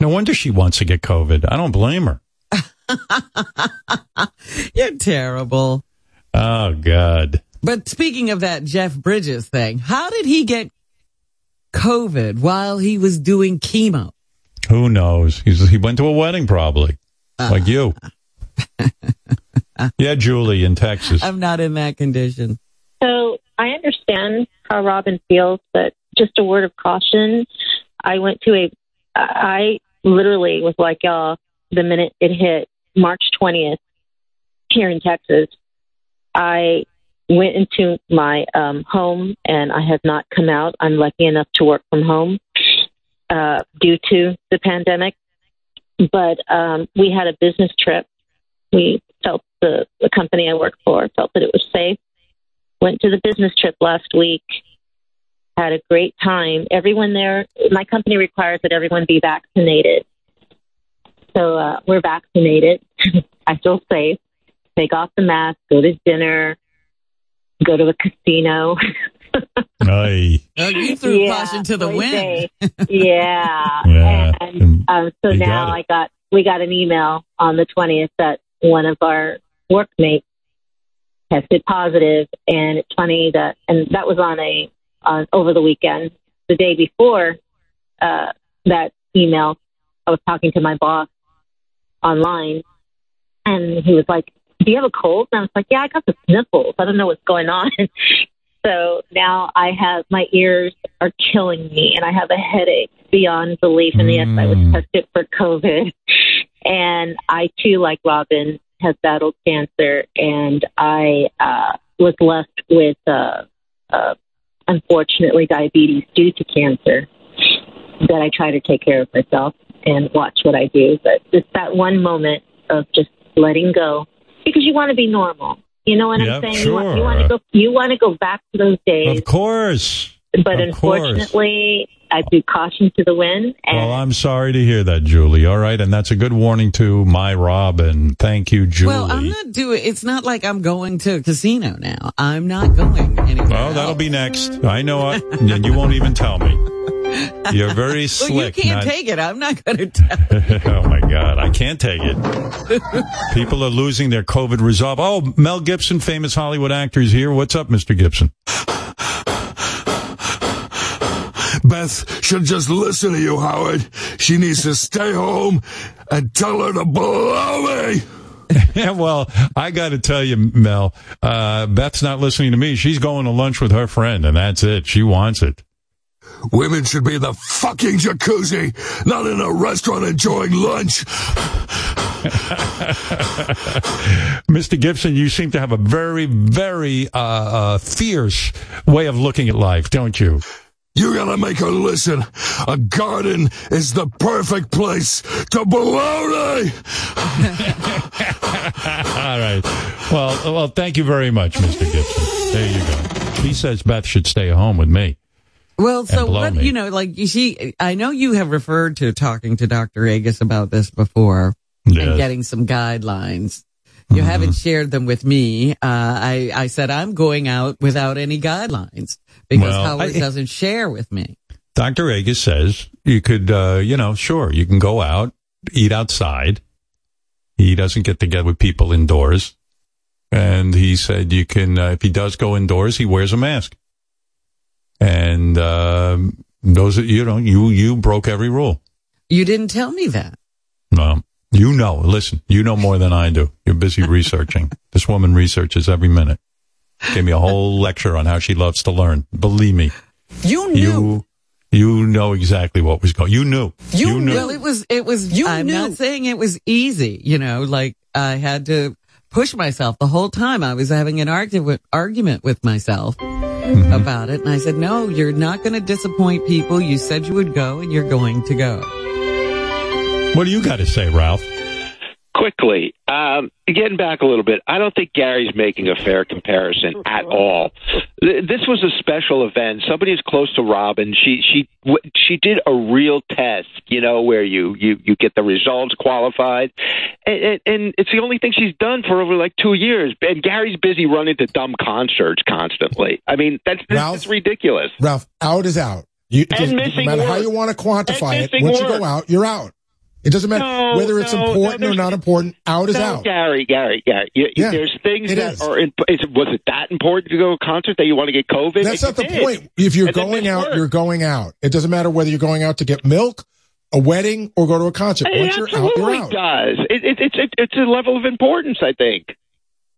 No wonder she wants to get COVID. I don't blame her. You're terrible. Oh, God. But speaking of that Jeff Bridges thing, how did he get COVID while he was doing chemo? Who knows? He's, he went to a wedding probably. Like you. yeah, Julie in Texas. I'm not in that condition. So I understand how Robin feels, but just a word of caution. I went to a, I literally was like y'all the minute it hit March 20th here in Texas. I went into my um, home and I have not come out. I'm lucky enough to work from home uh, due to the pandemic. But um, we had a business trip. We felt the, the company I work for felt that it was safe. Went to the business trip last week. Had a great time. Everyone there my company requires that everyone be vaccinated. So uh, we're vaccinated. I feel safe. Take off the mask, go to dinner, go to a casino. Aye. Oh, you threw Yeah, caution to the wind. day. yeah. Yeah. And um, so You now it. I got we got an email on the twentieth that one of our workmates tested positive, and it's funny that and that was on a on over the weekend. The day before uh, that email, I was talking to my boss online, and he was like, "Do you have a cold?" And I was like, "Yeah, I got the sniffles. I don't know what's going on." so now I have my ears are killing me, and I have a headache beyond belief. And yes, I was tested for COVID, and I too, like Robin, has battled cancer, and I uh, was left with, uh, uh, unfortunately, diabetes due to cancer. That I try to take care of myself and watch what I do, but it's that one moment of just letting go because you want to be normal. You know what Yep, I'm saying? You, want, you want to go. You want to go back to those days, Of course. but of course. unfortunately, I threw caution to the wind, and Well, I'm sorry to hear that, Julie. All right. And that's a good warning to my Robin. Thank you, Julie. Well, I'm not doing. It's not like I'm going to a casino now. I'm not going anywhere. Well, that'll be next. I know it. and you won't even tell me. You're very Well, slick. you can't not- take it. I'm not going to tell. oh my God, I can't take it. People are losing their COVID resolve. Oh, Mel Gibson, famous Hollywood actor, is here. What's up, Mr. Gibson? Beth should just listen to you, Howard. She needs to stay home and tell her to blow me. yeah, well, I got to tell you, Mel, uh, Beth's not listening to me. She's going to lunch with her friend, and that's it. She wants it. Women should be in the fucking jacuzzi, not in a restaurant enjoying lunch. Mr. Gibson, you seem to have a very, very uh, uh, fierce way of looking at life, don't you? You gotta make her listen. A garden is the perfect place to me. All right. Well, well, thank you very much, Mr. Gibson. There you go. He says Beth should stay home with me. Well, so what, me. you know, like you see, I know you have referred to talking to Dr. Agus about this before and getting some guidelines. You Mm-hmm. haven't shared them with me. Uh, I, I said I'm going out without any guidelines because Well, Howard I- doesn't share with me. Dr. Agus says you could, uh, you know, sure, you can go out, eat outside. He doesn't get together with people indoors. And he said you can, uh, if he does go indoors, he wears a mask. And, um, those, are- you know, you, you broke every rule. You didn't tell me that. No, you know, listen, you know more than I do. You're busy researching. this woman researches every minute. Gave me a whole lecture on how she loves to learn. Believe me. You knew. You, you know exactly what was going. You knew. You, knew. Well, it was, it was, I'm not saying it was easy, you know, like I had to push myself the whole time. I was having an argument, argument with myself Mm-hmm. about it. And I said, no, you're not going to disappoint people. You said you would go and you're going to go. What do you got to say, Ralph? Quickly, um, getting back a little bit, I don't think Gary's making a fair comparison at all. This was a special event. Somebody is close to Robin. She she she did a real test, you know, where you you you get the results qualified, and, and, and it's the only thing she's done for over like two years. And Gary's busy running to dumb concerts constantly. I mean, that's that's Ralph? just ridiculous. Ralph, out is out. You, it And doesn't- missing no matter how you want to quantify it, missing once you go out, you're out. It doesn't matter No, whether it's no, no, important or not important. Out is out. Gary, Gary, Gary. You, Yeah, there's things that is. are. In, is, was it that important to go to a concert that you want to get COVID? That's not the did. point. If you're And going out, work. you're going out. It doesn't matter whether you're going out to get milk, a wedding, or go to a concert. It Once you're out, absolutely you're out. does. It, it, it's it, it's a level of importance, I think.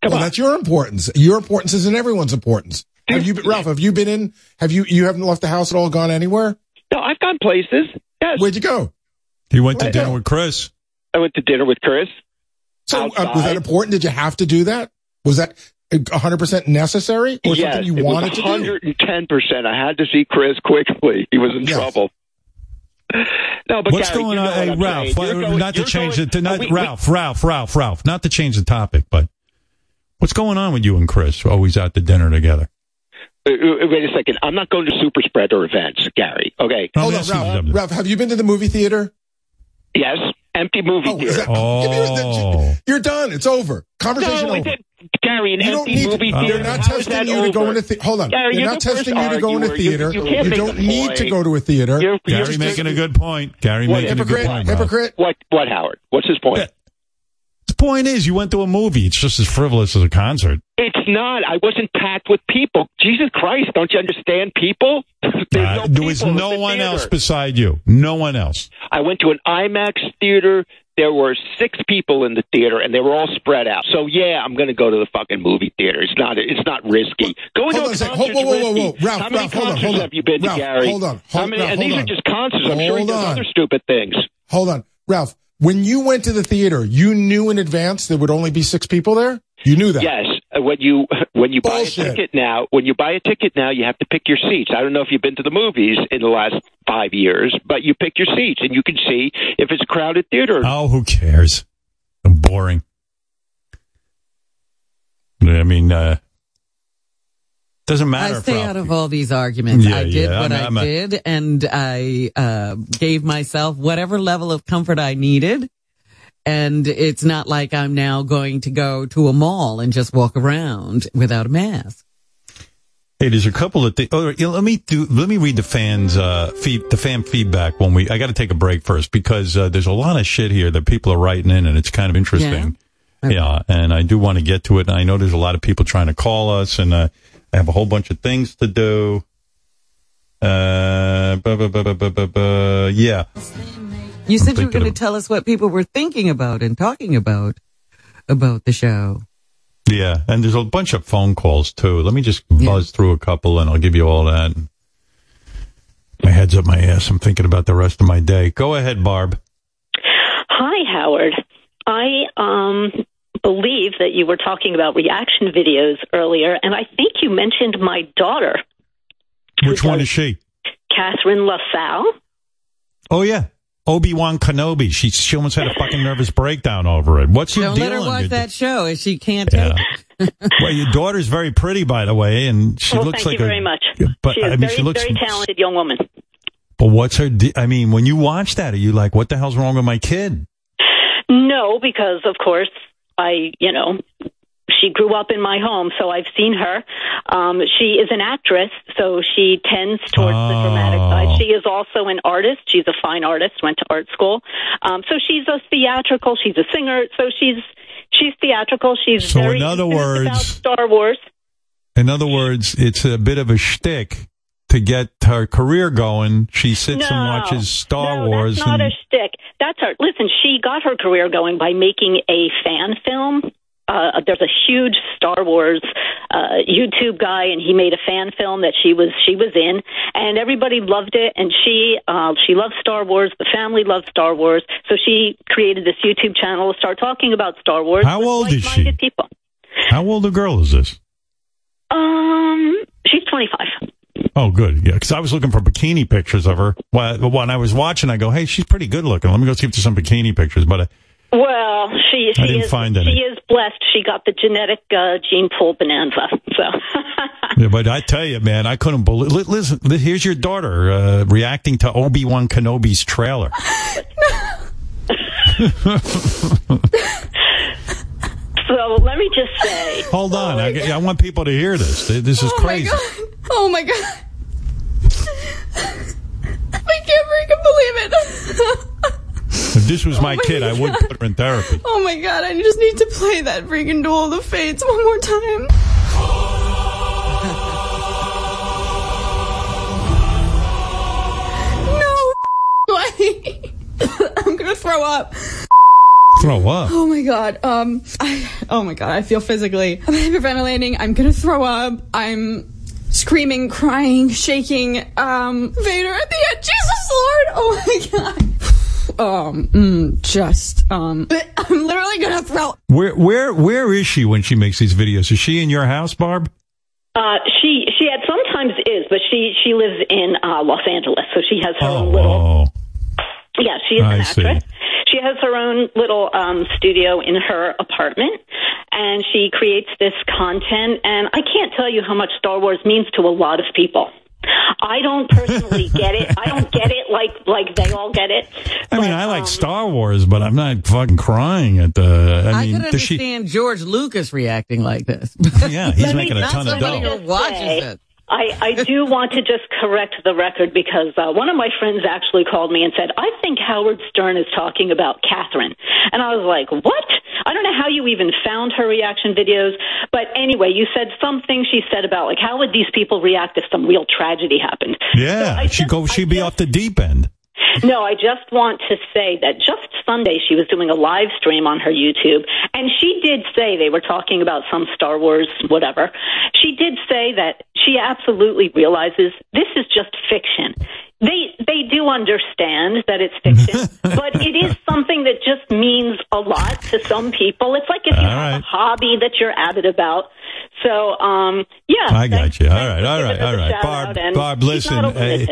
Come well, that's your importance. Your importance isn't everyone's importance. Have you, been, Ralph? Have you been in? Have you? You haven't left the house at all? Gone anywhere? No, I've gone places. Yes. Where'd you go? He went to Right. dinner with Chris. I went to dinner with Chris. So uh, was that important? Did you have to do that? Was that 100 percent necessary, or yes, something you wanted to do? 110 percent. I had to see Chris quickly. He was in Yes. trouble. No, but What's Gary, going you know on? what Hey, I'm Ralph, saying. You're uh, going- not to change going- it. To not, we- we- Ralph, Ralph, Ralph, Ralph, not to change the topic, but what's going on with you and Chris? Always out to dinner together. Uh, uh, wait a second. I'm not going to super spreader events, Gary. Okay. Hold on, Ralph. Ralph, have you been to the movie theater? Yes. empty movie Oh, theater. that- give me your- Oh. You're done. It's over. Conversation No, over. it- Gary, an you don't empty need movie to, theater. They're not How is testing that you to go into the, hold on. Gary, they're you're not the testing you to go into arguer. You- theater. you don't a need point. to go to a theater. You're- you're Gary making a good point. Gary What, making a good point. Bob. Hypocrite. What? What, Howard? What's his point? The point is, you went to a movie. It's just as frivolous as a concert. It's not. I wasn't packed with people. Jesus Christ, don't you understand people? There's Uh, no there was no the one theater. else beside you. No one else. I went to an IMAX theater. There were six people in the theater, and they were all spread out. So yeah, I'm going to go to the fucking movie theater. It's not. It's not risky. Going Hold to a concert's Whoa, whoa, whoa, whoa. Ralph, How many Ralph, hold on, hold on. have you been Ralph, to, Gary? hold on, How many? Ralph, and these hold are just concerts. I'm sure he does on. other stupid things. Hold on. Ralph, when you went to the theater, you knew in advance there would only be six people there? You knew that? Yes, uh, when you when you Bullshit. buy a ticket now, when you buy a ticket now, you have to pick your seats. I don't know if you've been to the movies in the last five years, but you pick your seats, and you can see if it's a crowded theater. Oh, who cares? I'm Boring. I mean, uh, doesn't matter. I stay out of all these arguments. Yeah, I did yeah, what I'm- I I'm a- did, and I uh, gave myself whatever level of comfort I needed. And it's not like I'm now going to go to a mall and just walk around without a mask. Hey, there's a couple of things. Oh, you know, let me do. Let me read the fans, uh, feed, the fan feedback when we. I got to take a break first because uh, there's a lot of shit here that people are writing in, and it's kind of interesting. Yeah, and I do want to get to it. And I know there's a lot of people trying to call us, and uh, I have a whole bunch of things to do. Uh, bu- bu- bu- bu- bu- bu- bu- yeah. You said you were going to tell us what people were thinking about and talking about about the show. Yeah, and there's a bunch of phone calls too. Let me just buzz through a couple, and I'll give you all that. My head's up my ass. I'm thinking about the rest of my day. Go ahead, Barb. Hi, Howard. I um, believe that you were talking about reaction videos earlier, and I think you mentioned my daughter, Which one is she? Catherine LaSalle. Oh yeah, Obi Wan Kenobi. She she almost had a fucking nervous breakdown over it. What's your Don't deal? let her watch that show if she can't Yeah. take it. well, your daughter's very pretty, by the way, and she well, looks thank like you a. very much. But she is I mean, very, she looks. very talented young woman. But what's her? De- I mean, when you watch that, are you like, what the hell's wrong with my kid? No, because of course I, you know, she grew up in my home, so I've seen her. Um, she is an actress, so she tends towards the dramatic Oh. side. She is also an artist. She's a fine artist. Went to art school, um, so she's a theatrical. She's a singer, so she's she's theatrical. She's So very in other words- Star Wars. In other words, it's a bit of a shtick to get her career going. She sits and watches Star no, Wars. That's not and, a shtick. That's her. Listen, she got her career going by making a fan film. Uh, there's a huge Star Wars uh, YouTube guy, and he made a fan film that she was she was in, and everybody loved it. And she uh, she loves Star Wars. The family loves Star Wars, so she created this YouTube channel to start talking about Star Wars. How old is she? People. how old a girl is this? Um, she's 25. Oh, good. Yeah, because I was looking for bikini pictures of her. Well, when I was watching, I go, "Hey, she's pretty good looking. Let me go see if there's some bikini pictures." But uh, Well, she she I didn't is find she is blessed. She got the genetic uh, gene pool bonanza. So. yeah, but I tell you, man, I couldn't believe. Listen, here's your daughter uh, reacting to Obi Wan Kenobi's trailer. So let me just say, Hold on, oh I, I want people to hear this. This is oh crazy. My Oh my god. I can't freaking believe it. If this was oh my kid, I would put her in therapy. oh my god, I just need to play that freaking Duel of the Fates one more time. no way. I'm gonna throw up. Throw up. Oh my god. Um I oh my god, I feel physically I'm hyperventilating. I'm gonna throw up. I'm screaming, crying, shaking. Um Vader at the end. Jesus Lord. Oh my god. Um mm, just um I'm literally gonna throw Where where where is she when she makes these videos? Is she in your house, Barb? uh, she she at sometimes is, but she she lives in uh, Los Angeles, so she has her own little. Yeah, she is I an see. actress. She has her own little um, studio in her apartment, and she creates this content. And I can't tell you how much Star Wars means to a lot of people. I don't personally get it. I don't get it like like they all get it. I mean, I like Star Wars, but I'm not fucking crying at the. I, I, mean, could does she? understand George Lucas reacting like this. Yeah, he's making a ton of somebody dough. who watches it. I, I do want to just correct the record because uh, one of my friends actually called me and said, I think Howard Stern is talking about Catherine. And I was like, what? I don't know how you even found her reaction videos. But anyway, you said something she said about, like, how would these people react if some real tragedy happened? Yeah, she go. She'd be off the deep end. No, I just want to say that just Sunday she was doing a live stream on her YouTube, and she did say they were talking about some Star Wars whatever. She did say that she absolutely realizes this is just fiction. They they do understand that it's fiction, but it is something that just means a lot to some people. It's like if you All have right. a hobby that you're avid about. So, um, yeah. I got you. All right, all right, all right. Barb, Barb, listen. hey,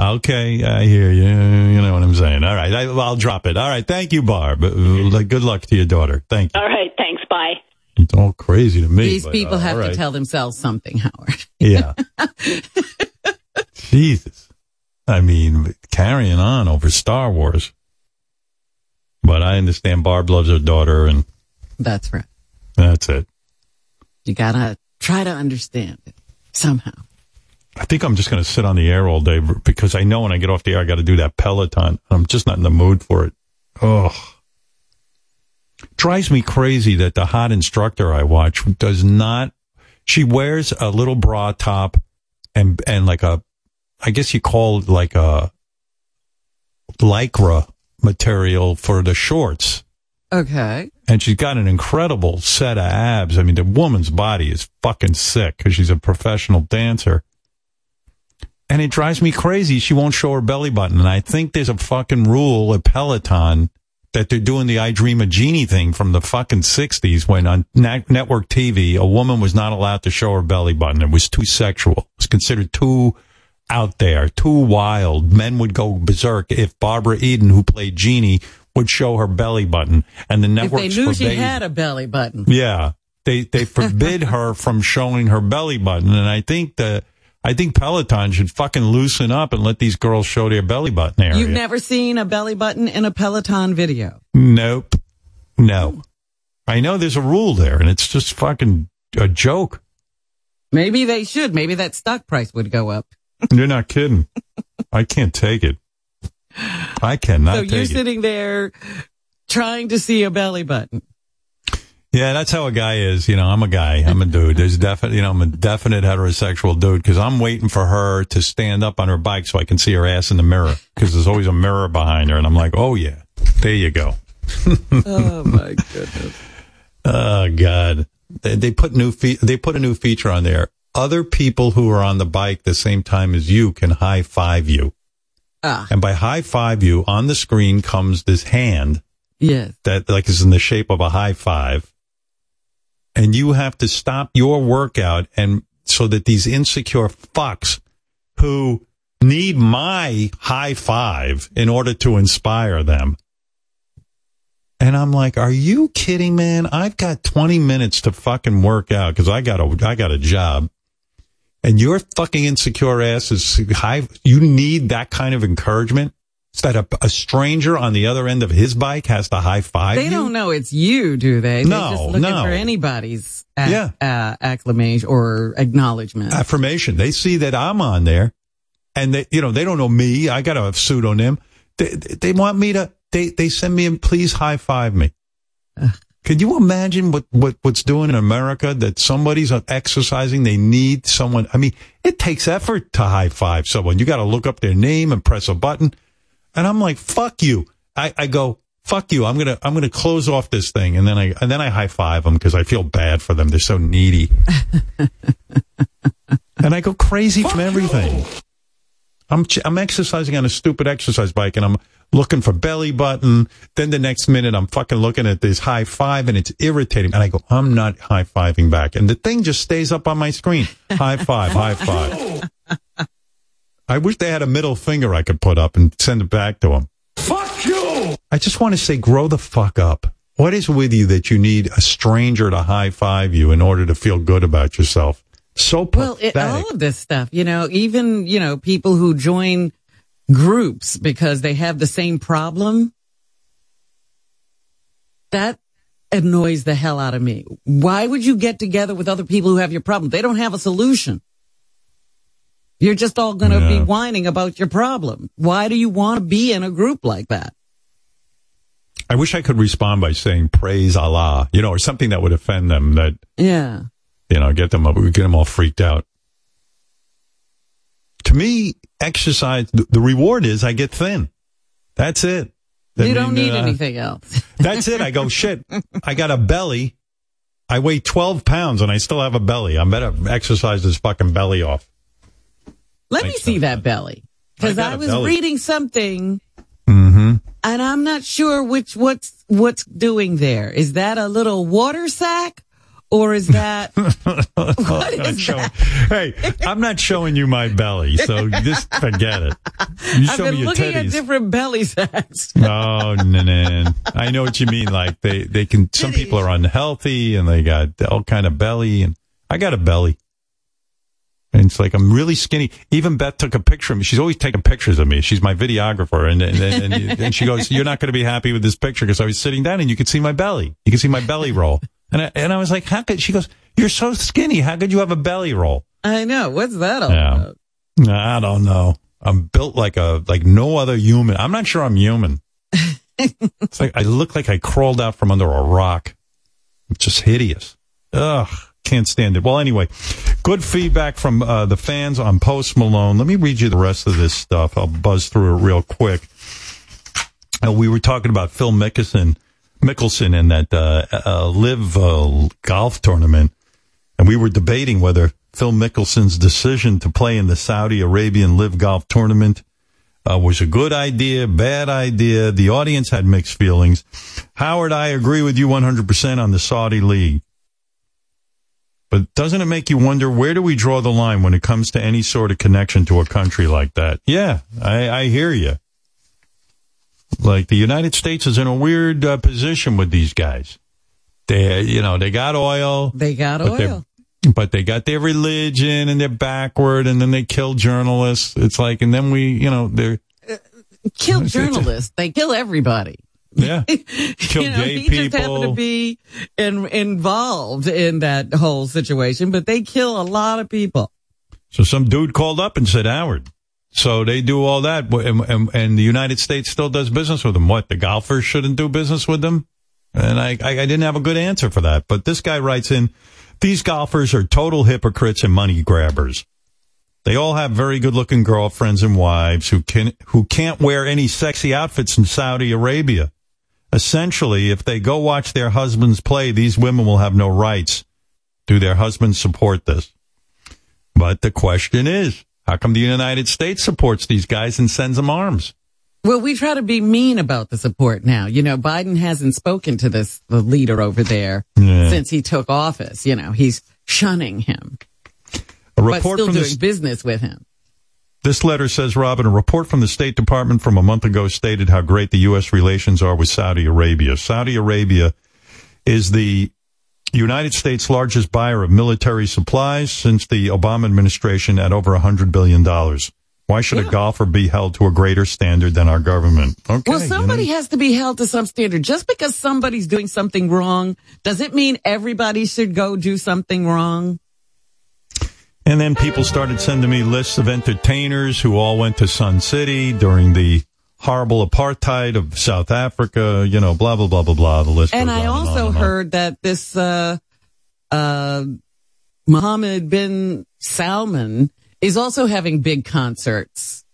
okay, I hear you. You know what I'm saying. All right, I, I'll drop it. All right, thank you, Barb. Uh, Good luck to your daughter. Thank you. All right, thanks. Bye. It's all crazy to me. These but, people uh, have all to tell themselves something, Howard. Yeah. Jesus. I mean, carrying on over Star Wars. But I understand Barb loves her daughter, and That's right. that's it. You gotta try to understand it somehow. I think I'm just going to sit on the air all day because I know when I get off the air, I got to do that Peloton. I'm just not in the mood for it. Oh, drives me crazy that the hot instructor I watch does not. She wears a little bra top and and like a, I guess you call it like a lycra material for the shorts. Okay. And she's got an incredible set of abs. I mean, the woman's body is fucking sick because she's a professional dancer. And it drives me crazy. She won't show her belly button. And I think there's a fucking rule at Peloton that they're doing the I Dream a Jeannie thing from the fucking 60s when on na- network TV, a woman was not allowed to show her belly button. It was too sexual. It was considered too out there, too wild. Men would go berserk if Barbara Eden, who played Jeannie, would show her belly button. And the If networks they knew she had a belly button. yeah. They they forbid her from showing her belly button. And I think the I think Peloton should fucking loosen up and let these girls show their belly button area. You've never seen a belly button in a Peloton video. Nope. No. I know there's a rule there and it's just fucking a joke. Maybe they should. Maybe that stock price would go up. You're not kidding. I can't take it. I cannot so you're it. sitting there trying to see a belly button. Yeah, that's how a guy is. You know, I'm a guy. I'm a dude. There's definite, you know, I'm a definite heterosexual dude because I'm waiting for her to stand up on her bike so I can see her ass in the mirror because there's always a mirror behind her. And I'm like, oh yeah, there you go. oh my goodness. Oh God. They, they put new fe- they put a new feature on there. Other people who are on the bike the same time as you can high five you. Ah. And by high five you, on the screen comes this hand Yes. that like is in the shape of a high five. And you have to stop your workout and so that these insecure fucks who need my high five in order to inspire them. And I'm like, are you kidding, man? I've got 20 minutes to fucking work out because I got a, I got a job. And your fucking insecure ass is high. You need that kind of encouragement. That a, a stranger on the other end of his bike has to high five They you? don't know it's you, do they? No, They're just looking no. for anybody's ac- Yeah. uh, acclamation or acknowledgement. affirmation. They see that I'm on there, and they, you know, they don't know me. I got a pseudonym. They, they want me to. They, they send me and please high five me. Can you imagine what, what, what's doing in America that somebody's exercising? They need someone. I mean, it takes effort to high five someone. You got to look up their name and press a button. And I'm like, fuck you. I, I go, fuck you. I'm going to, I'm going to close off this thing. And then I, and then I high five them because I feel bad for them. They're so needy. and I go crazy from everything. I'm I'm exercising on a stupid exercise bike, and I'm looking for belly button. Then the next minute, I'm fucking looking at this high five, and it's irritating. And I go, I'm not high fiving back, and the thing just stays up on my screen. High five, high five. I wish they had a middle finger I could put up and send it back to them. Fuck you! I just want to say, grow the fuck up. What is with you that you need a stranger to high five you in order to feel good about yourself? So Well, it, all of this stuff, you know, even, you know, people who join groups because they have the same problem, that annoys the hell out of me. Why would you get together with other people who have your problem? They don't have a solution. You're just all going to Yeah. be whining about your problem. Why do you want to be in a group like that? I wish I could respond by saying praise Allah, you know, or something that would offend them that, Yeah. you know, get them, get them all freaked out. To me, exercise, the reward is I get thin. That's it. I you don't need uh, anything else. That's it. I go, shit, I got a belly. I weigh 12 pounds and I still have a belly. I better exercise this fucking belly off. Let me see that belly. Cause I got was reading something Mm-hmm. and I'm not sure which, what's, what's doing there. Is that a little water sack or is that, I'm not showing, hey, I'm not showing you my belly, so just forget it. You I've show been me your looking at different belly sacks. Oh, no, no. I know what you mean. Like they, they can, some people are unhealthy and they got all kind of belly and I got a belly. And it's like, I'm really skinny. Even Beth took a picture of me. She's always taking pictures of me. She's my videographer. And, and, and, and she goes, you're not going to be happy with this picture because I was sitting down and you could see my belly. You could see my belly roll. And I, and I was like, how could, she goes, you're so skinny. How could you have a belly roll? I know. What's that all Yeah. about? I don't know. I'm built like a like no other human. I'm not sure I'm human. it's like I look like I crawled out from under a rock. It's just hideous. Ugh, can't stand it. Well, anyway, good feedback from uh, the fans on Post Malone. Let me read you the rest of this stuff. I'll buzz through it real quick. Uh, we were talking about Phil Mickelson, Mickelson in that uh, uh, live uh, golf tournament. And we were debating whether Phil Mickelson's decision to play in the Saudi Arabian LIV Golf Tournament uh, was a good idea, bad idea. The audience had mixed feelings. Howard, I agree with you 100% on the Saudi League. But doesn't it make you wonder where do we draw the line when it comes to any sort of connection to a country like that? Yeah, I, I hear you. Like the United States is in a weird uh, position with these guys. They, you know, they got oil. They got oil. but they got their religion and they're backward and then they kill journalists. It's like, and then we, you know, they're, Kill journalists. They kill everybody. Yeah, kill you know, gay he just happened to people. be in, involved in that whole situation, but they kill a lot of people. So some dude called up and said, Howard. So they do all that, and, and, and the United States still does business with them. What the golfers shouldn't do business with them? And I, I, I didn't have a good answer for that. But this guy writes in, these golfers are total hypocrites and money grabbers. They all have very good looking girlfriends and wives who can, who can't wear any sexy outfits in Saudi Arabia. Essentially, if they go watch their husbands play, these women will have no rights. Do their husbands support this? But the question is, how come the United States supports these guys and sends them arms? Well, we try to be mean about the support now. You know, Biden hasn't spoken to this, the leader over there Yeah. since he took office. You know, he's shunning him, A but still doing this, business with him. This letter says, Robin, a report from the State Department from a month ago stated how great the U.S. relations are with Saudi Arabia. Saudi Arabia is the United States' largest buyer of military supplies since the Obama administration at over $100 billion. Why should a golfer be held to a greater standard than our government? Okay. well, you somebody know. has to be held to some standard. Just because somebody's doing something wrong, does it mean everybody should go do something wrong? And then people started sending me lists of entertainers who all went to Sun City during the horrible apartheid of South Africa, you know, blah, blah, blah, blah, blah. The list And I also and on. heard that this, uh, uh, Mohammed bin Salman is also having big concerts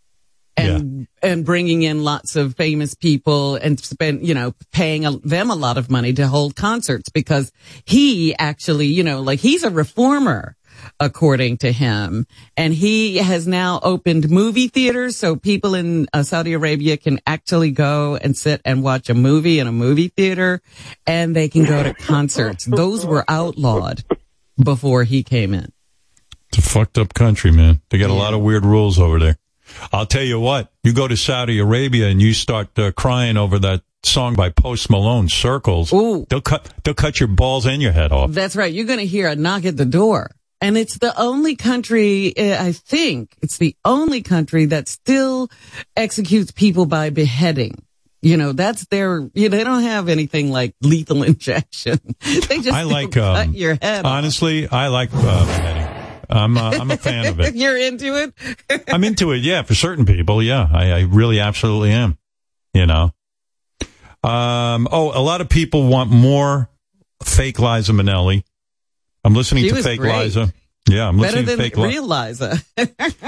and, and bringing in lots of famous people and spend, you know, paying a, them a lot of money to hold concerts because he actually, you know, like he's a reformer according to him. And he has now opened movie theaters so people in uh, Saudi Arabia can actually go and sit and watch a movie in a movie theater and they can go to concerts. Those were outlawed before he came in. It's a fucked up country, man. They got a lot of weird rules over there. I'll tell you what, you go to Saudi Arabia and you start uh, crying over that song by Post Malone, Circles. They'll cut, they'll cut your balls and your head off. That's right. You're going to hear a knock at the door. And it's the only country, uh, I think it's the only country that still executes people by beheading. You know, that's their, you know, they don't have anything like lethal injection. they just I like, cut um, your head off. honestly, I like uh, beheading. I'm, uh, I'm a fan of it. You're into it? I'm into it. Yeah, for certain people. Yeah, I, I really absolutely am. You know. Um. Oh, a lot of people want more fake Liza Minnelli. I'm listening She to fake great. Liza. Yeah, I'm Better listening to fake Liza. real Liza.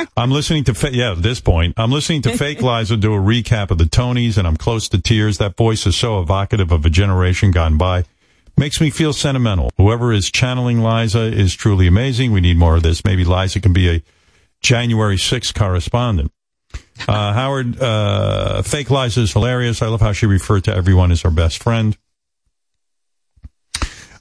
I'm listening to fa- yeah. At this point, I'm listening to fake Liza do a recap of the Tonys, and I'm close to tears. That voice is so evocative of a generation gone by. Makes me feel sentimental. Whoever is channeling Liza is truly amazing. We need more of this. Maybe Liza can be a January 6th correspondent. Uh, Howard, uh, fake Liza is hilarious. I love how she referred to everyone as her best friend.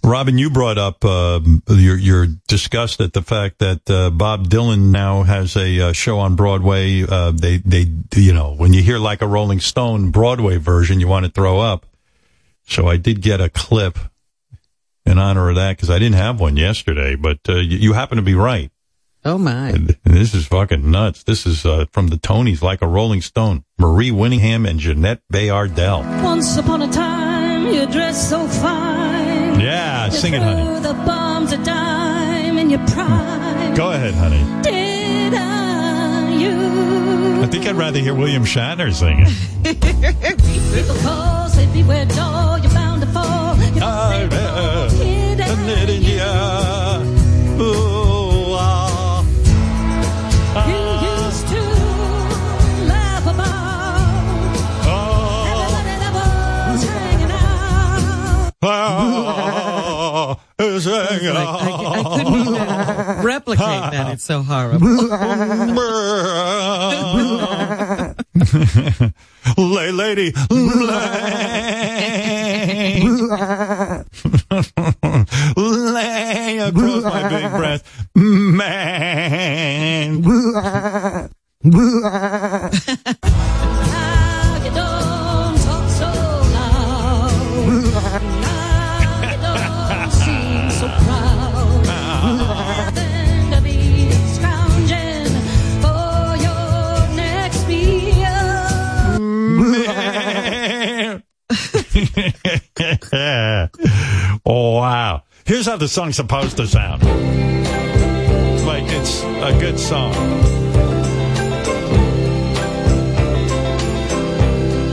Robin, you brought up uh, your your disgust at the fact that uh, Bob Dylan now has a uh, show on Broadway. Uh, they they you know when you hear like a Rolling Stone Broadway version, you want to throw up. So I did get a clip in honor of that because I didn't have one yesterday. But uh, you, you happen to be right. Oh my! And this is fucking nuts. This is uh, from the Tonys, like a Rolling Stone. Mare Winningham and Jeannette Bayardelle. Once upon a time, you dressed so fine. Yeah, sing it, honey. the bombs a dime in your prime. Go ahead, honey. Did I? You. I think I'd rather hear William Shatner sing it. People call, say beware, door, you're bound to fall. You don't say no, did I? You used to laugh about everybody that was hanging out. I, I couldn't even replicate that. It's so horrible. Lay, lady. Lay across my big breast. Man. Oh, wow! Here's how the song's supposed to sound. Like it's a good song.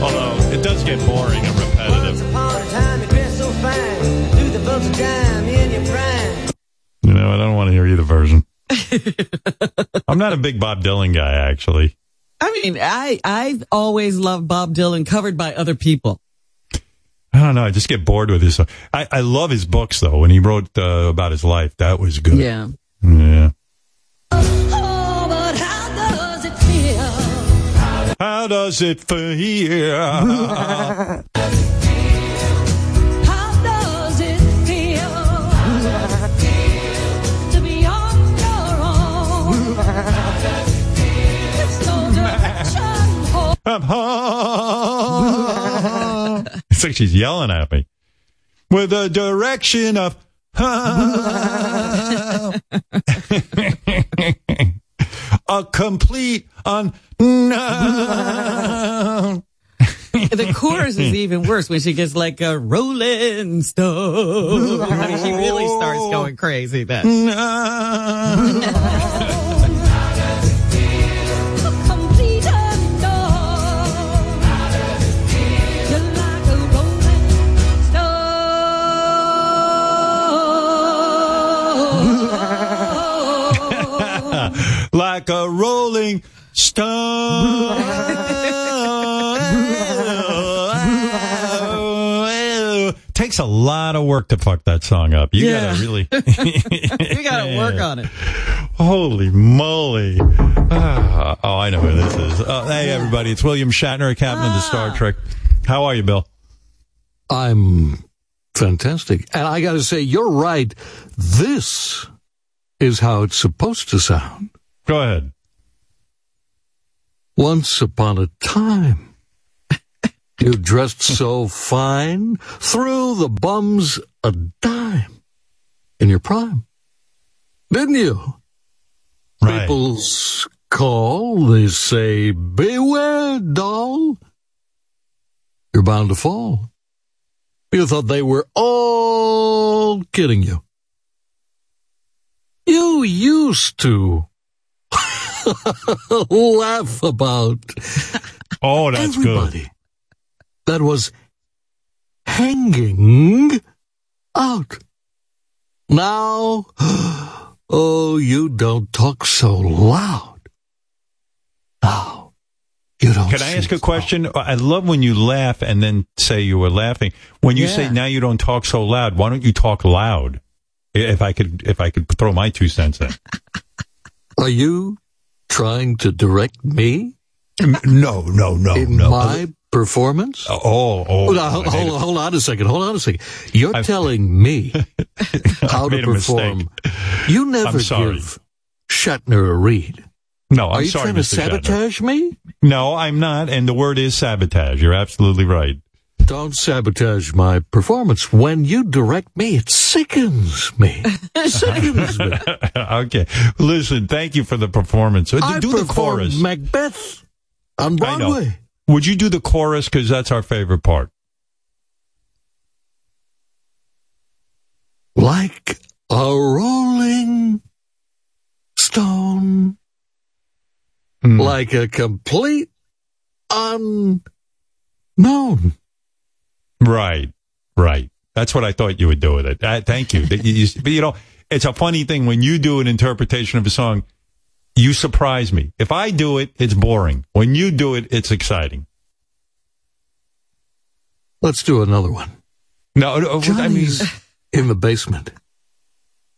Although it does get boring and repetitive. Upon a time you dress so fine, do the bumps of dime in your prime. You know, I don't want to hear either version. I'm not a big Bob Dylan guy, actually. I mean, I I've always loved Bob Dylan covered by other people. I don't know. I just get bored with his. I, I love his books though. When he wrote uh, about his life, that was good. Yeah. Yeah. Oh, how does it feel? How does it feel? How does it feel to be on your own? It's no direction home. I'm home. It's like she's yelling at me. With the direction of a complete unknown. The chorus is even worse when she gets like a Rolling Stone. I mean, she really starts going crazy then. Complete like a rolling stone. Takes a lot of work to fuck that song up. You Yeah. gotta really. you gotta work on it. Holy moly. Ah, oh, I know who this is. Oh, hey, everybody. It's William Shatner, a captain of the Star Trek. How are you, Bill? I'm fantastic. And I got to say, you're right. This is how it's supposed to sound. Go ahead. Once upon a time, you dressed so fine, threw the bums a dime in your prime. Didn't you? Right. People's call, they say, beware, doll. You're bound to fall. You thought they were all kidding you. You used to laugh about Oh, that's everybody good. that was hanging out. Now, oh, you don't talk so loud. Now, you don't. Can I ask a question? I love when you laugh and then say you were laughing. When you say now you don't talk so loud, why don't you talk loud? If I could, if I could throw my two cents in. Are you trying to direct me? No, no, no, In no. my performance? Oh, oh, oh. Hold, on, hold, hold, hold on a second. Hold on a second. You're telling me how to perform. You never give Shatner a read. No, I'm sorry. Are you sorry, trying to Mr. Shatner. sabotage me? No, I'm not. And the word is sabotage. You're absolutely right. Don't sabotage my performance. When you direct me, it sickens me. sickens me. okay. Listen, thank you for the performance. Uh, I do the chorus. Macbeth on I know. Broadway. Would you do the chorus? Because that's our favorite part. Like a rolling stone. Hmm. Like a complete unknown. Right, right. That's what I thought you would do with it. Uh, thank you. You- you- but you know, it's a funny thing when you do an interpretation of a song. You surprise me. If I do it, it's boring. When you do it, it's exciting. Let's do another one. No, no I mean, Johnny's in the basement,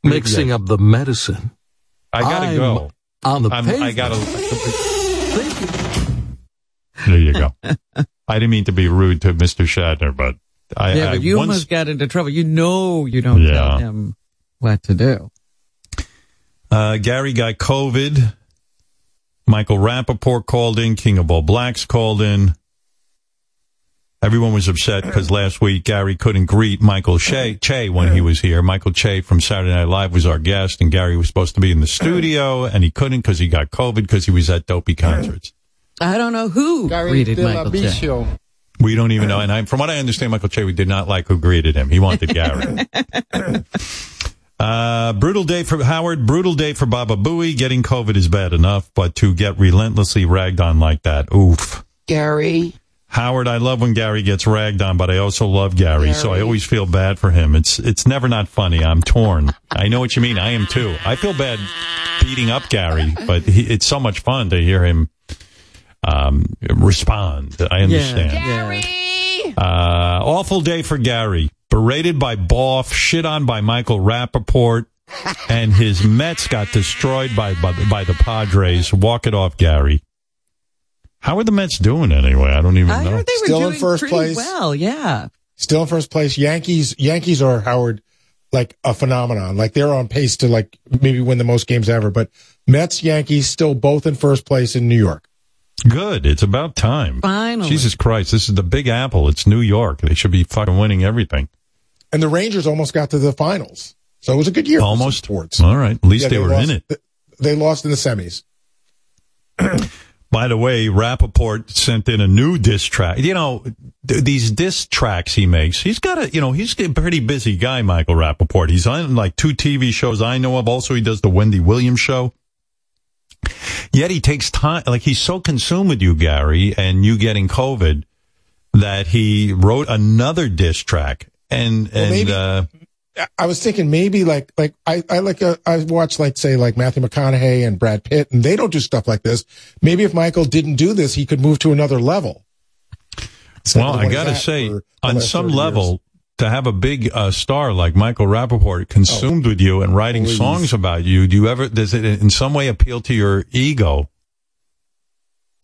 mixing up the medicine. I gotta I'm go. On the pavement. I gotta. There you go. I didn't mean to be rude to Mr. Shatner, but I, yeah, I but you once- almost got into trouble. You know you don't Yeah. tell him what to do. Uh, Gary got COVID. Michael Rapaport called in. King of All Blacks called in. Everyone was upset because last week Gary couldn't greet Michael Che, che when he was here. Michael Che from Saturday Night Live was our guest, and Gary was supposed to be in the studio, and he couldn't because he got COVID because he was at dopey concerts. I don't know who greeted Michael Che. We don't even know. And I, from what I understand, Michael Che, we did not like who greeted him. He wanted Gary. Uh, brutal day for Howard. Brutal day for Baba Booey. Getting COVID is bad enough, but to get relentlessly ragged on like that, oof. Gary. Howard, I love when Gary gets ragged on, but I also love Gary, so I always feel bad for him. It's it's never not funny. I'm torn. I know what you mean. I am too. I feel bad beating up Gary, but he, it's so much fun to hear him um, respond. I understand. Gary! Uh, awful day for Gary. Berated by Boff, shit on by Michael Rapaport, and his Mets got destroyed by, by, by the Padres. Walk it off, Gary. How are the Mets doing anyway? I don't even I know. heard they were Still in first place. well. Yeah. Still in first place. Yankees. Yankees are Howard like a phenomenon. Like they're on pace to like maybe win the most games ever. But Mets, Yankees, still both in first place in New York. Good. It's about time. Finally. Jesus Christ. This is the Big Apple. It's New York. They should be fucking winning everything. And the Rangers almost got to the finals. So it was a good year. for Almost. sports. All right. At least Yeah, they, were lost, in it. They lost in the semis. By the way, Rapaport sent in a new diss track. You know, th- these diss tracks he makes, he's got a, you know, he's a pretty busy guy, Michael Rapaport. He's on like two TV shows I know of. Also, he does the Wendy Williams show. Yet he takes time, like he's so consumed with you, Gary, and you getting COVID that he wrote another diss track. And, and, maybe- uh, I was thinking maybe like like I I like uh, I watch like say like Matthew McConaughey and Brad Pitt and they don't do stuff like this. Maybe if Michael didn't do this, he could move to another level. Well, I gotta say, on some level, years. To have a big uh, star like Michael Rapaport consumed with you and writing Please. songs about you, do you ever, does it in some way appeal to your ego?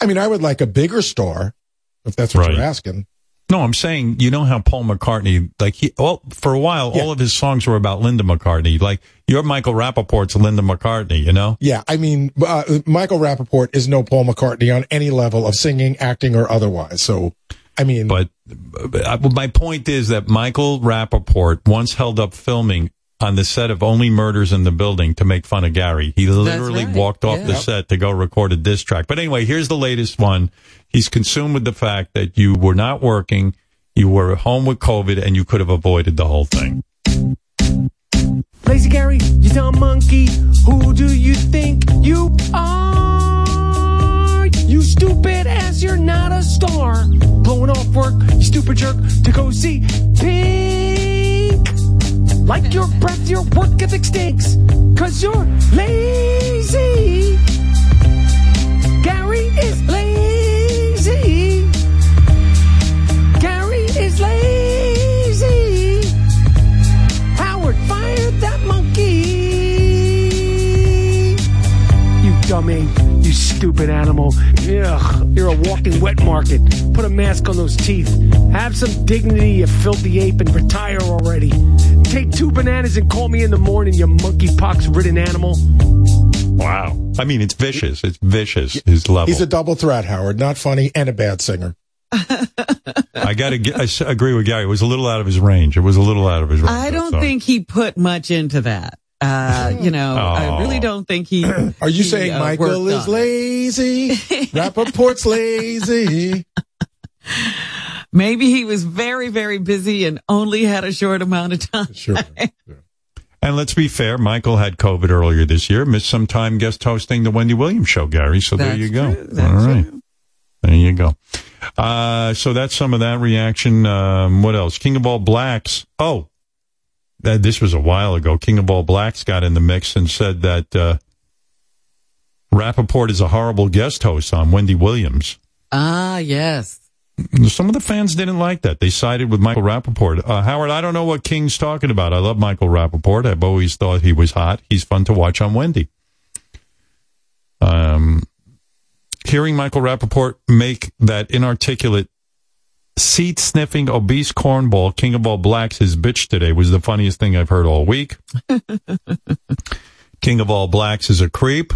I mean, I would like a bigger star if that's what Right. you're asking. No, I'm saying, you know how Paul McCartney, like he, well, for a while, all of his songs were about Linda McCartney. Like, you're Michael Rapaport's Linda McCartney, you know? Yeah, I mean, uh, Michael Rapaport is no Paul McCartney on any level of singing, acting, or otherwise. So, I mean, But, but uh, my point is that Michael Rapaport once held up filming on the set of Only Murders in the Building to make fun of Gary. He literally right. walked off Yeah. the set to go record a diss track. But anyway, here's the latest one. He's consumed with the fact that you were not working, you were at home with COVID, and you could have avoided the whole thing. Lazy Gary, you dumb monkey. Who do you think you are? You stupid ass, you're not a star. Blowing off work, you stupid jerk, to go see Pink. Like your breath, your work ethic stinks. Cause you're lazy. Gary is lazy. Gary is lazy. Howard fired that monkey. You dummy. You stupid animal. Ugh, you're a walking wet market. Put a mask on those teeth. Have some dignity, you filthy ape, and retire already. Take two bananas and call me in the morning, you monkeypox ridden animal. Wow. I mean, it's vicious. It's vicious, his level. He's a double threat, Howard. Not funny and a bad singer. I got to I s- agree with Gary. It was a little out of his range. It was a little out of his range. I don't So- think he put much into that. Uh, you know, I Oh. really don't think he. Are you he, saying uh, Michael is on it. lazy? Rapaport's lazy. Maybe he was very, very busy and only had a short amount of time. Sure. And let's be fair, Michael had COVID earlier this year, missed some time guest hosting the Wendy Williams show, Gary. So there you go. true. That's All right. There you go. Uh, so that's some of that reaction. Um, what else? King of All Blacks. Oh, that, this was a while ago. King of All Blacks got in the mix and said that, uh, Rapaport is a horrible guest host on Wendy Williams. Ah, yes. Some of the fans didn't like that. They sided with Michael Rapaport. Uh, Howard, I don't know what King's talking about. I love Michael Rapaport. I've always thought he was hot. He's fun to watch on Wendy. Um, hearing Michael Rapaport make that inarticulate, seat sniffing, obese cornball, king of all blacks, his bitch today was the funniest thing I've heard all week. king of all blacks is a creep.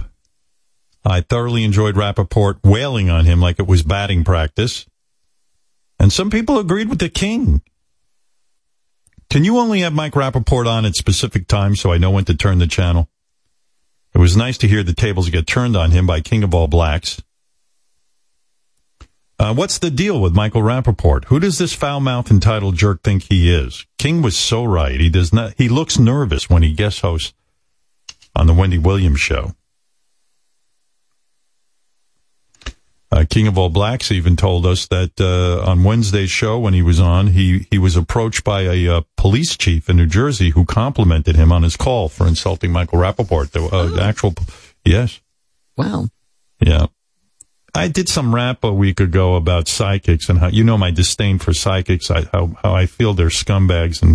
I thoroughly enjoyed Rapaport wailing on him like it was batting practice. And some people agreed with the king. Can you only have Mike Rapaport on at specific times so I know when to turn the channel? It was nice to hear the tables get turned on him by King of All Blacks. Uh, what's the deal with Michael Rapaport? Who does this foul-mouthed entitled jerk think he is? King was so right. He does not, he looks nervous when he guest hosts on the Wendy Williams show. Uh, King of All Blacks even told us that uh, on Wednesday's show when he was on, he he was approached by a uh, police chief in New Jersey who complimented him on his call for insulting Michael Rapaport. The uh, actual, yes, Wow. yeah. I did some rap a week ago about psychics and how you know my disdain for psychics. I, how how I feel they're scumbags and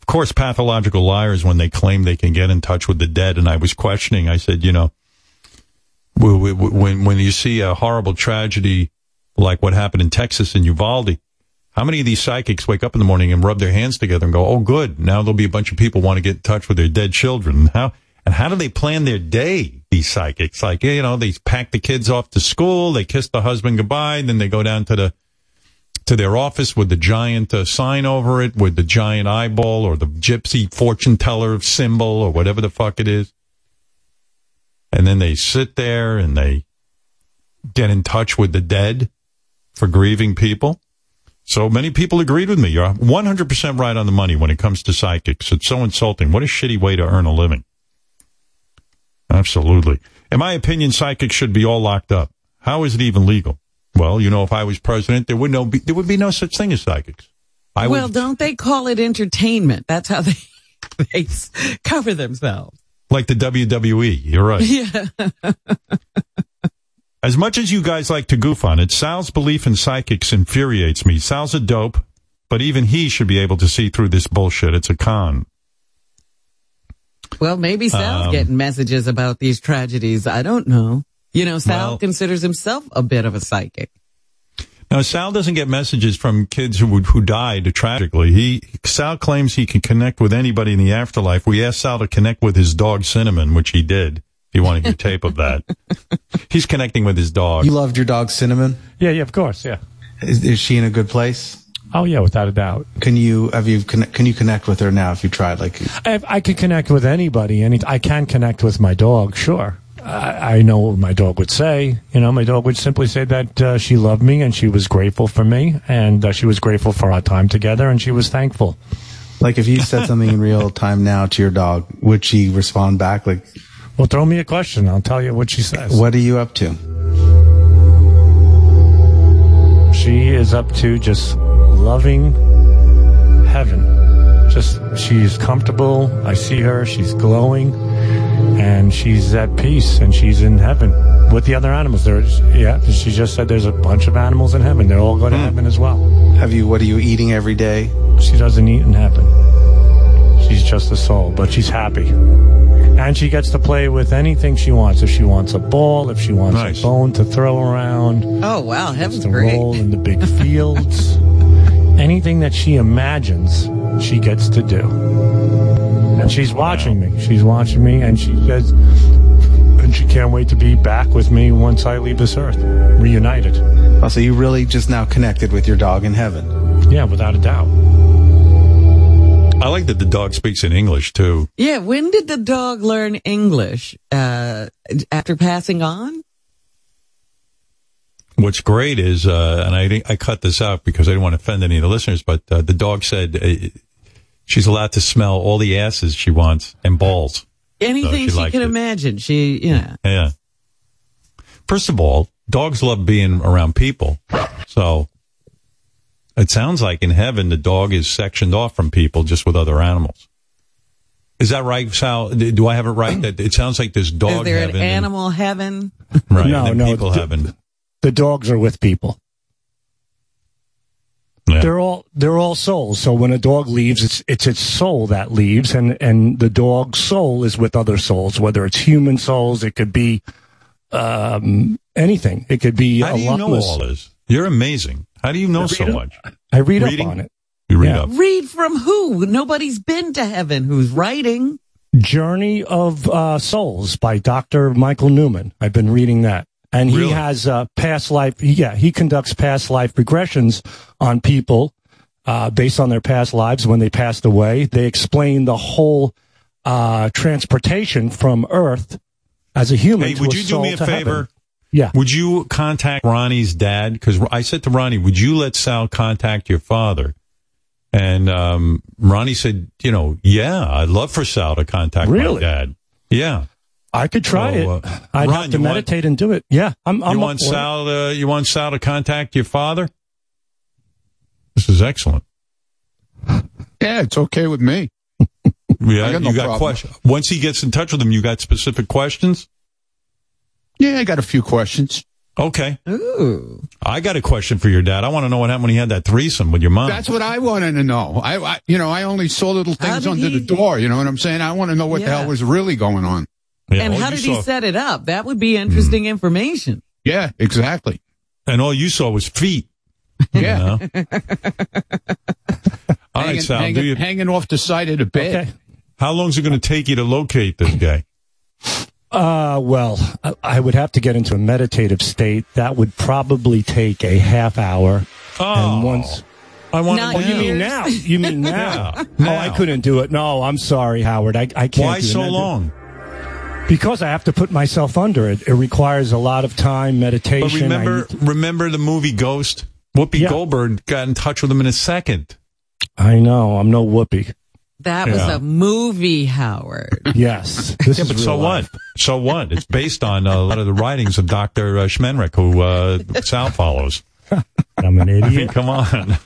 of course pathological liars when they claim they can get in touch with the dead. And I was questioning. I said, you know, when when when you see a horrible tragedy like what happened in Texas in Uvalde, how many of these psychics wake up in the morning and rub their hands together and go, "Oh, good, now there'll be a bunch of people want to get in touch with their dead children"? How and how do they plan their day? These psychics, like you know, they pack the kids off to school, they kiss the husband goodbye, then they go down to the to their office with the giant uh, sign over it, with the giant eyeball or the gypsy fortune teller symbol or whatever the fuck it is and then they sit there and they get in touch with the dead for grieving people. So many people agreed with me. You're 100% right on the money when it comes to psychics. It's so insulting. What a shitty way to earn a living. Absolutely. In my opinion, psychics should be all locked up. How is it even legal? Well, you know, if I was president, there would no be, there would be no such thing as psychics. I well, would, don't they call it entertainment? That's how they, they cover themselves. like the WWE. You're right. Yeah. As much as you guys like to goof on it, Sal's belief in psychics infuriates me. Sal's a dope, but even he should be able to see through this bullshit. It's a con. Well, maybe Sal's Um, getting messages about these tragedies. I don't know. You know, Sal Well- considers himself a bit of a psychic. Now, Sal doesn't get messages from kids who who died tragically. He Sal claims he can connect with anybody in the afterlife. We asked Sal to connect with his dog Cinnamon, which he did. If you want to hear tape of that, he's connecting with his dog. You loved your dog Cinnamon? Yeah, yeah, of course, yeah. Is, is she in a good place? Oh yeah, without a doubt. Can you have you can you connect with her now if you tried? Like I, I can connect with anybody. Any, I can connect with my dog. Sure. I, I know what my dog would say. You know, my dog would simply say that uh, she loved me and she was grateful for me and uh, she was grateful for our time together and she was thankful. like if you said something in real time now to your dog, would she respond back? Like, Well, throw me a question. I'll tell you what she says. what are you up to? She is up to just loving heaven. Just she's comfortable. I see her. She's glowing, and she's at peace, and she's in heaven with the other animals. There's yeah. She just said there's a bunch of animals in heaven. They're all going to hmm. heaven as well. Have you? What are you eating every day? She doesn't eat in heaven. She's just a soul, but she's happy. And she gets to play with anything she wants. If she wants a ball, if she wants Nice. a bone to throw around, Oh wow, heaven's to great. roll in the big fields. Anything that she imagines, she gets to do. And she's watching me. She's watching me, and she says, and she can't wait to be back with me once I leave this earth, reunited. Oh, so you really just now connected with your dog in heaven? Yeah, without a doubt. I like that the dog speaks in English too. Yeah, when did the dog learn English? Uh, after passing on? What's great is, uh, and I didn't- I cut this out because I didn't want to offend any of the listeners, but uh, the dog said uh, she's allowed to smell all the asses she wants and balls. Anything she she, can it. imagine. She, you know. Yeah. First of all, dogs love being around people. So it sounds like in heaven, the dog is sectioned off from people just with other animals. Is that right, Sal? Do I have it right? That it sounds like this dog. Is there heaven, an and- animal heaven? right? No, and then no, people d- heaven. The dogs are with people. Yeah. They're all they're all souls. So when a dog leaves, it's it's its soul that leaves, and and the dog's soul is with other souls. Whether it's human souls, it could be um, anything. It could be How a do you know lotless- all this? You're amazing. How do you know so read much? I read Reading? up on it. You read Yeah. up. Read from who? Nobody's been to heaven who's writing. Journey of uh, Souls by Dr. Michael Newman. I've been reading that. And he Really? has uh, past life, yeah, he conducts past life regressions on people uh, based on their past lives when they passed away. They explain the whole uh, transportation from Earth as a human. Hey, to would you do me a favor? heaven. Yeah. Would you contact Ronnie's dad? Because I said to Ronnie, would you let Sal contact your father? And um, Ronnie said, you know, yeah, I'd love for Sal to contact my dad. Yeah. I could try So, it. uh, I'd Ron, have to you want- meditate and do it. Yeah. I'm, I'm you want. Sal? To, you want Sal to contact your father? This is excellent. Yeah, it's okay with me. Yeah, I got no you got questions. Once he gets in touch with him, you got specific questions. Yeah, I got a few questions. Okay. Ooh. I got a question for your dad. I want to know what happened when he had that threesome with your mom. That's what I wanted to know. I, I you know, I only saw little things under he- the door. You know what I'm saying? I want to know what the hell was really going on. Yeah, and how you did he set it up? That would be interesting information. Yeah, exactly. And all you saw was feet. Yeah. You know? all right, hanging, Sal. hanging, do you, hanging off the side of the bed. Okay. how long is it going to take you to locate this guy? Uh, well, I- I would have to get into a meditative state. That would probably take a half hour. Oh, and once. I want Not to Oh, you mean now? You mean now? Yeah, Oh. I couldn't do it. No, I'm sorry, Howard. I, I can't. Why do so No, long? Because I have to put myself under it. It requires a lot of time, meditation. But remember, I, remember the movie Ghost? Whoopi Yeah. Goldberg got in touch with him in a second. I know. I'm no Whoopi. That was Yeah. a movie, Howard. Yes. This Yeah, is but real so life. what? So what? It's based on uh, a lot of the writings of Dr. Uh, Schmenrick, who uh, Sal follows. I'm an idiot. I mean, come on.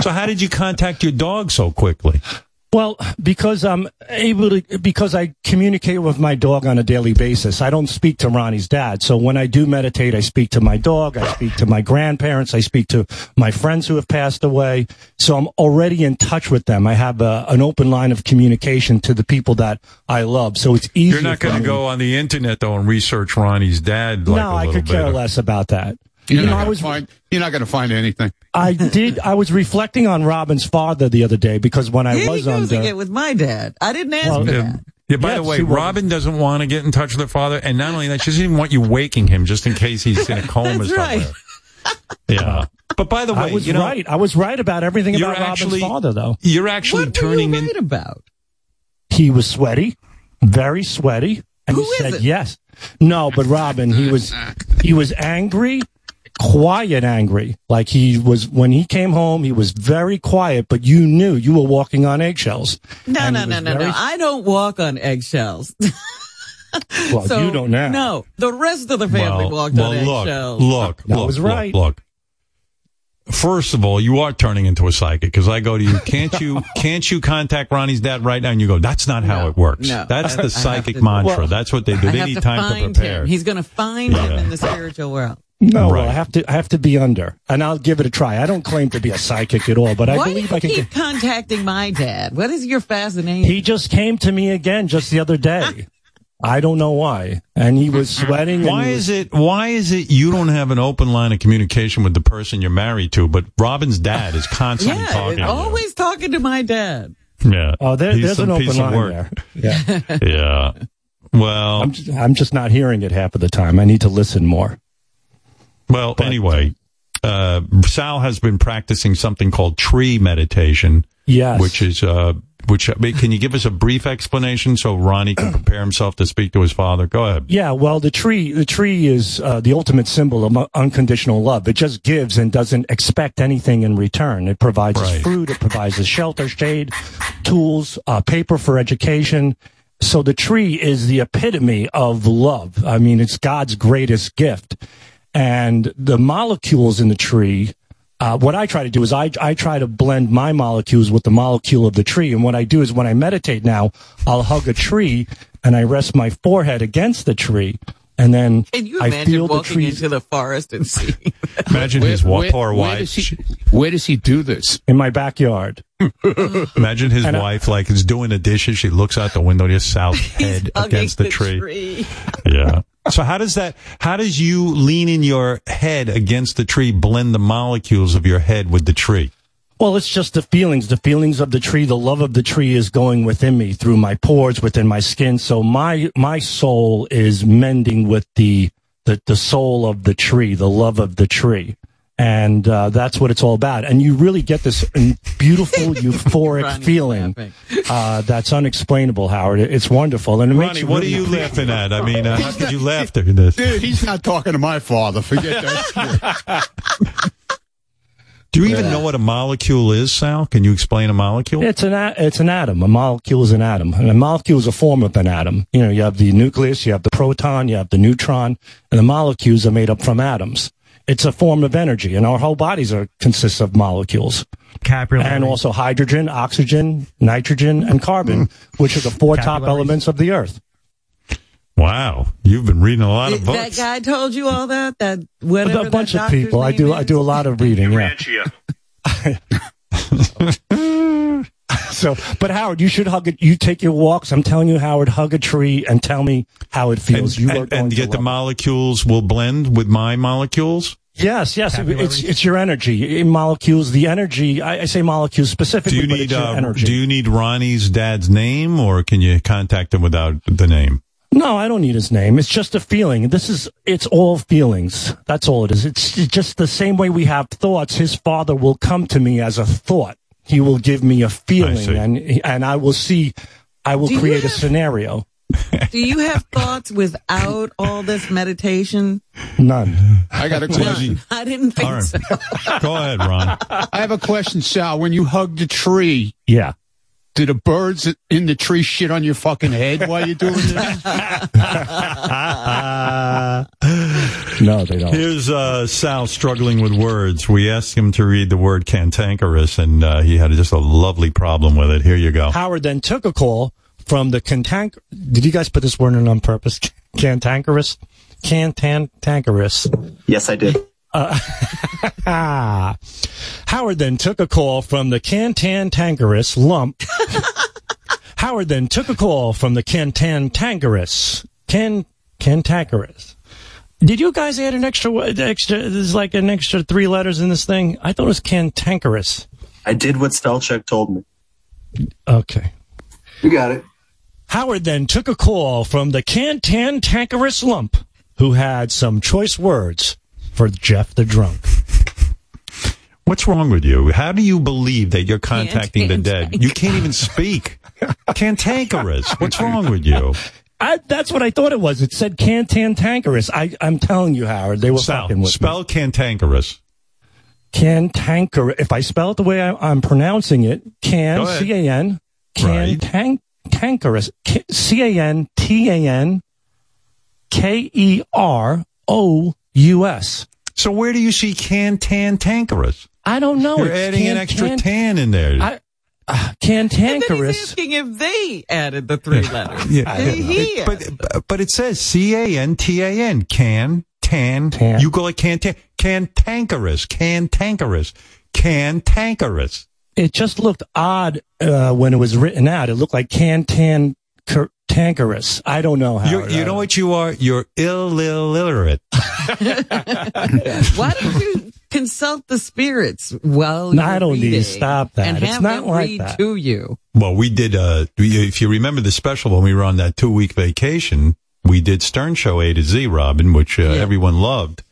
so how did you contact your dog so quickly? Well, because I'm able to, because I communicate with my dog on a daily basis. I don't speak to Ronnie's dad. So when I do meditate, I speak to my dog. I speak to my grandparents. I speak to my friends who have passed away. So I'm already in touch with them. I have a, an open line of communication to the people that I love. So it's easy. You're not going to go on the internet though and research Ronnie's dad. Like no, I could care less about that. You're, You know, not I gonna was find, you're not going to find anything. I did. I was reflecting on Robin's father the other day because when I Here he was goes under, again with my dad. I didn't ask Well, for Yeah, that. yeah, by Yes, the way, he was. Robin doesn't want to get in touch with her father, and not only that, she doesn't even want you waking him just in case he's in a coma That's somewhere. right. Yeah. But by the way, I was you know, right. I was right about everything about actually- Robin's father, though. You're actually What turning were you in. about? He was sweaty, very sweaty, and Who he is said it? yes. No, but Robin, he was he was angry, quiet angry. Like he was when he came home, he was very quiet, but you knew you were walking on eggshells. No, And no, no, no, very- no. I don't walk on eggshells. Well, So, you don't now. No, the rest of the family Well, walked well, on look, eggshells. look, That look, was right. Look, First of all, you are turning into a psychic because I go to you. Can't you? Can't you contact Ronnie's dad right now? And you go, "That's not how it works. no. That's I- I the have psychic to- mantra. Well, That's what they do. I They need to time to prepare." him. He's going to find him in the spiritual world. No, well, I have to. I have to be under, and I'll give it a try. I don't claim to be a psychic at all, but I Why do believe you I can. keep contacting my dad? What is your fascination? He just came to me again just the other day. I don't know why, and he was sweating. Why he is it? Why is it you don't have an open line of communication with the person you're married to, but Robin's dad is constantly yeah, talking? to you? always talking to my dad. Yeah. Oh, there, there's an open line there. Yeah, Yeah. Well, I'm just, I'm just not hearing it half of the time. I need to listen more. Well, anyway, uh, Sal has been practicing something called tree meditation. Yes. Which is, uh, which, can you give us a brief explanation so Ronnie can prepare himself to speak to his father? Go ahead. Yeah, well, the tree, the tree is uh, the ultimate symbol of unconditional love. It just gives and doesn't expect anything in return. It provides us Right. fruit, it provides us shelter, shade, tools, uh, paper for education. So the tree is the epitome of love. I mean, it's God's greatest gift. And the molecules in the tree, uh, what I try to do is I, I try to blend my molecules with the molecule of the tree. And what I do is when I meditate now, I'll hug a tree and I rest my forehead against the tree. And then Can you I imagine feel the walking tree into the forest and seeing? Imagine his wa- poor where wife. Does he, where does he do this? in my backyard. Imagine his And I- wife, like, is doing the dishes. She looks out the window, just Sal's head against the, the tree. tree. Yeah. So how does that, how does you leaning your head against the tree blend the molecules of your head with the tree? Well, it's just the feelings, the feelings of the tree. The love of the tree is going within me through my pores, within my skin. So my, my soul is mending with the, the, the soul of the tree, the love of the tree. And, uh, that's what it's all about. And you really get this beautiful, euphoric Ronnie's feeling, uh, that's unexplainable, Howard. It's wonderful. And it makes Ronnie, you what are you appreciate- laughing at? I mean, uh, how could you laugh during this? Dude, he's not talking to my father. Forget that. Do you even know what a molecule is, Sal? Can you explain a molecule? It's an a- it's an atom. A molecule is an atom, and a molecule is a form of an atom. You know, you have the nucleus, you have the proton, you have the neutron, and the molecules are made up from atoms. It's a form of energy, and our whole bodies are consists of molecules, and also hydrogen, oxygen, nitrogen, and carbon, mm. which are the four top Capillaries. elements of the earth. Wow, you've been reading a lot of books. That guy told you all that. That whatever. a bunch that of people. I doctor's do. name I is? do a lot of reading. Yeah. So, but Howard, you should hug it. You take your walks. I'm telling you, Howard, hug a tree and tell me how it feels. and, you are and, going and to get the love it. molecules will blend with my molecules. Yes, yes. It's it's your energy. In molecules, the energy. I, I say molecules Do specifically, you but need it's your uh, energy. Do you need Ronnie's dad's name, or can you contact him without the name? no, I don't need his name. It's just a feeling. This is. It's all feelings. That's all it is. It's just the same way we have thoughts. His father will come to me as a thought. He will give me a feeling, and and I will see. I will Do you create a have- snenario. Do you have thoughts without all this meditation? None. I got a question. None. I didn't think All right. so. Go ahead, Ron. I have a question, Sal. When you hugged the tree, Yeah. did the birds in the tree shit on your fucking head while you're doing this? No, they don't. Here's uh, Sal struggling with words. We asked him to read the word cantankerous, and uh, he had just a lovely problem with it. Here you go. Howard then took a call from the cantank. Did you guys put this word in on purpose? Cantankerous? Cantankerous. Yes, I did. Ah. Howard then took a call from the cantankerous lump. Howard then took a call from the cantankerous. Can, cantankerous. Did you guys add an extra, wo- extra, there's like an extra three letters in this thing? I thought it was cantankerous. I did what Spellcheck told me. Okay. You got it. Howard then took a call from the cantankerous lump, who had some choice words for Jeff the drunk. What's wrong with you? How do you believe that you're contacting the dead? You can't even speak. Cantankerous. What's wrong with you? I, that's what I thought it was. It said cantankerous. I, I'm telling you, Howard, they were Sal, fucking with spell cantankerous. Cantankerous. If I spell it the way I, I'm pronouncing it, can Go ahead. C A N cantankerous C A N T A N K E R O U S. So where do you see cantankerous? I don't know. You're It's adding an extra can- tan in there. I, uh, cantankerous. Asking if they added the three letters. Yeah. Did he? It- but but it says C A N T A N can tan. You go like cantan cantankerous cantankerous cantankerous. It just looked odd uh, when it was written out. It looked like cantan tankerous. I don't know how. You're, know what you are? You're illiterate. Why don't you consult the spirits while No, you're I don't need to stop that. And It's have not them like read that. to you. Well, we did. Uh, we- if you remember the special when we were on that two week vacation, we did Stern Show A to Z, Robin, which uh, everyone loved.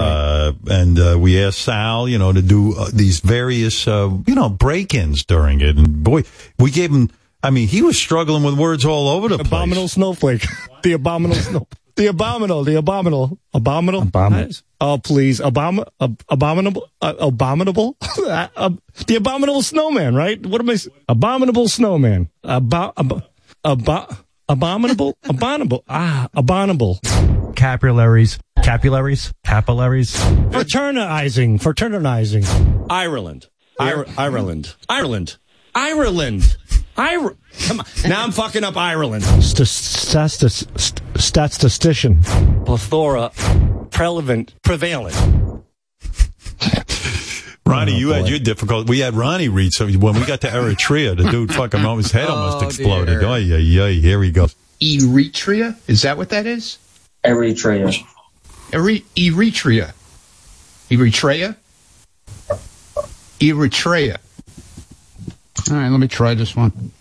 Uh, and uh, we asked Sal, you know, to do uh, these various, uh, you know, break-ins during it. And boy, we gave him. I mean, he was struggling with words all over the place. Abominable snowflake. the abominable snow. The abominable. The abominable. Abominable. Abominable. Oh, please. Abom- ab- abominable. Uh, abominable. Uh, the abominable snowman, right? What am I? s- Abominable snowman. Abo- ab- abo- abominable. Abominable. Ah, abominable. Capillaries, capillaries, capillaries. Fraternizing. Fraternizing. Ireland. Ir- Ireland. Ireland. Ireland. Ir- Come on. Now I'm fucking up Ireland. Statistician. Plethora. Prevalent. Prevalent. Ronnie, Oh, you had your difficult. We had Ronnie read so When we got to Eritrea, the dude fucking his head oh, almost Oh, exploded. Oh, yeah, yeah. Here he goes. Eritrea? Is that what that is? Eritrea. Ere- Eritrea. Eritrea? Eritrea. All right, let me try this one.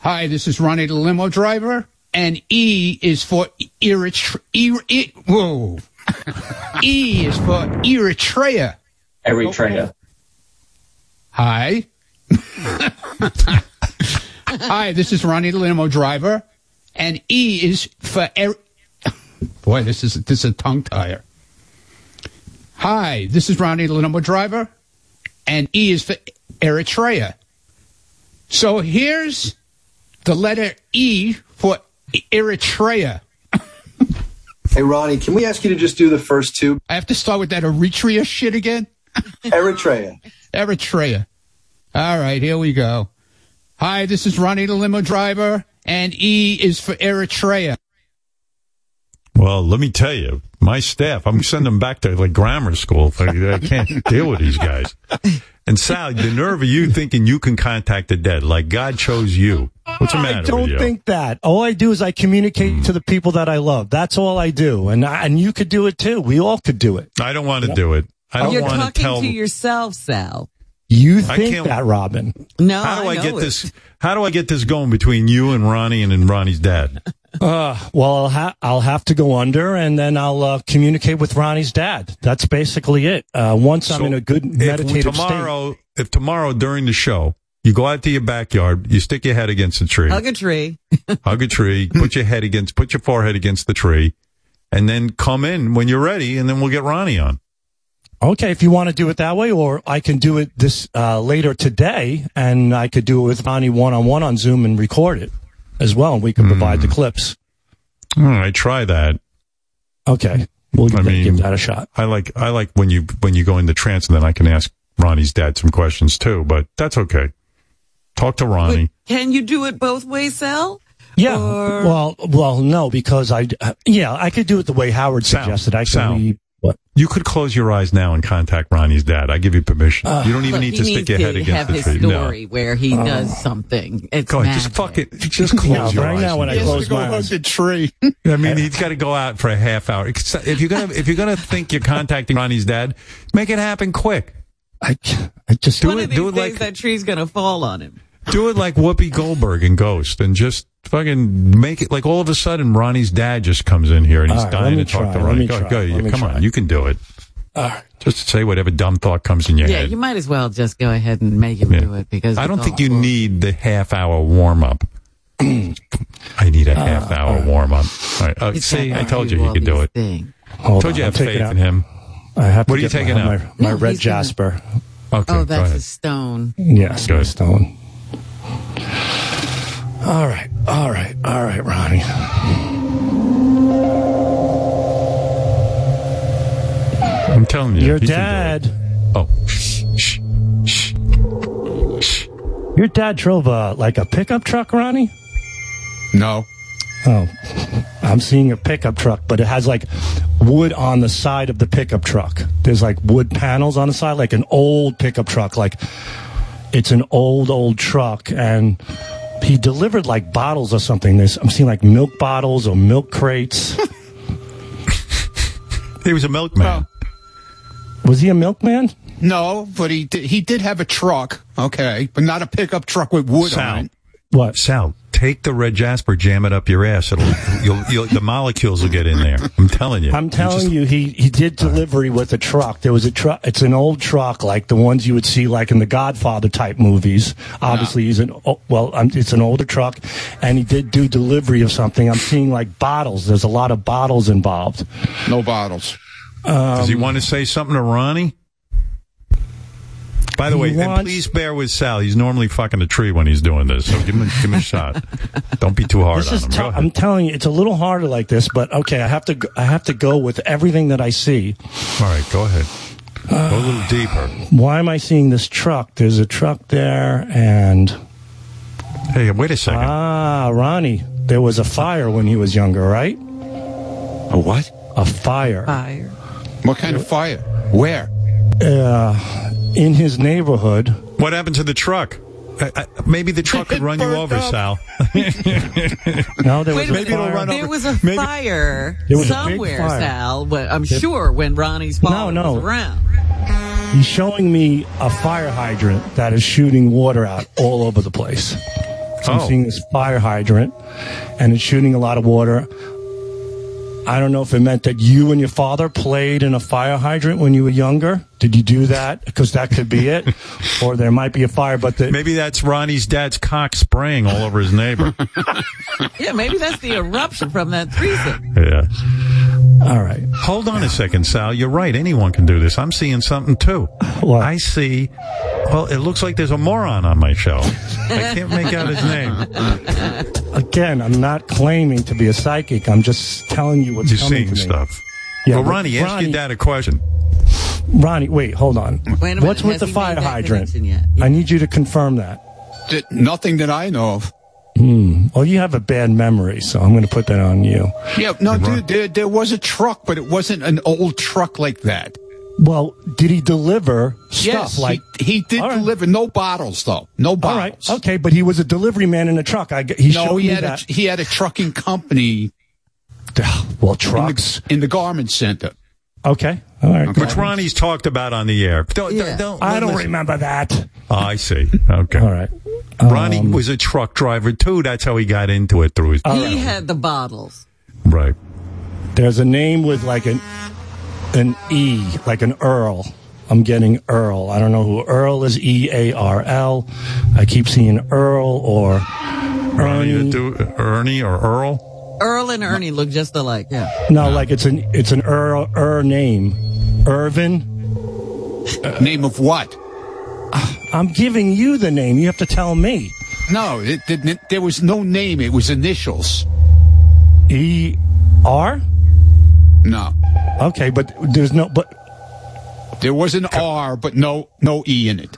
Hi, this is Ronnie the limo driver, and E is for Eritrea. E- e- whoa. e is for Eritrea. Eritrea. Hi. Hi, this is Ronnie the limo driver, and E is for er- Boy, this is this is a tongue tire. Hi, this is Ronnie the limo driver, and E is for Eritrea. So here's the letter E for Eritrea. Hey, Ronnie, can we ask you to just do the first two? I have to start with that Eritrea shit again. Eritrea. Eritrea. All right, here we go. Hi, this is Ronnie the limo driver, and E is for Eritrea. Well, let me tell you, my staff, I'm sending them back to like grammar school. I, I can't deal with these guys. And Sal, the nerve of you thinking you can contact the dead, like God chose you. What's the matter I don't with you? think that. All I do is I communicate hmm. to the people that I love. That's all I do. And I, and you could do it too. We all could do it. I don't want to do it. I don't You're want to talking tell. to yourself, Sal. You think that, Robin? No, how do I, know get it. this? How do I get this going between you and Ronnie and, and Ronnie's dad? Uh, well, I'll, ha- I'll have to go under and then I'll uh, communicate with Ronnie's dad. That's basically it. Uh, once I'm in a good if meditative state. tomorrow, if tomorrow during the show you go out to your backyard, you stick your head against a tree, Hug a tree. hug a tree, put your head against, put your forehead against the tree, and then come in when you're ready, and then we'll get Ronnie on. Okay, if you want to do it that way, or I can do it this uh, later today, and I could do it with Ronnie one on one on Zoom and record it as well, and we can provide Hmm. the clips. All right, try that. Okay, we'll I give, mean, give that a shot. I like I like when you when you go into trance, and then I can ask Ronnie's dad some questions too. But that's okay. Talk to Ronnie. Can you do it both ways, Sal? Yeah. Or- well, well, no, because I, uh, yeah, I could do it the way Howard suggested. I Sal. can read what. You could close your eyes now and contact Ronnie's dad. I give you permission. Uh, you don't even need to stick needs your head to against have the his tree. story where he does something. It's Go ahead, magic. just fuck it. Just close No, your right eyes. now when I close go my hug eyes. the tree. I mean, he's got to go out for a half hour. If you're gonna, if you're gonna think you're contacting Ronnie's dad, make it happen quick. I, I just Do One it. of these Do it days like that tree's gonna fall on him. Do it like Whoopi Goldberg in Ghost, and just fucking make it like all of a sudden Ronnie's dad just comes in here and he's All right, dying to me talk try, to let Ronnie. me Go, try, go, let yeah, me come try. on, you can do it. Just say whatever dumb thought comes in your Yeah, head. Yeah, you might as well just go ahead and make him do it because I don't think you awful. need the half hour warm up. I need a half hour warm up. All right. Uh, see, I told you you all could do it. things. Hold told on, you I I'm have faith in him. I have to What are you taking my, out? My, my No, red he's gonna- jasper. Okay, oh, go that's ahead. a stone. Yes, my stone. All right, all right, all right, Ronnie. I'm telling you. Your he can do dad. it. Oh. Your dad drove a like a pickup truck, Ronnie. No. Oh, I'm seeing a pickup truck, but it has like wood on the side of the pickup truck. There's like wood panels on the side, like an old pickup truck. Like it's an old, old truck, and he delivered like bottles or something. There's I'm seeing like milk bottles or milk crates. He was a milkman. Oh. Was he a milkman? No, but he did, he did have a truck, okay, but not a pickup truck with wood Sal. on it. What? Sal, take the red jasper, jam it up your ass. It'll, you'll, you'll, the molecules will get in there. I'm telling you. I'm telling you, he he did delivery with a truck. There was a truck. It's an old truck, like the ones you would see, like in the Godfather type movies. Obviously, he's an oh, well, um, it's an older truck, and he did do delivery of something. I'm seeing like bottles. There's a lot of bottles involved. No bottles. Does he want to say something to Ronnie? By the He way, and please bear with Sal. He's normally fucking a tree when he's doing this, so give him, give him a shot. Don't be too hard This on is him. tou- Go ahead. I'm telling you, it's a little harder like this, but okay, I have to. go- I have to go with everything that I see. All right, go ahead. Go a little deeper. Why am I seeing this truck? There's a truck there, and Hey, wait a second. ah, Ronnie, there was a fire when he was younger, right? A what? A fire. Fire. What kind of fire? Where? Uh, in his neighborhood. What happened to the truck? Maybe the truck could run you over, up. Sal. No, there Wait was a a minute. fire. run there over- was a maybe- fire There was a big somewhere, fire. Sal. But I'm There- sure when Ronnie's father no. was around. He's showing me a fire hydrant that is shooting water out all over the place. So Oh. I'm seeing this fire hydrant, and it's shooting a lot of water. I don't know if it meant that you and your father played in a fire hydrant when you were younger. Did you do that? Because that could be it. or there might be a fire, but the, Maybe that's Ronnie's dad's cock spraying all over his neighbor. Yeah, maybe that's the eruption from that threesome. yeah. All right. Hold on a second, Sal. You're right. Anyone can do this. I'm seeing something too. What? I see. Well, it looks like there's a moron on my show. I can't make out his name. Again, I'm not claiming to be a psychic. I'm just telling you what's You're coming seeing to me. stuff. Yeah, well, but Ronnie, ask Ronnie- your dad a question. Ronnie, wait, hold on. Wait a minute. What's with the fire hydrant? connection yet? I need you to confirm that. Did- nothing that I know of. Hmm. Well, you have a bad memory, so I'm going to put that on you. Yeah, no, dude, there, there was a truck, but it wasn't an old truck like that. Well, did he deliver stuff Yes, like? he, he did All right. deliver no bottles though, no bottles. right, okay, but he was a delivery man in a truck. I, g- he no, showed he me had that. a he had a trucking company well, in trucks. the, in the garment center. Okay, all right. Which Ronnie's talked about on the air. Don't, Yeah. don't, I don't listen. remember that. Oh, I see. Okay. All right. Ronnie Um, was a truck driver too. That's how he got into it through his. He had the bottles. right. There's a name with like an an E, like an Earl. I'm getting Earl. I don't know who Earl is. E A R L. I keep seeing Earl or Ronnie, Ernie. Ernie or Earl. Earl and Ernie look just alike. Yeah. No, like it's an it's an Earl Er name. Irvin. Name of what? I'm giving you the name. You have to tell me. No, it, it, there was no name. It was initials. E R. No, Okay, but there's no. But there was an R, but no no E in it.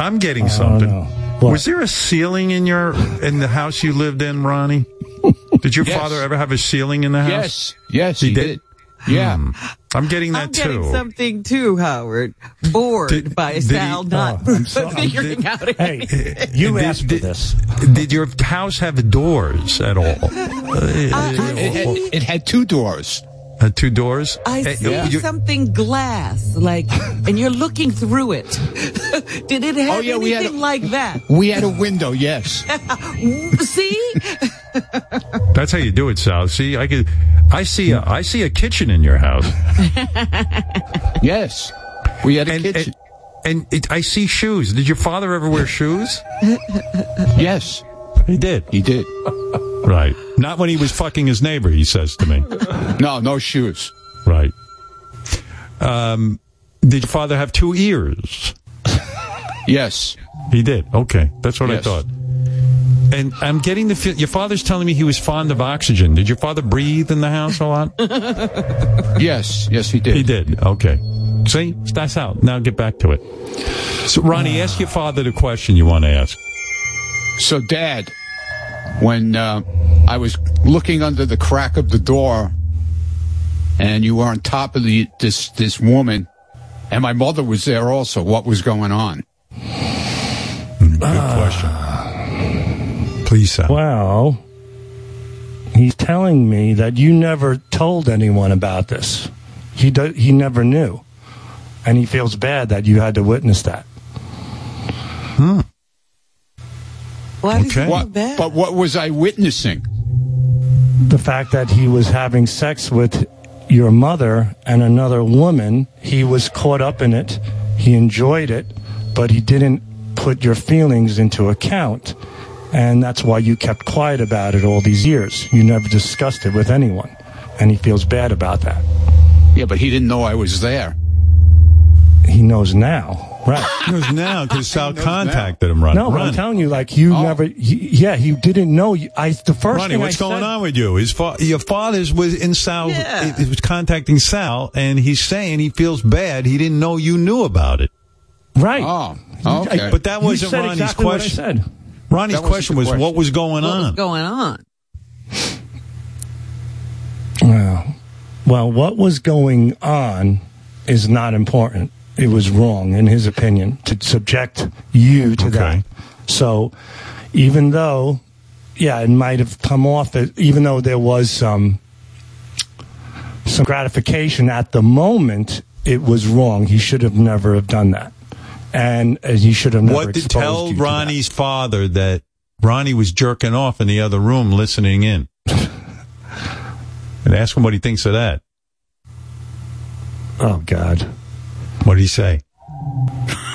I'm getting I something. don't know. What? Was there a ceiling in your in the house you lived in, Ronnie? Did your Yes. father ever have a ceiling in the house? Yes, yes, He he, did? did. Yeah. Hmm. I'm getting that I'm getting too. something too, Howard. Bored Did- by did Sal he- not Oh, so- figuring did- out. anything. hey, you Did- asked for did- this. Did your house have doors at all? It, had, it had two doors. Uh, two doors? I see you- something glass, like, and you're looking through it. Did it have Oh, yeah, we had anything a- like that? We had a window. Yes. See? That's how you do it, Sal. See, I could, I see, a, I see a kitchen in your house. yes, we had a and, kitchen. And, and it, I see shoes. Did your father ever wear shoes? yes, he did. He did. Right. Not when he was fucking his neighbor. He says to me. No, no shoes. Right. Um, did your father have two ears? Yes. He did. Okay, that's what I thought. And I'm getting the feel. Your father's telling me he was fond of oxygen. Did your father breathe in the house a lot? yes, yes, he did. He did. Okay. See, that's out. Now get back to it. So, Ronnie, ask your father the question you want to ask. So, Dad, when uh, I was looking under the crack of the door, and you were on top of the this this woman, and my mother was there also. What was going on? Good question. Please, Sal. Well, he's telling me that you never told anyone about this. He do, he never knew, and he feels bad that you had to witness that. Hmm. Why does he What- bad? But what was I witnessing? The fact that he was having sex with your mother and another woman, he was caught up in it. He enjoyed it, but he didn't put your feelings into account. And that's why you kept quiet about it all these years. You never discussed it with anyone. And he feels bad about that. Yeah, but he didn't know I was there. He knows now. Right. He knows now because Sal contacted him, Ronnie. No, but I'm telling you, like you oh. never. He, yeah, he didn't know. You, I the first Ronnie, thing what's I going said- on with you? His fa- your father's was in Sal. He was contacting Sal, and he's saying he feels bad. He didn't know you knew about it. Right. Oh, okay. But that wasn't said Ronnie's exactly what I question. Said. Ronnie's That wasn't question was, question. what was going What was on? going on? Well, well, what was going on is not important. It was wrong, in his opinion, to subject you to that. So, even though, yeah, it might have come off, as, even though there was some some gratification at the moment, it was wrong. He should have never have done that, and uh, he should have never What did tell you to that. Ronnie's father that Ronnie was jerking off in the other room listening in? and ask him what he thinks of that. Oh God. What did he say?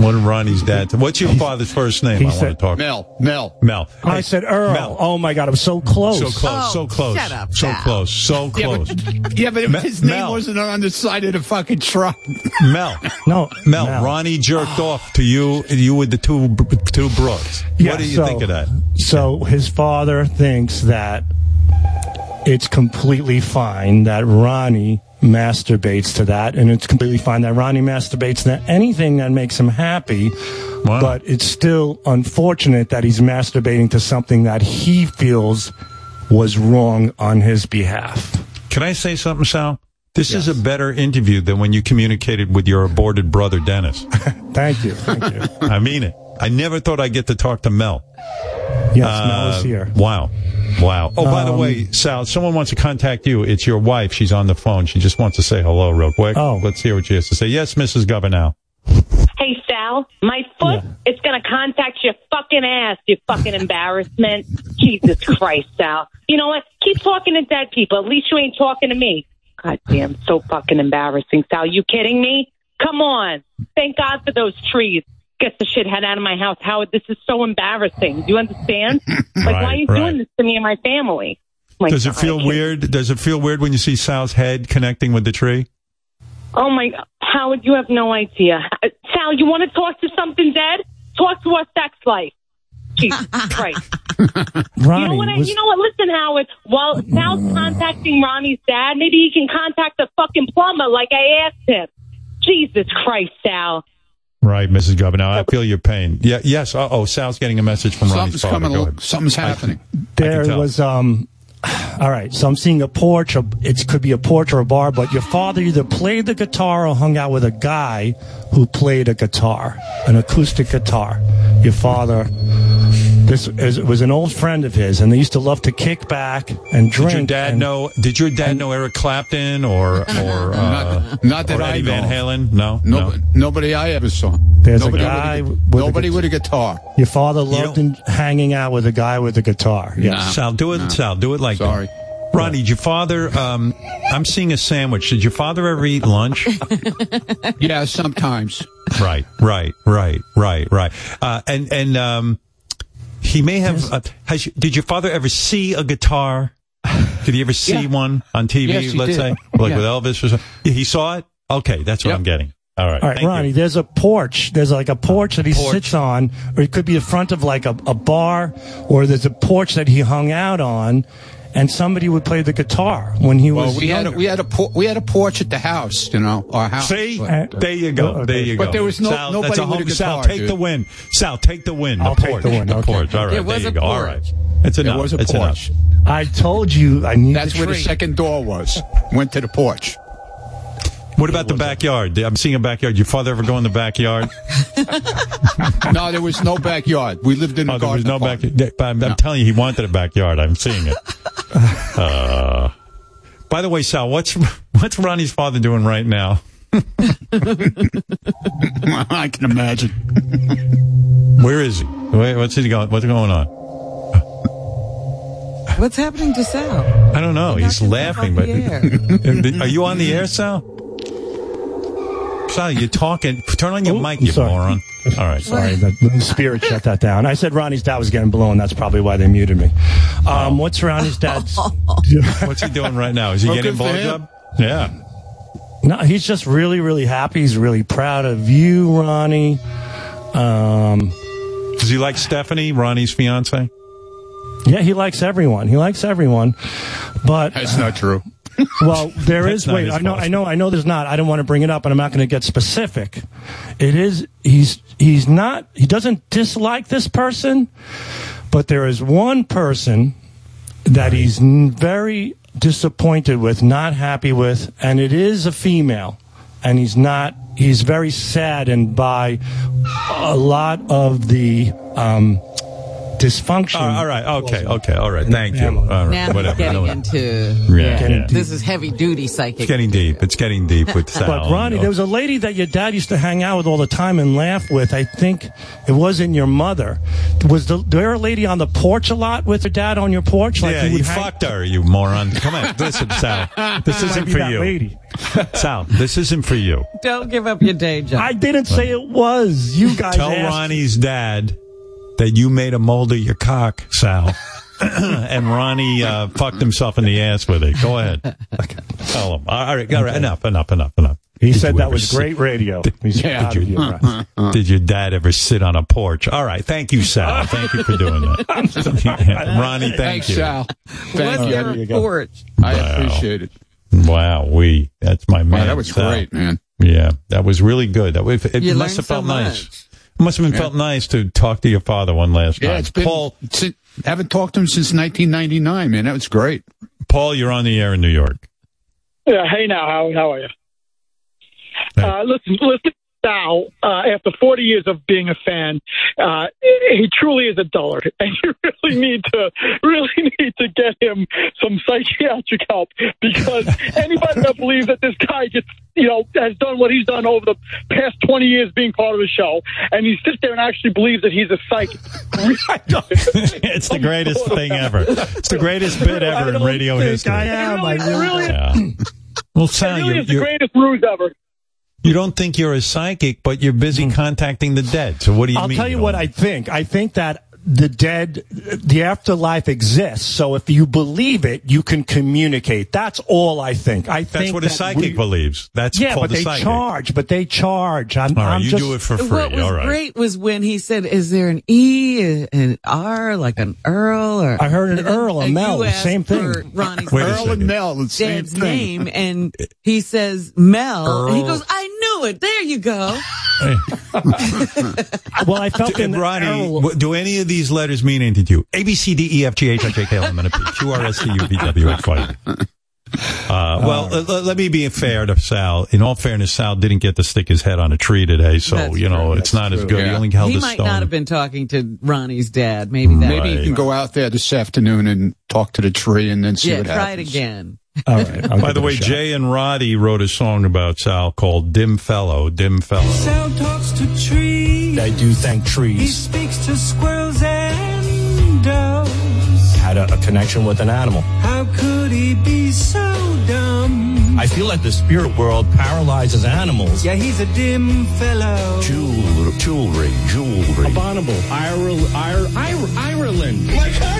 what did Ronnie's dad? What's your father's first name? he I want to talk. Mel, Mel. Mel. I said Earl. Mel. Oh my God, I was so close. So close, oh, so close, Shut up. so close, so Yeah, close. but, yeah, but Mel- his name Mel. wasn't on the side of the fucking truck. Mel, no, Mel, Mel. Ronnie jerked off to you, you with the two two brooks. Yeah, what do you so- think of that? So his father thinks that it's completely fine that Ronnie masturbates to that, and it's completely fine that Ronnie masturbates to anything that makes him happy. But it's still unfortunate that he's masturbating to something that he feels was wrong on his behalf. Can I say something, Sal? This is a better interview than when you communicated with your aborted brother, Dennis. Thank you. Thank you. I mean it. I never thought I'd get to talk to Mel. Yes, Mel is Uh, here. Wow. Wow. Oh, by the Um, way, Sal, someone wants to contact you. It's your wife. She's on the phone. She just wants to say hello real quick. Oh. Let's hear what she has to say. Yes, Mrs. Governale. Hey, Sal, my foot is going to contact your fucking ass, you fucking embarrassment. Jesus Christ, Sal. You know what? Keep talking to dead people. At least you ain't talking to me. God damn, so fucking embarrassing, Sal. You kidding me? Come on. Thank God for those trees. Get the shithead out of my house, Howard. This is so embarrassing. Do you understand? Like, why are you Right, doing this to me and my family? My Does it feel weird? Does it feel weird when you see Sal's head connecting with the tree? Oh my, Howard, you have no idea. Uh, Sal, you want to talk to something dead? Talk to our sex life. Jesus Christ. you know what? I, was- you know what? Listen, Howard. While Sal's contacting Ronnie's dad, maybe he can contact the fucking plumber like I asked him. Jesus Christ, Sal. Right, Mrs. Governale. I feel your pain. Yeah, yes. Uh oh, Sal's getting a message from Ronnie's Something's father. coming. Go al- ahead. Something's I- happening. There tell. was um all right, so I'm seeing a porch. or- It could be a porch or a bar, but your father either played the guitar or hung out with a guy who played a guitar, an acoustic guitar. Your father, this is, was an old friend of his, and they used to love to kick back and drink. Did your dad and- know? Did your dad know Eric Clapton or or uh, Not- not that or I Eddie know Van. Halen? No, Nobody, nobody I ever saw. There's Nobody a with a guy. gu- with a nobody gu- with a guitar. Your father loved in hanging out with a guy with a guitar. Yes. Sal, do it. Sal, do it like Sorry. that. Ronnie, did your father? Um, I'm seeing a sandwich. Did your father ever eat lunch? yeah, sometimes. Right, right, right, right, right. Uh, and and um, he may have. Uh, has you- did your father ever see a guitar? Did he ever see Yeah. one on TV? Yes, let's did. say, like Yeah. with Elvis or something. He saw it. Okay, that's what I'm getting. All right, All right, thank you. Ronnie, there's a porch. There's like a porch that he Porch. sits on, or it could be the front of like a, a bar, or there's a porch that he hung out on, and somebody would play the guitar when he Well, was we had a, we had a por- we had a porch at the house, you know, our house. See, But- uh, there you go. There you go. But there was no Sal, nobody that's a with a guitar. Sal, take dude. the win. Sal, take the win. I'll the take porch. the win, The okay. porch. All right, There there was you a go. All right, porch. it's There enough. was a it's porch. enough. I told you I need That's the where the second door was. Went to the porch. What about the backyard? I'm seeing a backyard. Your father ever go in the backyard? No, there was no backyard. We lived in a Oh, there was no backyard. I'm, I'm telling you, he wanted a backyard. I'm seeing it. Uh, by the way, Sal, what's what's Ronnie's father doing right now? I can imagine. Where is he? Wait, what's he going? What's going on? What's happening to Sal? I don't know. He's laughing, but are you on the air, Sal? Sal, you're talking. Turn on your mic, you sorry. moron. All right. Sorry, the, the spirit shut that down. I said Ronnie's dad was getting blown. That's probably why they muted me. Um, what's Ronnie's dad's? What's he doing right now? Is he Well, getting blown good for him. blowjob? Yeah. No, he's just really, really happy. He's really proud of you, Ronnie. Um, Does he like Stephanie, Ronnie's fiance? yeah, he likes everyone. He likes everyone, but That's not true. Well, there is. Wait, I know. I know, I know. There's not. I don't want to bring it up, and I'm not going to get specific. It is. He's. He's not. He doesn't dislike this person, but there is one person that he's very disappointed with, not happy with, and it is a female, and he's not. He's very saddened by a lot of the um, dysfunction. All right, all right. Okay. Okay. All right. Thank you. All right. Now he's Whatever. getting No, into Yeah, Getting yeah. This is heavy duty psychic. It's getting deep. It's getting deep with Sal. But Ronnie, there was a lady that your dad used to hang out with all the time and laugh with. I think it wasn't your mother. Was the, there a lady on the porch a lot with her dad on your porch? yeah, you he would hang- fucked her, you moron. Come on, listen, Sal. This Might isn't be for that you. lady. Sal, this isn't for you. Don't give up your day job. I didn't say it was. You guys Tell asked. Ronnie's dad that you made a mold of your cock, Sal. and Ronnie uh, fucked himself in the ass with it. Go ahead. Tell him. All right, all right, enough, enough, enough, enough. He Did said that was sit- great radio. He's Yeah. proud of you, Ron. Did your dad ever sit on a porch? All right, thank you, Sal. Thank you for doing that. Ronnie, thank Thanks, you. Sal. Thank What's you. your you porch? I Wow. appreciate it. Wow, we. That's my man. Wow, that was Sal. great, man. Yeah, that was really good. That was, it You must have felt so nice. Much. It must have been felt nice to talk to your father one last Yeah, time. it's been. Paul, Since, haven't talked to him since 1999, man. That was great. Paul, you're on the air in New York. Yeah, hey now, Howard, how are you? Uh, listen, listen, Sal. Uh, after 40 years of being a fan, uh, he truly is a dullard, and you really need to really need to get him some psychiatric help because anybody that believes that this guy gets, you know, has done what he's done over the past 20 years being part of the show, and he sits there and actually believes that he's a psychic. it's the greatest thing ever. It's the greatest bit ever in radio history. I am. I It really really, Yeah. Well, it Sal, really you, is the you, greatest ruse ever. You don't think you're a psychic, but you're busy hmm. contacting the dead. So what do you I'll mean? tell you don't- what I think. I think that the dead, the afterlife exists. So if you believe it, you can communicate. That's all I think. I That's think what a that psychic we- believes. That's yeah, called but a they psychic. charge. But they charge. I'm, All right, I'm you just, do it for free. What was All right. great was when he said, "Is there an E, an R, like an Earl?" Or I heard an Earl, a Mel, you asked same thing. for Ronnie's Earl and. Mel, the same dad's thing. name, and he says Mel, and he goes, "I knew it. There you go." well, I felt in And Ronnie, Earl- w- do any of these letters mean anything to you? A, B, C, D, E, F, G, H, I, J, K, L, M, N, O, P, Q, R, S, T, U, V, W, X, Y. Uh, well, l- l- let me be fair to Sal. In all fairness, Sal didn't get to stick his head on a tree today, so That's you know true. it's not as true. good. He only held he a might stone. not have been talking to Ronnie's dad. Maybe that. Maybe you can go out there this afternoon and talk to the tree and then see yeah, what try happens. it again. All right. I'll By the way. Jay and Roddy wrote a song about Sal called "Dim Fellow." Dim Fellow. Sound talks to trees. I do thank trees. He speaks to squirrels and doves. Had a, a connection with an animal. How could he be so dumb? I feel like the spirit world paralyzes animals. Yeah, he's a dim fellow. Jewelry, jewelry, jewelry. Abominable. Ireland. Ireland. My cock is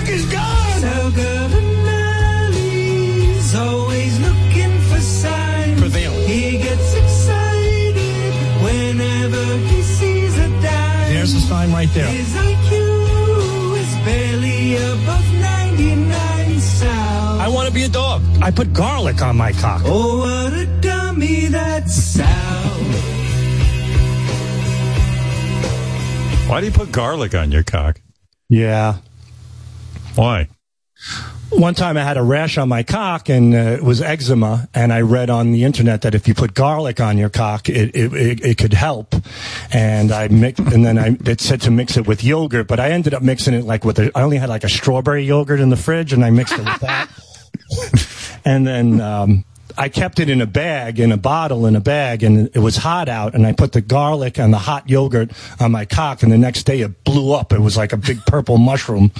early's always looking for signs. Prevalent. He gets excited whenever he sees a dime. There's the sign right there. His IQ is barely above 99 Sal. I want to be a dog. I put garlic on my cock. Oh, what a dummy that's Sal. Why do you put garlic on your cock? Yeah. Why? One time I had a rash on my cock and uh, it was eczema, and I read on the internet that if you put garlic on your cock, it it, it, it could help. And I mixed, and then I it said to mix it with yogurt, but I ended up mixing it like with a, I only had like a strawberry yogurt in the fridge, and I mixed it with that. and then um, I kept it in a bag, in a bottle, in a bag, and it was hot out. And I put the garlic and the hot yogurt on my cock, and the next day it blew up. It was like a big purple mushroom.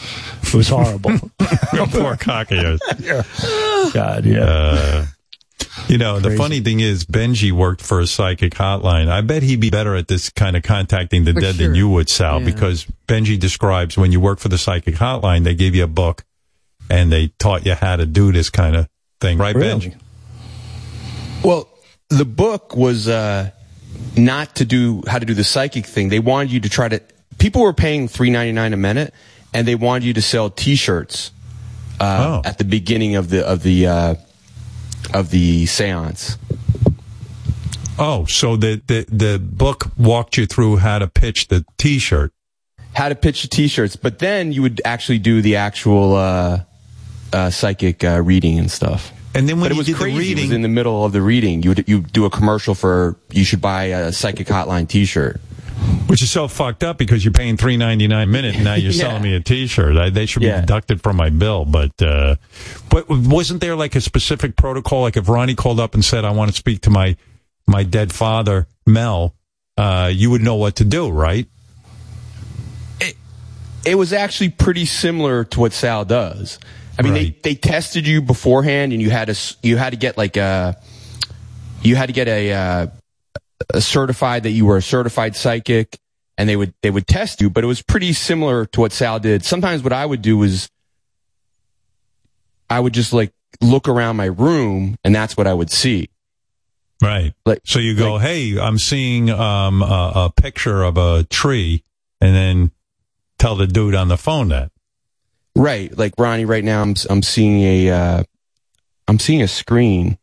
It was horrible. Poor cock of yours. God, yeah. Uh, you know, the funny thing is, Benji worked for a psychic hotline. I bet he'd be better at this kind of contacting the For dead sure. than you would, Sal, Yeah. because Benji describes when you work for the psychic hotline, they gave you a book and they taught you how to do this kind of thing. Right, Really? Benji? Well, the book was uh, not to do how to do the psychic thing. They wanted you to try to. People were paying three ninety nine a minute, and they wanted you to sell T-shirts uh, at the beginning of the of the uh, of the séance. Oh, so the, the, the book walked you through how to pitch the t-shirt. How to pitch the T-shirts, but then you would actually do the actual uh, uh, psychic uh, reading and stuff. And then when but it was did the crazy. It was in the middle of the reading. You you do a commercial for you should buy a psychic hotline T-shirt. Which is so fucked up because you're paying three ninety nine a minute, and now you're Yeah. selling me a T-shirt. I, they should be deducted from my bill. But uh, but wasn't there like a specific protocol? Like if Ronnie called up and said, "I want to speak to my my dead father, Mel," uh, you would know what to do, right? it was actually pretty similar to what Sal does. I mean, they, they tested you beforehand, and you had to you had to get like a you had to get a, uh, a certified that you were a certified psychic, and they would they would test you. But it was pretty similar to what Sal did. Sometimes what I would do was I would just like look around my room, and that's what I would see. Right. Like so you go, "Hey, I'm seeing um, a, a picture of a tree," and then tell the dude on the phone that. Right, like Ronnie. Right now, I'm I'm seeing a uh, I'm seeing a screen,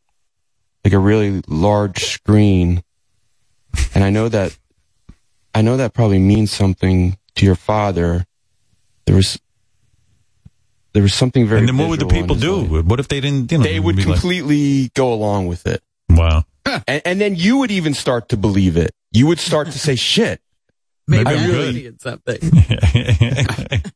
like a really large screen, and I know that I know that probably means something to your father. There was there was something very. And then what would the people do? life. What if they didn't? You know, They would be like- completely go along with it. Wow. and, and then you would even start to believe it. You would start to say, "Shit, Maybe I I'm really- seeing something.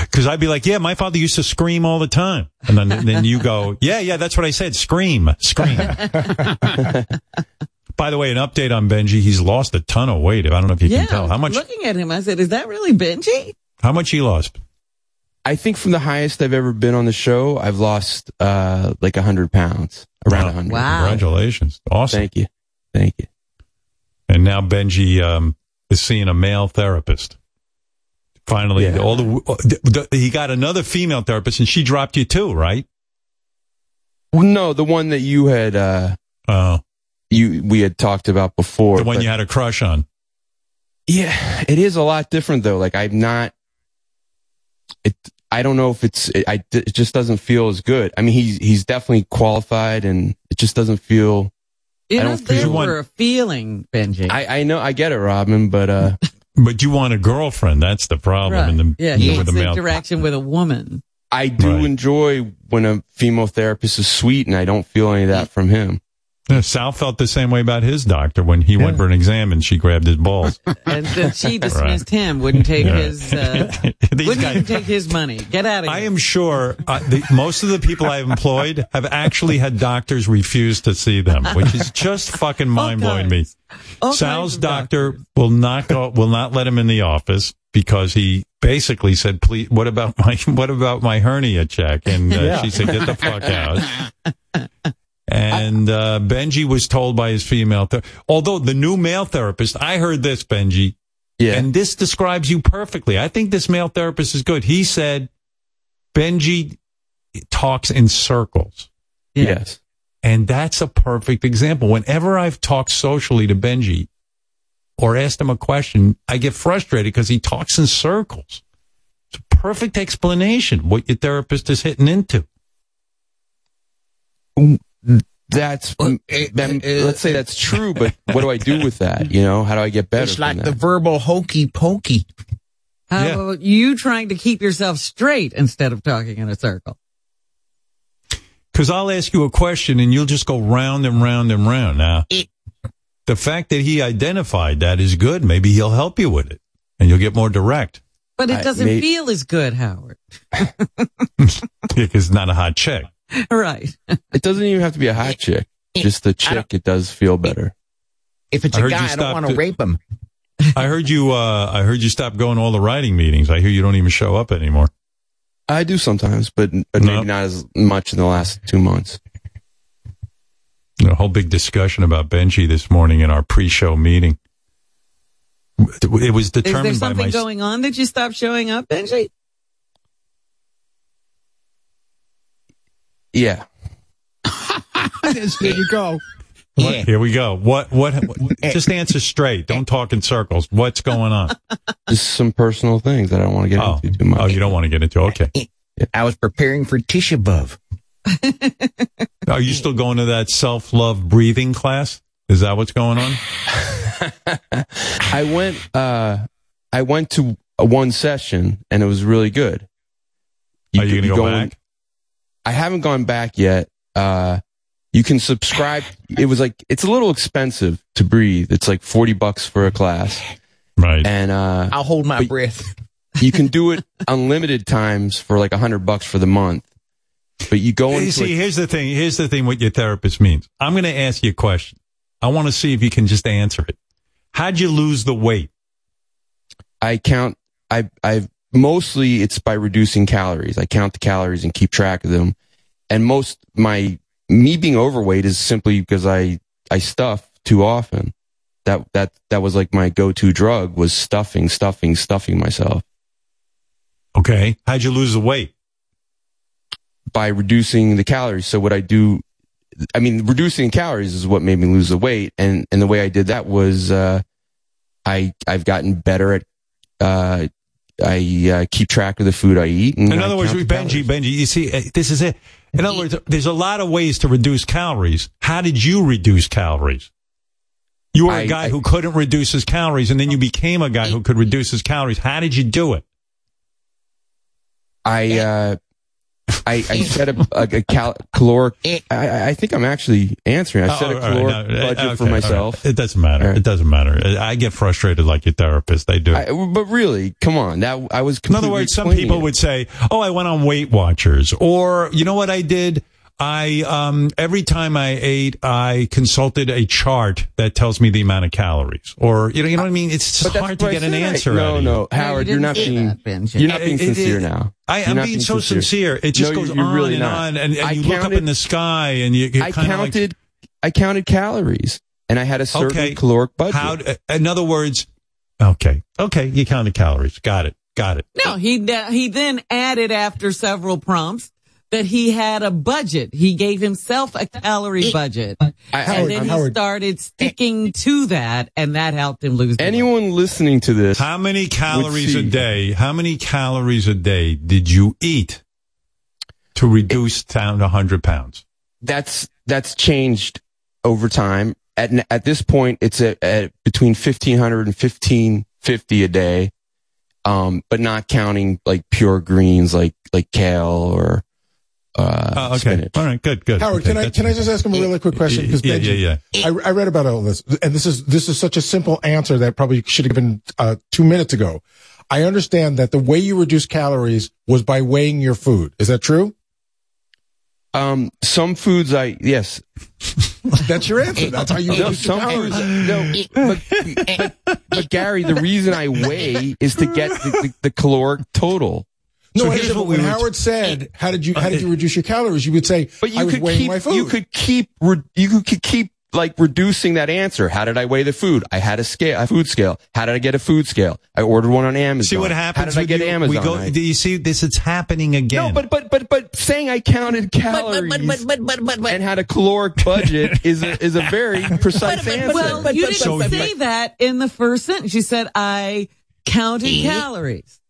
Because I'd be like, yeah, my father used to scream all the time. And then, then you go, yeah, yeah, that's what I said. Scream, scream. By the way, an update on Benji. He's lost a ton of weight. I don't know if you yeah, can tell. How much, Looking at him, I said, "Is that really Benji?" how much he lost? I think from the highest I've ever been on the show, I've lost uh, like hundred pounds, around a hundred. Congratulations. Awesome. Thank you. Thank you. And now Benji, um, is seeing a male therapist. Finally, Yeah. all the, uh, the, he got another female therapist and she dropped you too, right? Well, no, the one that you had, uh, oh, you we had talked about before. The one you had a crush on. Yeah, it is a lot different though. Like I'm not. It. I don't know if it's. It, I. It just doesn't feel as good. I mean, he's he's definitely qualified, and it just doesn't feel. You I know, don't there feel. were a feeling, Benji. I I know I get it, Robin, but uh. But you want a girlfriend. That's the problem. right. In the, yeah, he with the the male. interaction with a woman. I do enjoy when a female therapist is sweet, and I don't feel any of that from him. Yeah, Sal felt the same way about his doctor when he went for an exam and she grabbed his balls. And then she dismissed him, wouldn't take Yeah. his, uh, These wouldn't guys- even take his money. Get out of here. I am sure uh, the, most of the people I've employed have actually had doctors refuse to see them, which is just fucking mind blowing me. All Sal's doctor will not go, will not let him in the office because he basically said, "Please, what about my what about my hernia check?" And uh, Yeah. she said, "Get the fuck out." And uh, Benji was told by his female, ther- although the new male therapist, I heard this, Benji, yeah, and this describes you perfectly. I think this male therapist is good. He said, Benji talks in circles. Yes. And that's a perfect example. Whenever I've talked socially to Benji or asked him a question, I get frustrated because he talks in circles. It's a perfect explanation what your therapist is hitting into. That's then, let's say that's true, but what do I do with that? You know, how do I get better? It's like the verbal hokey pokey. How about you trying to keep yourself straight instead of talking in a circle? Because I'll ask you a question and you'll just go round and round and round. Now, the fact that he identified that is good. Maybe he'll help you with it and you'll get more direct. But it doesn't may- feel as good, Howard. Because it's not a hot chick. right. It doesn't even have to be a hot chick. Just the chick, it does feel better. If it's I a heard guy, I don't want to rape him. I heard you, uh, I heard you stop going to all the writing meetings. I hear you don't even show up anymore. I do sometimes, but but maybe not as much in the last two months. a whole big discussion about Benji this morning in our pre-show meeting. It was Is there determined by something my. going on that you stopped showing up, Benji? Yeah. there you go. What? Here we go. What, what? What? Just answer straight. Don't talk in circles. What's going on? Just some personal things that I don't want to get Oh. into too much. Oh, you don't want to get into. Okay. I was preparing for Tisha B'Av. Are you still going to that self-love breathing class? Is that what's going on? I went. Uh, I went to one session and it was really good. Are you gonna go in- back? I haven't gone back yet. Uh, you can subscribe. It was like it's a little expensive to breathe. It's like forty bucks for a class, right? And uh, I'll hold my breath. you can do it unlimited times for like a hundred bucks for the month. But you go You into see, it- here's the thing. Here's the thing. What your therapist means. I'm going to ask you a question. I want to see if you can just answer it. How'd you lose the weight? I count. I I mostly it's by reducing calories. I count the calories and keep track of them. And most my me being overweight is simply because I I stuff too often. That that that was like my go to drug was stuffing, stuffing, stuffing myself. Okay. How'd you lose the weight? By reducing the calories. So what I do, I mean, reducing calories is what made me lose the weight. And and the way I did that was, uh, I I've gotten better at. Uh, I uh, keep track of the food I eat. And In I other words, count the Benji, Benji, you see, uh, this is it. In other words, there's a lot of ways to reduce calories. How did you reduce calories? You were a I- guy I- who couldn't reduce his calories, and then you became a guy who could reduce his calories. How did you do it? I uh, I, I set a, a, a cal- caloric. Eh, I, I think I'm actually answering. I set Oh, a all right, caloric no, budget okay, for myself. right. It doesn't matter. It doesn't matter. I get frustrated like your therapist. They do. I, but really, come on. That I was. In other words, some people it. would say, "Oh, I went on Weight Watchers," or you know what I did? I um every time I ate, I consulted a chart that tells me the amount of calories, or you know, you know what I mean. It's just hard to get an said. answer. No, no. Howard, you're not being you're not being It- it- sincere it- now. I, You're I'm not being so sincere. It just No, goes you're- you're on really and not. on, and, and I you look up in the sky, and you, you I kind like, counted. I counted calories, and I had a certain Okay. caloric budget. how? In other words, okay, okay, you counted calories. Got it. Got it. No, he he then added after several prompts that he had a budget. He gave himself a calorie budget, I- and Howard, then he Howard. started sticking to that, and that helped him lose. the weight. Anyone listening to this? How many calories a day? How many calories a day did you eat to reduce down to 100 pounds? that's that's changed over time. At at this point, it's at, at between fifteen hundred and fifteen fifty a day, um, but not counting like pure greens like like kale or uh, Oh, okay. spinach. All right. Good. Good. Howard, Okay, can I can I just ask him a really quick question? Because Yeah, Benji, yeah, I, I read about all this, and this is this is such a simple answer that probably should have been uh, two minutes ago. I understand that the way you reduce calories was by weighing your food. Is that true? Um, some foods I yes. That's your answer. That's how you no, reduce your some calories. foods, no, but, but, but Gary, the reason I weigh is to get the, the, the caloric total. No, So I here's understand, what but when we were- Howard said, "How did you how did you reduce your calories?" You would say, But you "I was could weighing keep my food." you could keep re- you could keep like reducing that answer. How did I weigh the food? I had a scale, a food scale. How did I get a food scale? I ordered one on Amazon. See what How happens did I get you? Amazon? We go. I- Do you see this? It's happening again. no, but but but but saying I counted calories and had a caloric budget is a, is a very precise answer. well, you didn't say that in the first sentence. You said I counted calories.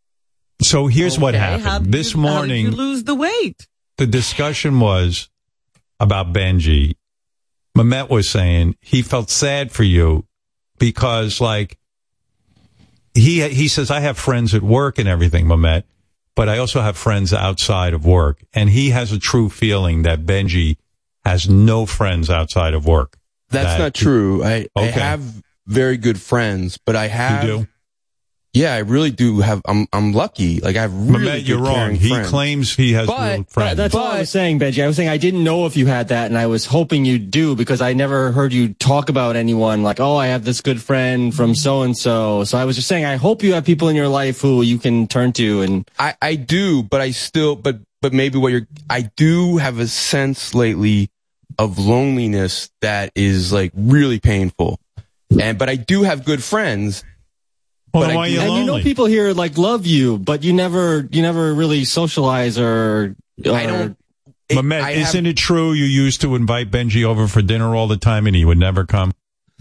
So here's what happened how did this you- how did morning. you lose the weight. the discussion was about Benji. Memet was saying he felt sad for you because, like, he he says I have friends at work and everything, Memet, but I also have friends outside of work, and he has a true feeling that Benji has no friends outside of work. That's That- not true. I, I have very good friends, but I have. Do? Yeah, I really do have. I'm I'm lucky. Like I have really Memet, good you're wrong. caring He friends. claims he has But- real friends. That's all I was saying, Benji. I was saying I didn't know if you had that, and I was hoping you do because I never heard you talk about anyone like, oh, I have this good friend from so and so. So I was just saying, I hope you have people in your life who you can turn to. And I I do, but I still, but but maybe what you're. I do have a sense lately of loneliness that is like really painful, and but I do have good friends. Well, but I do- and you know people here like love you, but you never you never really socialize or. I don't. Memet, I isn't it true you used to invite Benji over for dinner all the time and he would never come?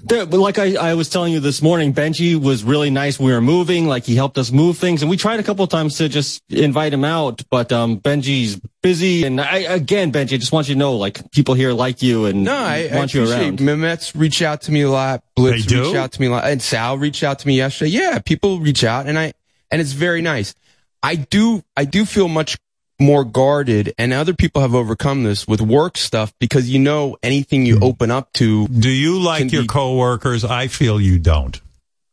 There, but like I, I was telling you this morning, Benji was really nice. We were moving, like he helped us move things, and we tried a couple of times to just invite him out, but um, Benji's busy. And I, again, Benji, I just want you to know, like people here like you and No, I, I want you appreciate around. Memet's reach out to me a lot. Blitz They do? reach out to me a lot, and Sal reached out to me yesterday. Yeah, people reach out, and I and it's very nice. I do I do feel much more guarded, and other people have overcome this with work stuff because you know anything you open up to. Do you like your coworkers? I feel you don't.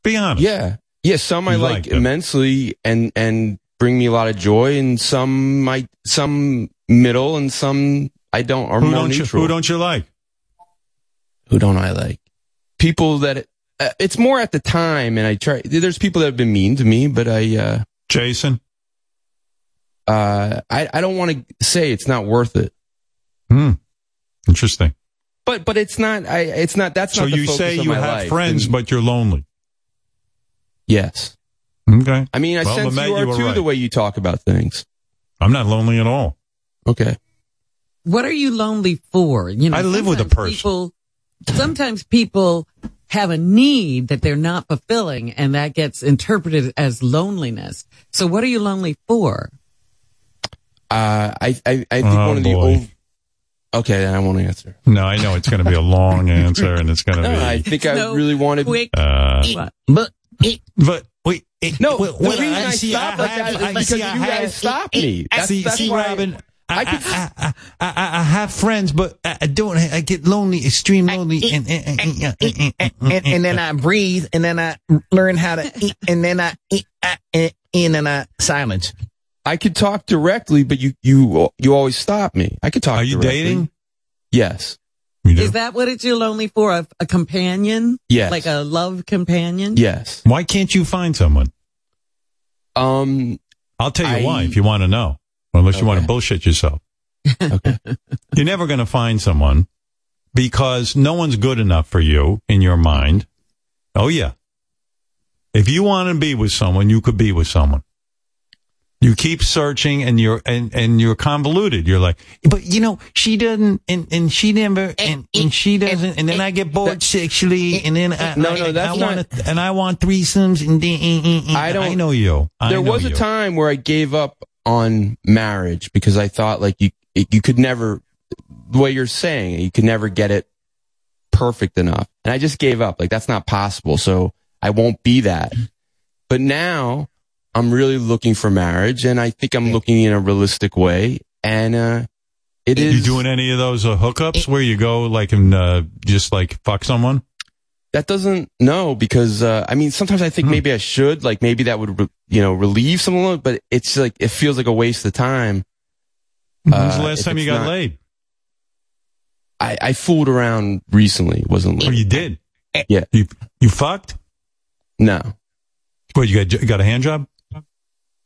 Be honest. Yeah, yeah. Some I like, like immensely, and and bring me a lot of joy, and some might, some middle, and some I don't are Who more don't you, who don't you like? who don't I like? People that uh, it's more at the time, and I try. There's people that have been mean to me, but I, uh, Jason, uh, I, I don't want to say it's not worth it. Hmm. Interesting. But but it's not. I it's not. That's So not the you focus say of you have life. friends, And- but you're lonely. yes. Okay. I mean, I Well, sense Memet, you are were too. right. The way you talk about things. I'm not lonely at all. Okay. What are you lonely for? You know, I live with a person. People, sometimes people have a need that they're not fulfilling, and that gets interpreted as loneliness. So, what are you lonely for? Uh, I I, I think Oh, one of the boy. old. Okay, then I won't answer. No, I know it's going to be a long answer, and it's going to No, be. I think I No really wanted. quick. Uh, But but wait, No, well, the well, reason I I, see, stopped I like have- that I is because see, you I guys have- stopped me. That's, see, that's see, why Robin, I could. I, I, I, I have friends, but I I don't. I get lonely, extreme lonely, and and, and, and, and, and then I breathe, and then I learn how to eat, and then I eat in and I silence. I could talk directly, but you you you always stop me. I could talk. Are you directly. dating? Yes. You do? Is that what it's you're lonely for? A, a companion? Yes. Like a love companion? Yes. Why can't you find someone? Um. I'll tell you I- why if you want to know, unless you want to bullshit yourself. Okay. You're never going to find someone because no one's good enough for you in your mind. Oh yeah. If you want to be with someone, you could be with someone. You keep searching and you're and, and you're convoluted. You're like, but you know, she doesn't and, and she never eh, and, eh, and she doesn't eh, and then I get bored sexually and then I, No, I, no, that's I not- want and I want threesomes and then I don't- I know you. I there know was a you. time where I gave up on marriage because I thought like you you could never the way you're saying you could never get it perfect enough. And I just gave up. Like that's not possible. So I won't be that. But now I'm really looking for marriage and I think I'm looking in a realistic way and uh It You is doing any of those uh, hookups where you go like and uh, just like fuck someone? that doesn't no because uh, I mean sometimes I think Hmm. maybe I should like maybe that would re- you know relieve some someone but it's like it feels like a waste of time. When's Uh, the last time you got not- laid? I, I fooled around recently. Wasn't Oh, you did. yeah You you fucked? no. What you got? You got a hand job?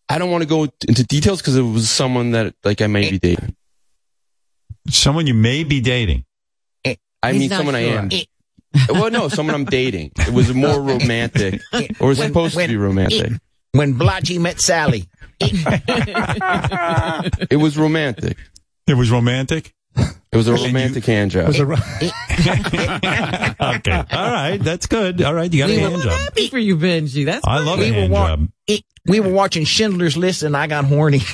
I don't want to go into details because it was someone that like I may be eh. dating. Someone you may be dating. Eh. I He's mean not someone I sure. am. Eh. well, no, someone I'm dating. It was more romantic, or it's When- supposed when- to be romantic. When Blotchy met Sally. It was romantic. It was romantic. It was a romantic hand job. okay. All right. That's good. All right. You got a We hand were job. Happy for you, Benji. That's I love a we were hand wa- job. it- we were watching Schindler's List and I got horny.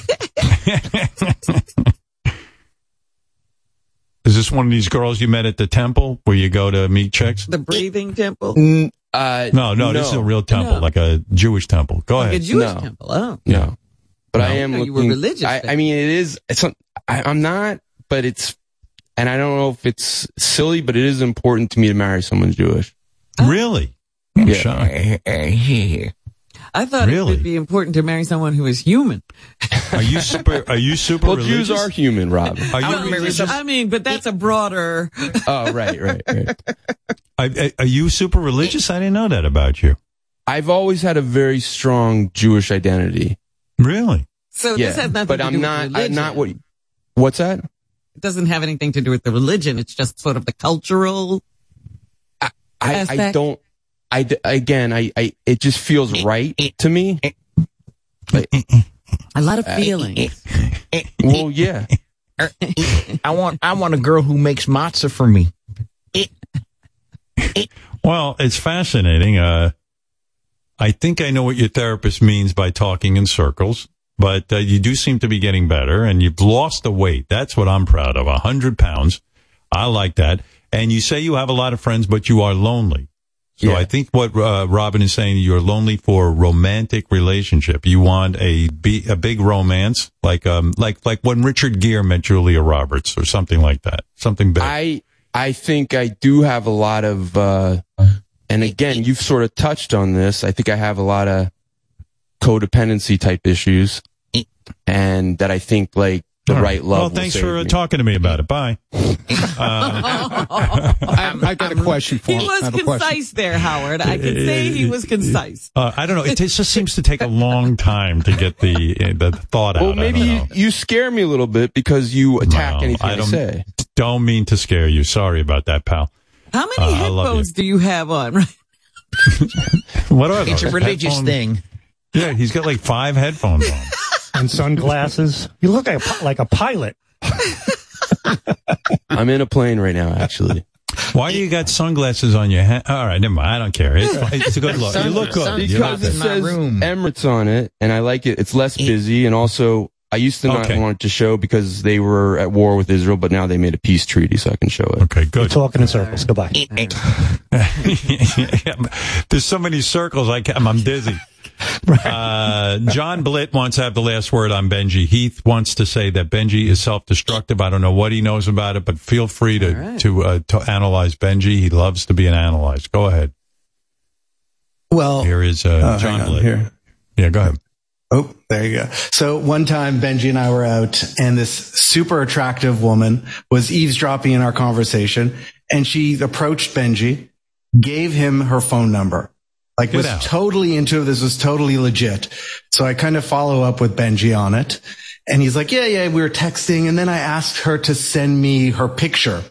Is this one of these girls you met at the temple where you go to meet chicks? the breathing temple. N- uh, No, no, this is a real temple, No. like a Jewish temple. Go Like a. Jewish No. temple. Oh. No, but I am. No, you looking, were religious I. I mean, it is. It's. I, I'm not, but it's. And I don't know if it's silly, but it is important to me to marry someone Jewish. Oh. Really? I'm Yeah. shocked. I thought it would be important to marry someone who is human. Are you super? Are you super Well, religious? Jews are human, Rob. Are you I mean, religious? I mean, but that's a broader. oh, right, right, right. Are, are you super religious? I didn't know that about you. I've always had a very strong Jewish identity. Really? So yeah, this has nothing but to I'm do not. with I'm not what. What's that? It doesn't have anything to do with the religion. It's just sort of the cultural. I, I Aspect? don't. I again. I, I. It just feels right to me. A lot of feelings. Well, yeah. I want I want a girl who makes matzah for me. Well, it's fascinating. Uh, I think I know what your therapist means by talking in circles, but uh, you do seem to be getting better and you've lost the weight. That's what I'm proud of. A hundred pounds. I like that. And you say you have a lot of friends, but you are lonely. So Yeah. I think what uh, Robin is saying, you're lonely for a romantic relationship. You want a be, a big romance, like um like like when Richard Gere met Julia Roberts or something like that, something big. I I think I do have a lot of, uh, and again, you've sort of touched on this. I think I have a lot of codependency type issues, and that I think like the right love. Well, will thanks save for uh, me. talking to me about it. Bye. I, I got a question for He him. I was have a question. concise there, Howard. I can say he was concise. Uh, I don't know. It t- just seems to take a long time to get the uh, the thought out. Well, maybe you, you scare me a little bit because you attack No, anything I I, don't- say. Don't mean to scare you. Sorry about that, pal. How many Uh, I love headphones do you have on? Right? What are It's a those? religious Headphone- thing. Yeah, he's got like five headphones on. and sunglasses. You look like a, like a pilot. I'm in a plane right now, actually. Why do you got sunglasses on your head? All right, never mind. I don't care. It's, it's a good look. You look good. You look Because it good. says Emirates on it, and I like it. It's less busy, and also I used to not Okay. want to show because they were at war with Israel, but now they made a peace treaty, so I can show it. Okay, You're good. talking in circles. Goodbye. There's so many circles. I can, I'm dizzy. Uh, John Blitt wants to have the last word on Benji. Heath wants to say that Benji is self-destructive. I don't know what he knows about it, but feel free to to uh, to analyze Benji. He loves to be analyzed. Go ahead. Well, Here is uh, oh, John on, Blitt. here. Yeah, go ahead. Oh, there you go. So one time Benji and I were out and this super attractive woman was eavesdropping in our conversation and she approached Benji, gave him her phone number. Like Get was out. totally into it. This was totally legit. So I kind of follow up with Benji on it. And he's like, yeah, yeah, we were texting. And then I asked her to send me her picture,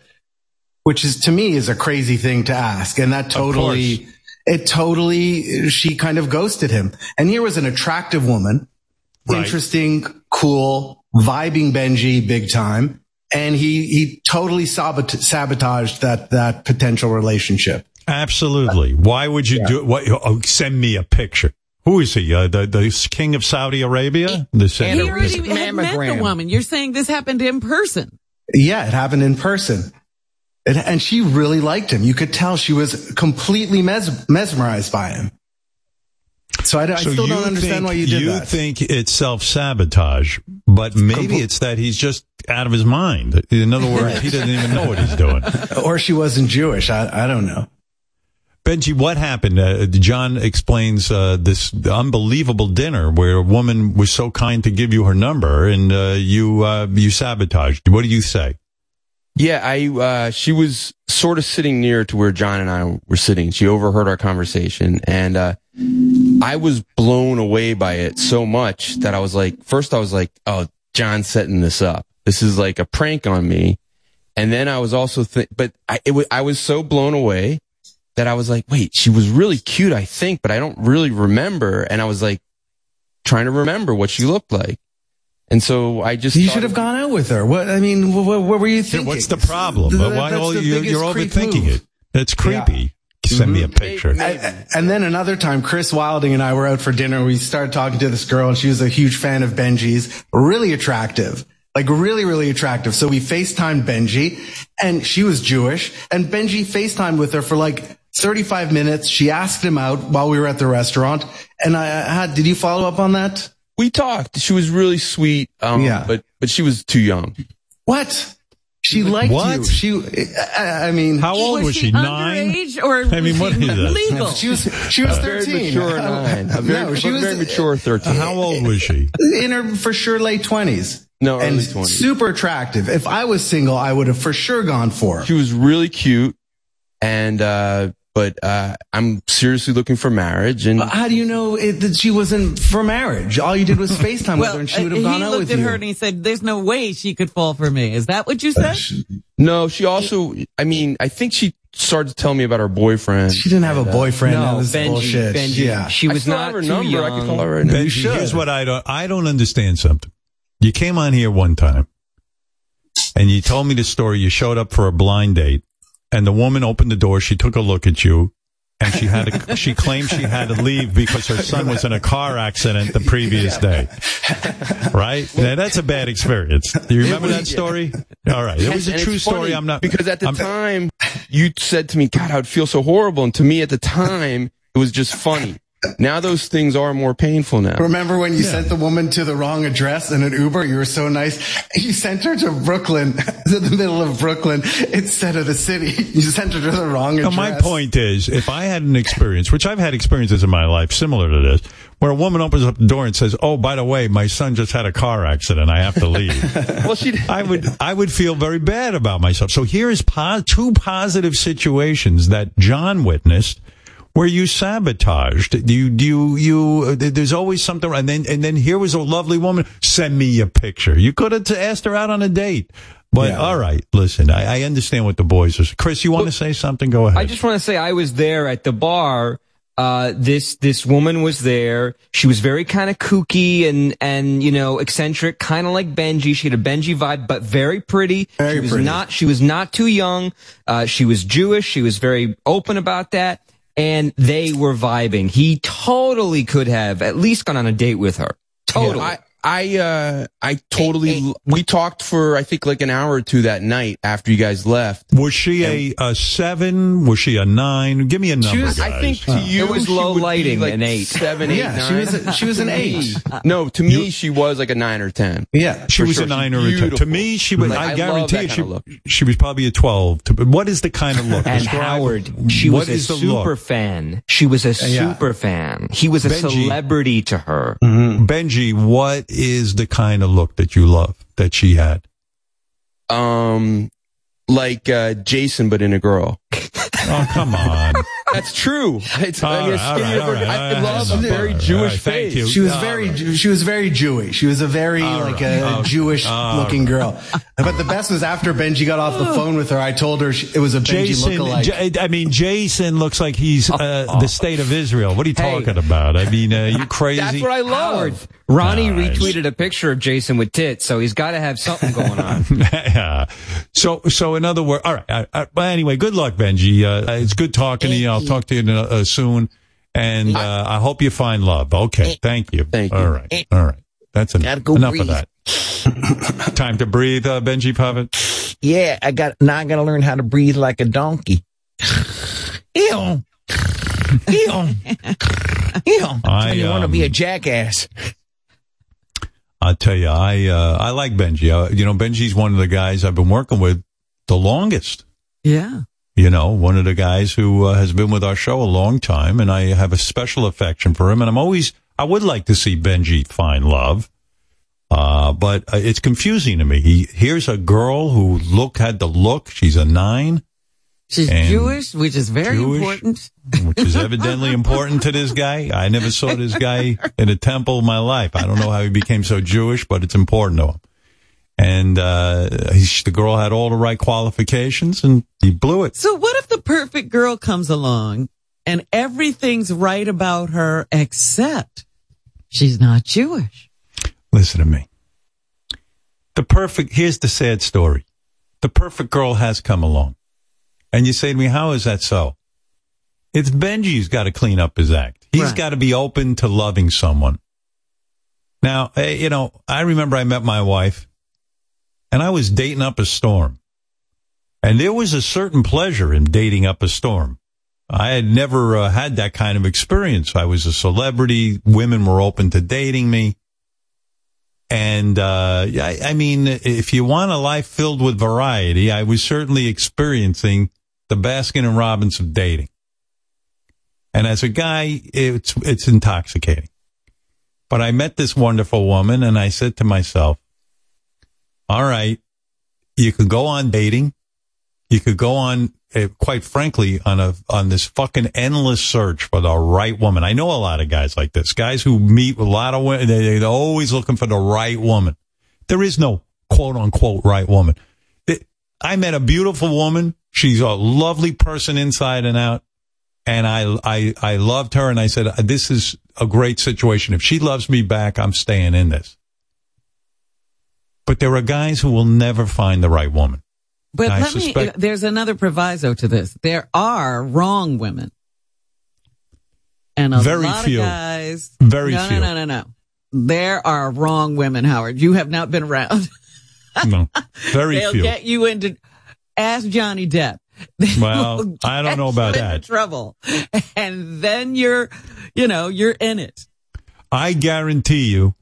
which is to me is a crazy thing to ask. And that totally, it totally, she kind of ghosted him. And here was an attractive woman, Right. interesting, cool, vibing Benji big time. And he, he totally sabot- sabotaged that, that potential relationship. Absolutely. Why would you do it? What, oh, send me a picture. Who is he? Uh, the the king of Saudi Arabia? The He same. already had met the woman. You're saying this happened in person. Yeah, it happened in person. It, and she really liked him. You could tell she was completely mes- mesmerized by him. So I, I So still don't understand think- why you did you that. think it's self sabotage, but but maybe it's that he's just out of his mind. In other words, he doesn't even know what he's doing. Or she wasn't Jewish. I, I don't know. Benji, what happened? Uh, John explains uh, this unbelievable dinner where a woman was so kind to give you her number, and uh, you uh, you sabotaged. What do you say? Yeah, I uh, she was sort of sitting near to where John and I were sitting. She overheard our conversation, and uh, I was blown away by it so much that I was like, first I was like, oh, John's setting this up. This is like a prank on me. And then I was also, th- but I, it was, was so blown away that I was like, wait, she was really cute, I think, but I don't really remember. And I was like, trying to remember what she looked like. And so I just You should have gone out with her. What I mean, what, what were you thinking? What's the problem? Th- Why that's all the you you're overthinking move. it? It's creepy. Send me a picture. I- and then another time, Chris Wilding and I were out for dinner. We started talking to this girl, and she was a huge fan of Benji's. Really attractive, like really, really attractive. So we FaceTimed Benji, and she was Jewish, and Benji FaceTimed with her for like 35 minutes. She asked him out while we were at the restaurant, and I had. Did you follow up on that? we talked. She was really sweet. Um, Yeah. but, but she was too young. What? She liked What? you. She. I, I mean, How old was, she? Nine? Underage or I mean, what is that? legal? She was. She was A very 13. mature nine. A very, no, she was very mature 13. How old was she? in her for sure late twenties. No, and early 20s. super attractive. If I was single, I would have for sure gone for her. She was really cute. And, uh, but, uh, I'm seriously looking for marriage and How do you know it, that she wasn't for marriage? All you did was FaceTime with her, and she would have uh, gone he out looked with at her and he said, "There's no way she could fall for me." Is that what you said? no, she also, I mean, I think she started to tell me about her boyfriend. She didn't have a And, uh, boyfriend. No, that was Benji, bullshit. Benji, yeah. she I was still not have her too number. young. I can call her right now. Benji, here's what I don't. I don't understand something. You came on here one time, and you told me the story. You showed up for a blind date, and the woman opened the door. She took a look at you, and she had to, she claimed she had to leave because her son was in a car accident the previous day. Right? Now, that's a bad experience. Do you remember that story? All right, it was a And true story. I'm not because at the I'm- time you said to me, "God, I would feel so horrible," and to me at the time it was just funny. Now those things are more painful now. Remember when you sent the woman to the wrong address in an Uber? You were so nice. You sent her to Brooklyn, to the middle of Brooklyn, instead of the city. You sent her to the wrong Now, address. my point is, if I had an experience, which I've had experiences in my life similar to this, where a woman opens up the door and says, "Oh, by the way, my son just had a car accident. I have to leave." well, she, I would, I would feel very bad about myself. So here's po- two positive situations that John witnessed. Where you sabotaged, you, you, you. uh, There's always something, and then, and then here was a lovely woman. Send me a picture. You could have asked her out on a date, but all right. Listen, I, I understand what the boys are. Chris, you want to say something? Go ahead. I just want to say I was there at the bar. Uh, this this woman was there. She was very kind of kooky and and you know eccentric, kind of like Benji. She had a Benji vibe, but very pretty. Very she was pretty. not she was not too young. Uh, she was Jewish. She was very open about that, and they were vibing. He totally could have at least gone on a date with her. Totally. I, I, uh, I totally, we talked for, I think like an hour or two that night after you guys left. Was she a, a seven? Was she a nine? Give me a number, was- I think to you, It was she low lighting, like an eight. seven, eight, Yeah, she was a- she was an eight. No, to me, she was like a nine or ten. Yeah. She was sure. a nine or She's a ten. To me, she was. Like, I I guarantee she, she was probably a twelve. To- What is the kind of look? And Describe- Howard, she was a super look? fan. She was a Yeah. super fan. He was a Benji. celebrity to her. Benji, what is the kind of look that you love that she had? Um, like, uh, Jason, but in a girl. Oh, come on. That's true. It's, I mean, a right, all right, all right, I all love right, a very all right, Jewish all right, thank face. you. She was All very, right. she was very Jewy. She was a very All like right. a Jewish all looking right. girl. But the best was after Benji got off the phone with her. I told her she, it was a Benji Jason, lookalike. J- I mean, Jason looks like he's uh, the state of Israel. What are you Hey. talking about? I mean, uh, you crazy? That's what I Howard, love. Ronnie Nice. retweeted a picture of Jason with tits, so he's got to have something going on. yeah. So, so in other words, all right. Uh, uh, but anyway, good luck, Benji. Uh, it's good talking to you. I'll talk to you uh, soon, and uh, I hope you find love. Okay, thank you. Thank you. All right, all right. That's en- Gotta go enough breathe. of that. Time to breathe, uh, Benji Puppet. Yeah, I got now. I got to learn how to breathe like a donkey. Ew. Ew. Ew. I, you want to um, be a jackass. I'll tell you, I uh, I like Benji. Uh, you know, Benji's one of the guys I've been working with the longest. Yeah. You know, one of the guys who uh, has been with our show a long time, and I have a special affection for him. And I'm always, I would like to see Benji find love, uh, but uh, it's confusing to me. He here's a girl who look had the look. She's a nine. She's Jewish, which is very Jewish. important. which is evidently important to this guy. I never saw this guy in a temple in my life. I don't know how he became so Jewish, but it's important to him. And uh, he, the girl had all the right qualifications, and he blew it. So what if the perfect girl comes along and everything's right about her except she's not Jewish? Listen to me. The perfect, here's the sad story. The perfect girl has come along. And you say to me, how is that so? It's Benji's got to clean up his act. He's Right. got to be open to loving someone. Now, eh, you know, I remember I met my wife and I was dating up a storm. And there was a certain pleasure in dating up a storm. I had never uh, had that kind of experience. I was a celebrity. Women were open to dating me. And, uh, I, I mean, if you want a life filled with variety, I was certainly experiencing the Baskin and Robbins of dating. And as a guy, it's, it's intoxicating. But I met this wonderful woman and I said to myself, all right, you could go on dating. You could go on, uh, quite frankly, on a, on this fucking endless search for the right woman. I know a lot of guys like this, guys who meet a lot of women. They, they're always looking for the right woman. There is no quote unquote right woman. It- I met a beautiful woman. She's a lovely person inside and out. And I, I, I loved her and I said, this is a great situation. If she loves me back, I'm staying in this. But there are guys who will never find the right woman. But I let me, there's another proviso to this. There are wrong women. And a Very lot few. of guys. Very no, few. No, no, no, no. There are wrong women, Howard. You have not been around. No, very They'll few. get you into, ask Johnny Depp. Well, I don't know about that. Trouble. And then you're, you know, you're in it. I guarantee you,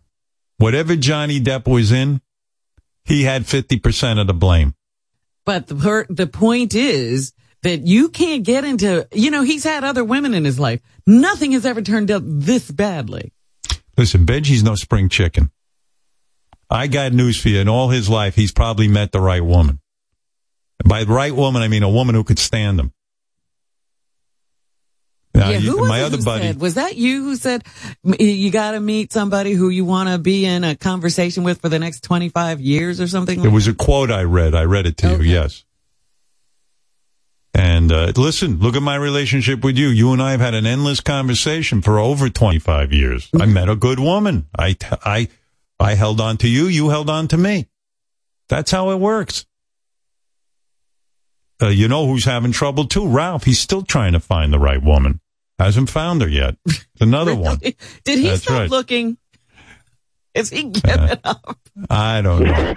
whatever Johnny Depp was in, he had 50% of the blame. But the per- the point is that you can't get into, you know, he's had other women in his life. Nothing has ever turned out this badly. Listen, Benjy's no spring chicken. I got news for you. In all his life, he's probably met the right woman. By the right woman, I mean a woman who could stand him. Yeah, who was my it other buddy, said- was that you who said you got to meet somebody who you want to be in a conversation with for the next 25 years or something? There was a quote I read. I read it to you. Yes. And uh, listen, look at my relationship with you. You and I have had an endless conversation for over 25 years. I met a good woman. I, t- I, I held on to you. You held on to me. That's how it works. Uh, you know who's having trouble too? Ralph. He's still trying to find the right woman. Hasn't found her yet. It's another one. Did he That's stop right. looking? Is he giving up? I don't know.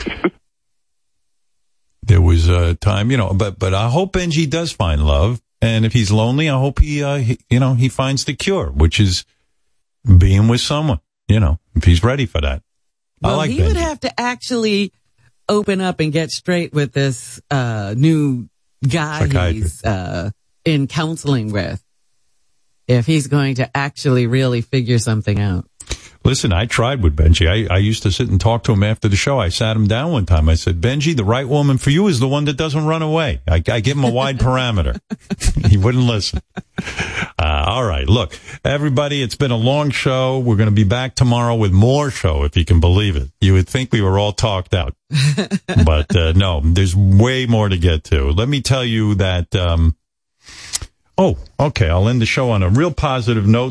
there was a time, you know, but but I hope Benjy does find love, and if he's lonely, I hope he, uh, he you know, he finds the cure, which is being with someone. You know, if he's ready for that. I Well, like he Benjy. would have to actually open up and get straight with this uh, new guy he's uh, in counseling with. If he's going to actually really figure something out. Listen, I tried with Benjy. I, I used to sit and talk to him after the show. I sat him down one time. I said, Benjy, the right woman for you is the one that doesn't run away. I, I give him a wide parameter. he wouldn't listen. Uh, all right. Look, everybody, it's been a long show. We're going to be back tomorrow with more show, if you can believe it. You would think we were all talked out. but uh, no, there's way more to get to. Let me tell you that. Um, oh, okay. I'll end the show on a real positive note.